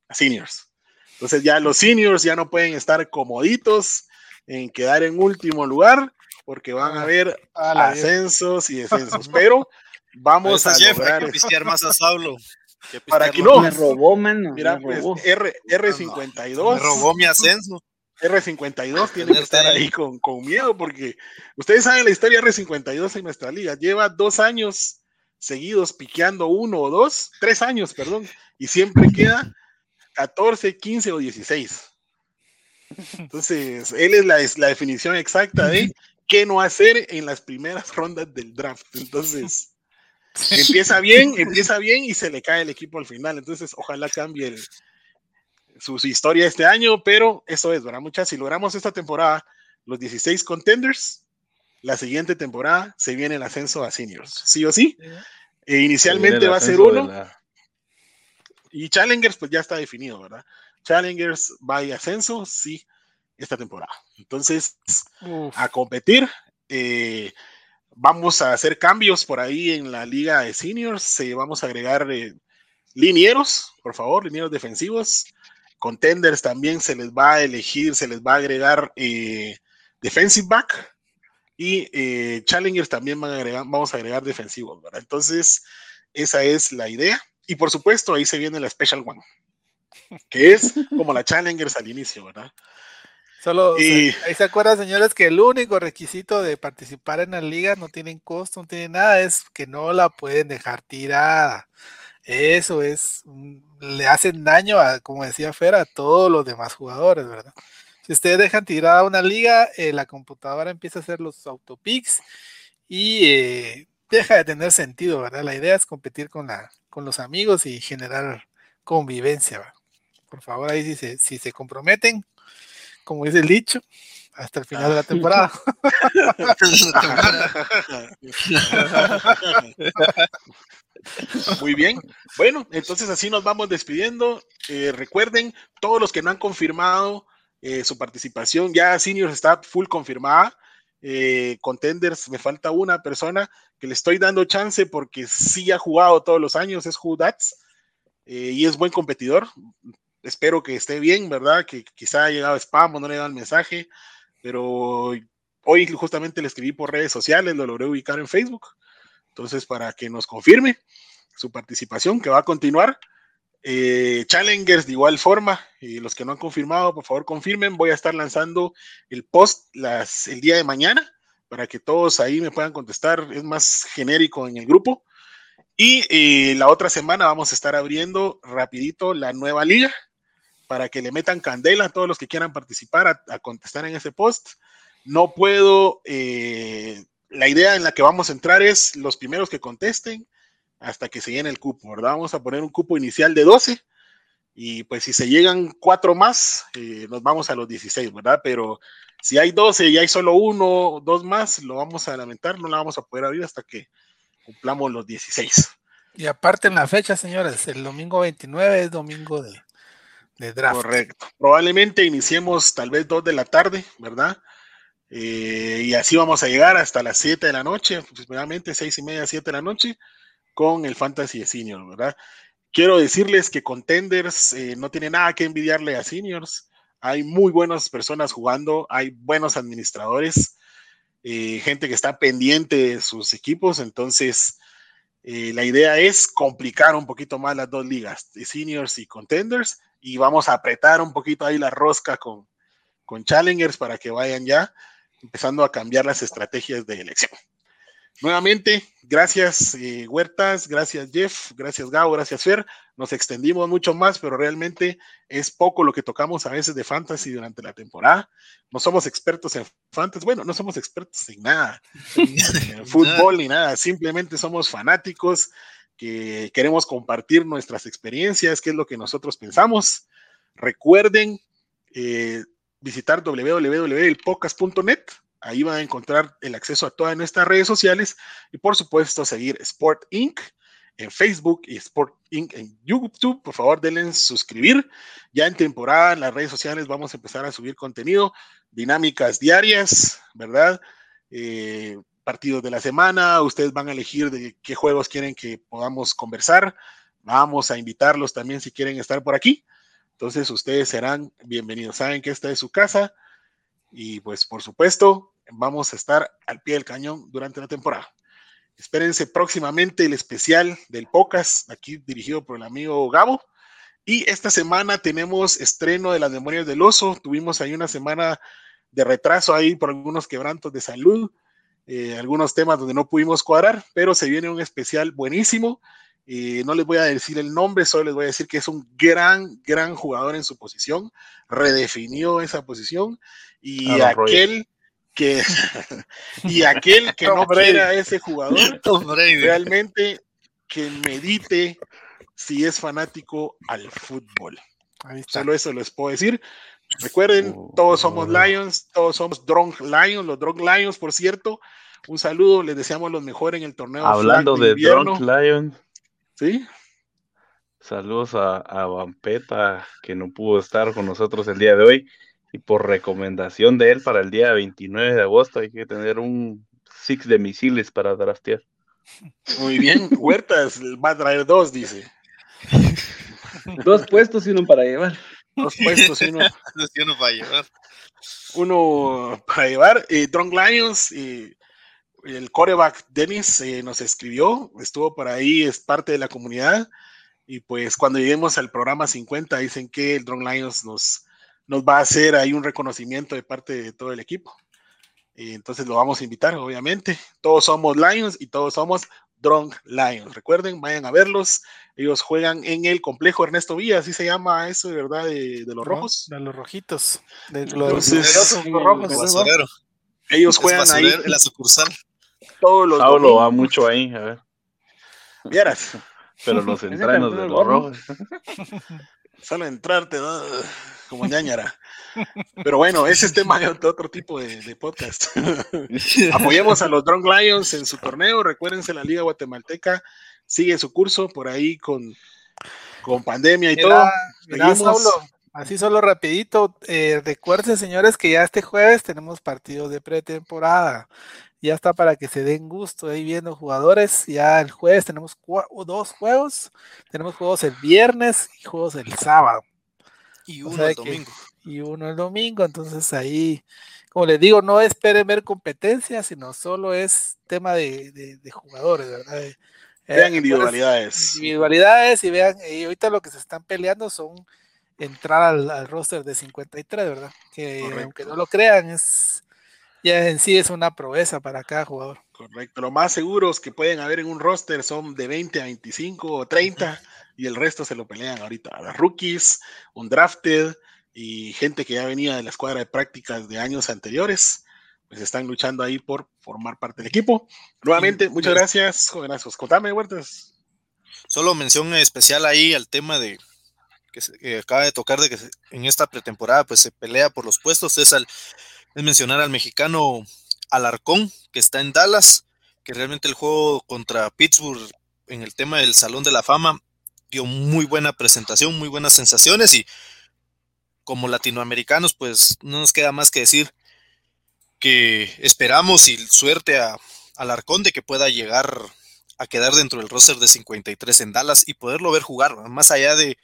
a seniors. Entonces ya los seniors ya no pueden estar comoditos en quedar en último lugar porque van a haber A la vieja. ascensos y descensos, pero vamos a Jeff, hay lograr que esto. pistear más a Saulo. Hay que Para que no. Me robó, mano. Mira, me pues robó. R, Me R52 robó mi ascenso. R52 tiene que estar ahí con, con miedo porque ustedes saben la historia de R52 en nuestra liga. Lleva dos años seguidos piqueando uno o dos, tres años, perdón, y siempre queda 14, 15 o 16. Entonces, él es la, es la definición exacta de qué no hacer en las primeras rondas del draft. Entonces, empieza bien, empieza bien y se le cae el equipo al final. Entonces, ojalá cambie el, su, su historia este año, pero eso es, ¿verdad? Muchas, si logramos esta temporada los 16 contenders, la siguiente temporada se viene el ascenso a seniors, sí o sí. E inicialmente va a ser uno la- y challengers pues ya está definido, ¿verdad? Challengers va y ascenso, sí. esta temporada. Entonces, a competir. Eh, vamos a hacer cambios por ahí en la liga de seniors. vamos a agregar eh, linieros, por favor, linieros defensivos. Contenders también se les va a elegir, se les va a agregar eh, defensive back. Y eh, challengers también van a agregar, vamos a agregar defensivos, ¿verdad? Entonces, esa es la idea. Y por supuesto, ahí se viene la Special One, que es como la Challengers al inicio, ¿verdad? Solo ahí se acuerdan, señores, que el único requisito de participar en la liga no tienen costo, no tienen nada, es que no la pueden dejar tirada. Eso es, le hacen daño a, como decía Fer, a todos los demás jugadores, ¿verdad? Si ustedes dejan tirada una liga, eh, la computadora empieza a hacer los autopicks y eh, deja de tener sentido, ¿verdad? La idea es competir con, la, con los amigos y generar convivencia, ¿verdad? Por favor, ahí si se, si se comprometen, como dice el dicho, hasta el final de la temporada. Muy bien. Bueno, entonces así nos vamos despidiendo. Eh, recuerden, todos los que no han confirmado eh, su participación, ya Seniors está full confirmada. Eh, contenders, me falta una persona que le estoy dando chance porque sí ha jugado todos los años, es Hudats y es buen competidor espero que esté bien, ¿verdad? Que quizá haya llegado spam o no le el mensaje, pero hoy justamente le escribí por redes sociales, lo logré ubicar en Facebook. Entonces, para que nos confirme su participación, que va a continuar. Eh, challengers de igual forma, y los que no han confirmado, por favor confirmen. Voy a estar lanzando el post las, el día de mañana para que todos ahí me puedan contestar. Es más genérico en el grupo. Y eh, la otra semana vamos a estar abriendo rapidito la nueva liga para que le metan candela a todos los que quieran participar a, contestar en ese post. No puedo, eh, la idea en la que vamos a entrar es los primeros que contesten hasta que se llene el cupo, ¿verdad? Vamos a poner un cupo inicial de 12 y pues si se llegan cuatro más, eh, nos vamos a los 16, ¿verdad? Pero si hay 12 y hay solo uno, dos más, lo vamos a lamentar, no la vamos a poder abrir hasta que cumplamos los 16. Y aparte en la fecha, señores, el domingo 29 es domingo de, Correcto. Probablemente iniciemos tal vez dos de la tarde, ¿verdad? Eh, y así vamos a llegar hasta las 7 de la noche, aproximadamente seis y media, 7 de la noche, con el Fantasy de Senior, ¿verdad? Quiero decirles que Contenders eh, no tiene nada que envidiarle a Seniors. Hay muy buenas personas jugando, hay buenos administradores, eh, gente que está pendiente de sus equipos, entonces la idea es complicar un poquito más las dos ligas, Seniors y Contenders, y vamos a apretar un poquito ahí la rosca con Challengers para que vayan ya empezando a cambiar las estrategias de elección. Nuevamente, gracias eh, Huertas, gracias Jeff, gracias Gao, gracias Fer. Nos extendimos mucho más, pero realmente es poco lo que tocamos a veces de fantasy durante la temporada. No somos expertos en fantasy, bueno, no somos expertos en nada, en fútbol ni nada, simplemente somos fanáticos que queremos compartir nuestras experiencias, qué es lo que nosotros pensamos. Recuerden eh, visitar www.elpocas.net. Ahí van a encontrar el acceso a todas nuestras redes sociales y por supuesto seguir Sport Inc. en Facebook y Sport Inc. en YouTube. Por favor, denle suscribir. Ya en temporada en las redes sociales vamos a empezar a subir contenido, dinámicas diarias, ¿verdad? Eh, partidos de la semana, ustedes van a elegir de qué juegos quieren que podamos conversar. Vamos a invitarlos también si quieren estar por aquí. Entonces ustedes serán bienvenidos. Saben que esta es su casa y pues por supuesto vamos a estar al pie del cañón durante la temporada. Espérense próximamente el especial del Pocas, aquí dirigido por el amigo Gabo. Y esta semana tenemos estreno de las Memorias del Oso. Tuvimos ahí una semana de retraso ahí por algunos quebrantos de salud. Eh, algunos temas donde no pudimos cuadrar, pero se viene un especial buenísimo. Eh, no les voy a decir el nombre, solo les voy a decir que es un gran, gran jugador en su posición, redefinió esa posición y aquel que y aquel que no quiera a ese jugador realmente que medite si es fanático al fútbol. Solo eso les puedo decir. Recuerden, oh, todos somos Lions, todos somos Drunk Lions, los Drunk Lions, por cierto. Un saludo, les deseamos lo mejor en el torneo. Hablando de, Drunk Lions. Sí. Saludos a, a Vampeta, que no pudo estar con nosotros el día de hoy. Y por recomendación de él para el día 29 de agosto hay que tener un six de misiles para draftear. Muy bien, Huertas va a traer dos, dice. Dos puestos y uno para llevar. Dos puestos y uno, y uno para llevar. uno para llevar. Eh, Drunk Lions, eh, el coreback Dennis eh, nos escribió, estuvo por ahí, es parte de la comunidad. Y pues cuando lleguemos al programa 50, dicen que el Drunk Lions nos, nos va a hacer ahí un reconocimiento de parte de todo el equipo. Y entonces lo vamos a invitar, obviamente. Todos somos Lions y todos somos Drunk Lions. Recuerden, vayan a verlos. Ellos juegan en el complejo Ernesto Villa, así se llama eso de verdad de, de los rojos. De los rojitos. De los Entonces, poderosos sí, rojos. Ellos Es juegan ahí en la sucursal. todos los Saulo va mucho ahí, a ver. Vieras, Pero los campeón de del los gorro. rojos. solo entrarte ¿no? como ñañara. Pero bueno, ese es tema de otro tipo de, de podcast. Apoyemos a los Drunk Lions en su torneo. Recuérdense, la Liga Guatemalteca sigue su curso por ahí con, con pandemia y todo. Mira. Saulo, así solo rapidito, eh, recuerden señores que ya este jueves tenemos partidos de pretemporada, ya está para que se den gusto ahí viendo jugadores, ya el jueves tenemos dos juegos, tenemos juegos el viernes y juegos el sábado Y O uno sea el domingo. y uno el domingo, entonces ahí, como les digo, no esperen ver competencia, sino solo es tema de, de- de jugadores, ¿verdad? Eh, Vean acuérdense- individualidades. individualidades y vean, y ahorita lo que se están peleando son entrar al, al roster de 53, ¿verdad? Que Correcto. aunque no lo crean, es ya en sí es una proeza para cada jugador. Correcto. Lo más seguros que pueden haber en un roster son de 20 a 25 o 30 y el resto se lo pelean ahorita. A los rookies, un drafted y gente que ya venía de la escuadra de prácticas de años anteriores, pues están luchando ahí por formar parte del equipo. Nuevamente, muchas gracias, jovenazos. Contame, Huertas. Solo mención especial ahí al tema de que, se- acaba de tocar de que en esta pretemporada pues se pelea por los puestos es al es mencionar al mexicano Alarcón que está en Dallas que realmente el juego contra Pittsburgh en el tema del Salón de la Fama dio muy buena presentación, muy buenas sensaciones y como latinoamericanos pues no nos queda más que decir que esperamos y suerte a Alarcón de que pueda llegar a quedar dentro del roster de 53 en Dallas y poderlo ver jugar, más allá de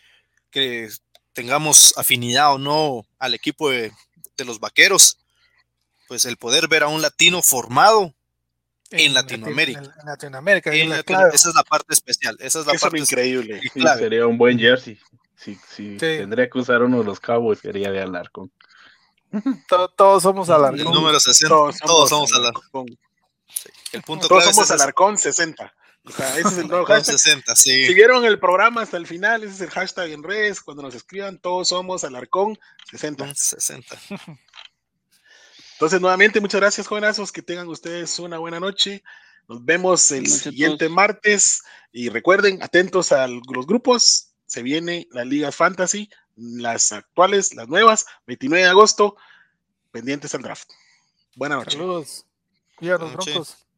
que tengamos afinidad o no al equipo de, de los vaqueros, pues el poder ver a un latino formado En Latino- Latinoamérica. En, Latinoamérica, es en esa es la parte especial, esa es la Eso es parte increíble. y Sí, sería un buen jersey. Si, Sí. tendría que usar uno de los Cowboys, sería de Alarcón. To- todos somos El Alarcón. número 60, Todos todos, somos, somos a la, Alarcón. el punto Todos clave es somos ese, Alarcón 60. O sea, ese es el nuevo con hashtag. 60, sí. Si vieron el programa hasta el final, ese es el hashtag en redes. Cuando nos escriban, todos somos Alarcón 60. con 60. Entonces, nuevamente, muchas gracias, jovenazos. Que tengan ustedes una buena noche. Nos vemos el Buenas noches siguiente martes. Y recuerden, atentos a los grupos. Se viene la Liga Fantasy, las actuales, las nuevas, 29 de agosto, pendientes al draft. Buena noche. Saludos. Cuídanos, Buenas noches. broncos.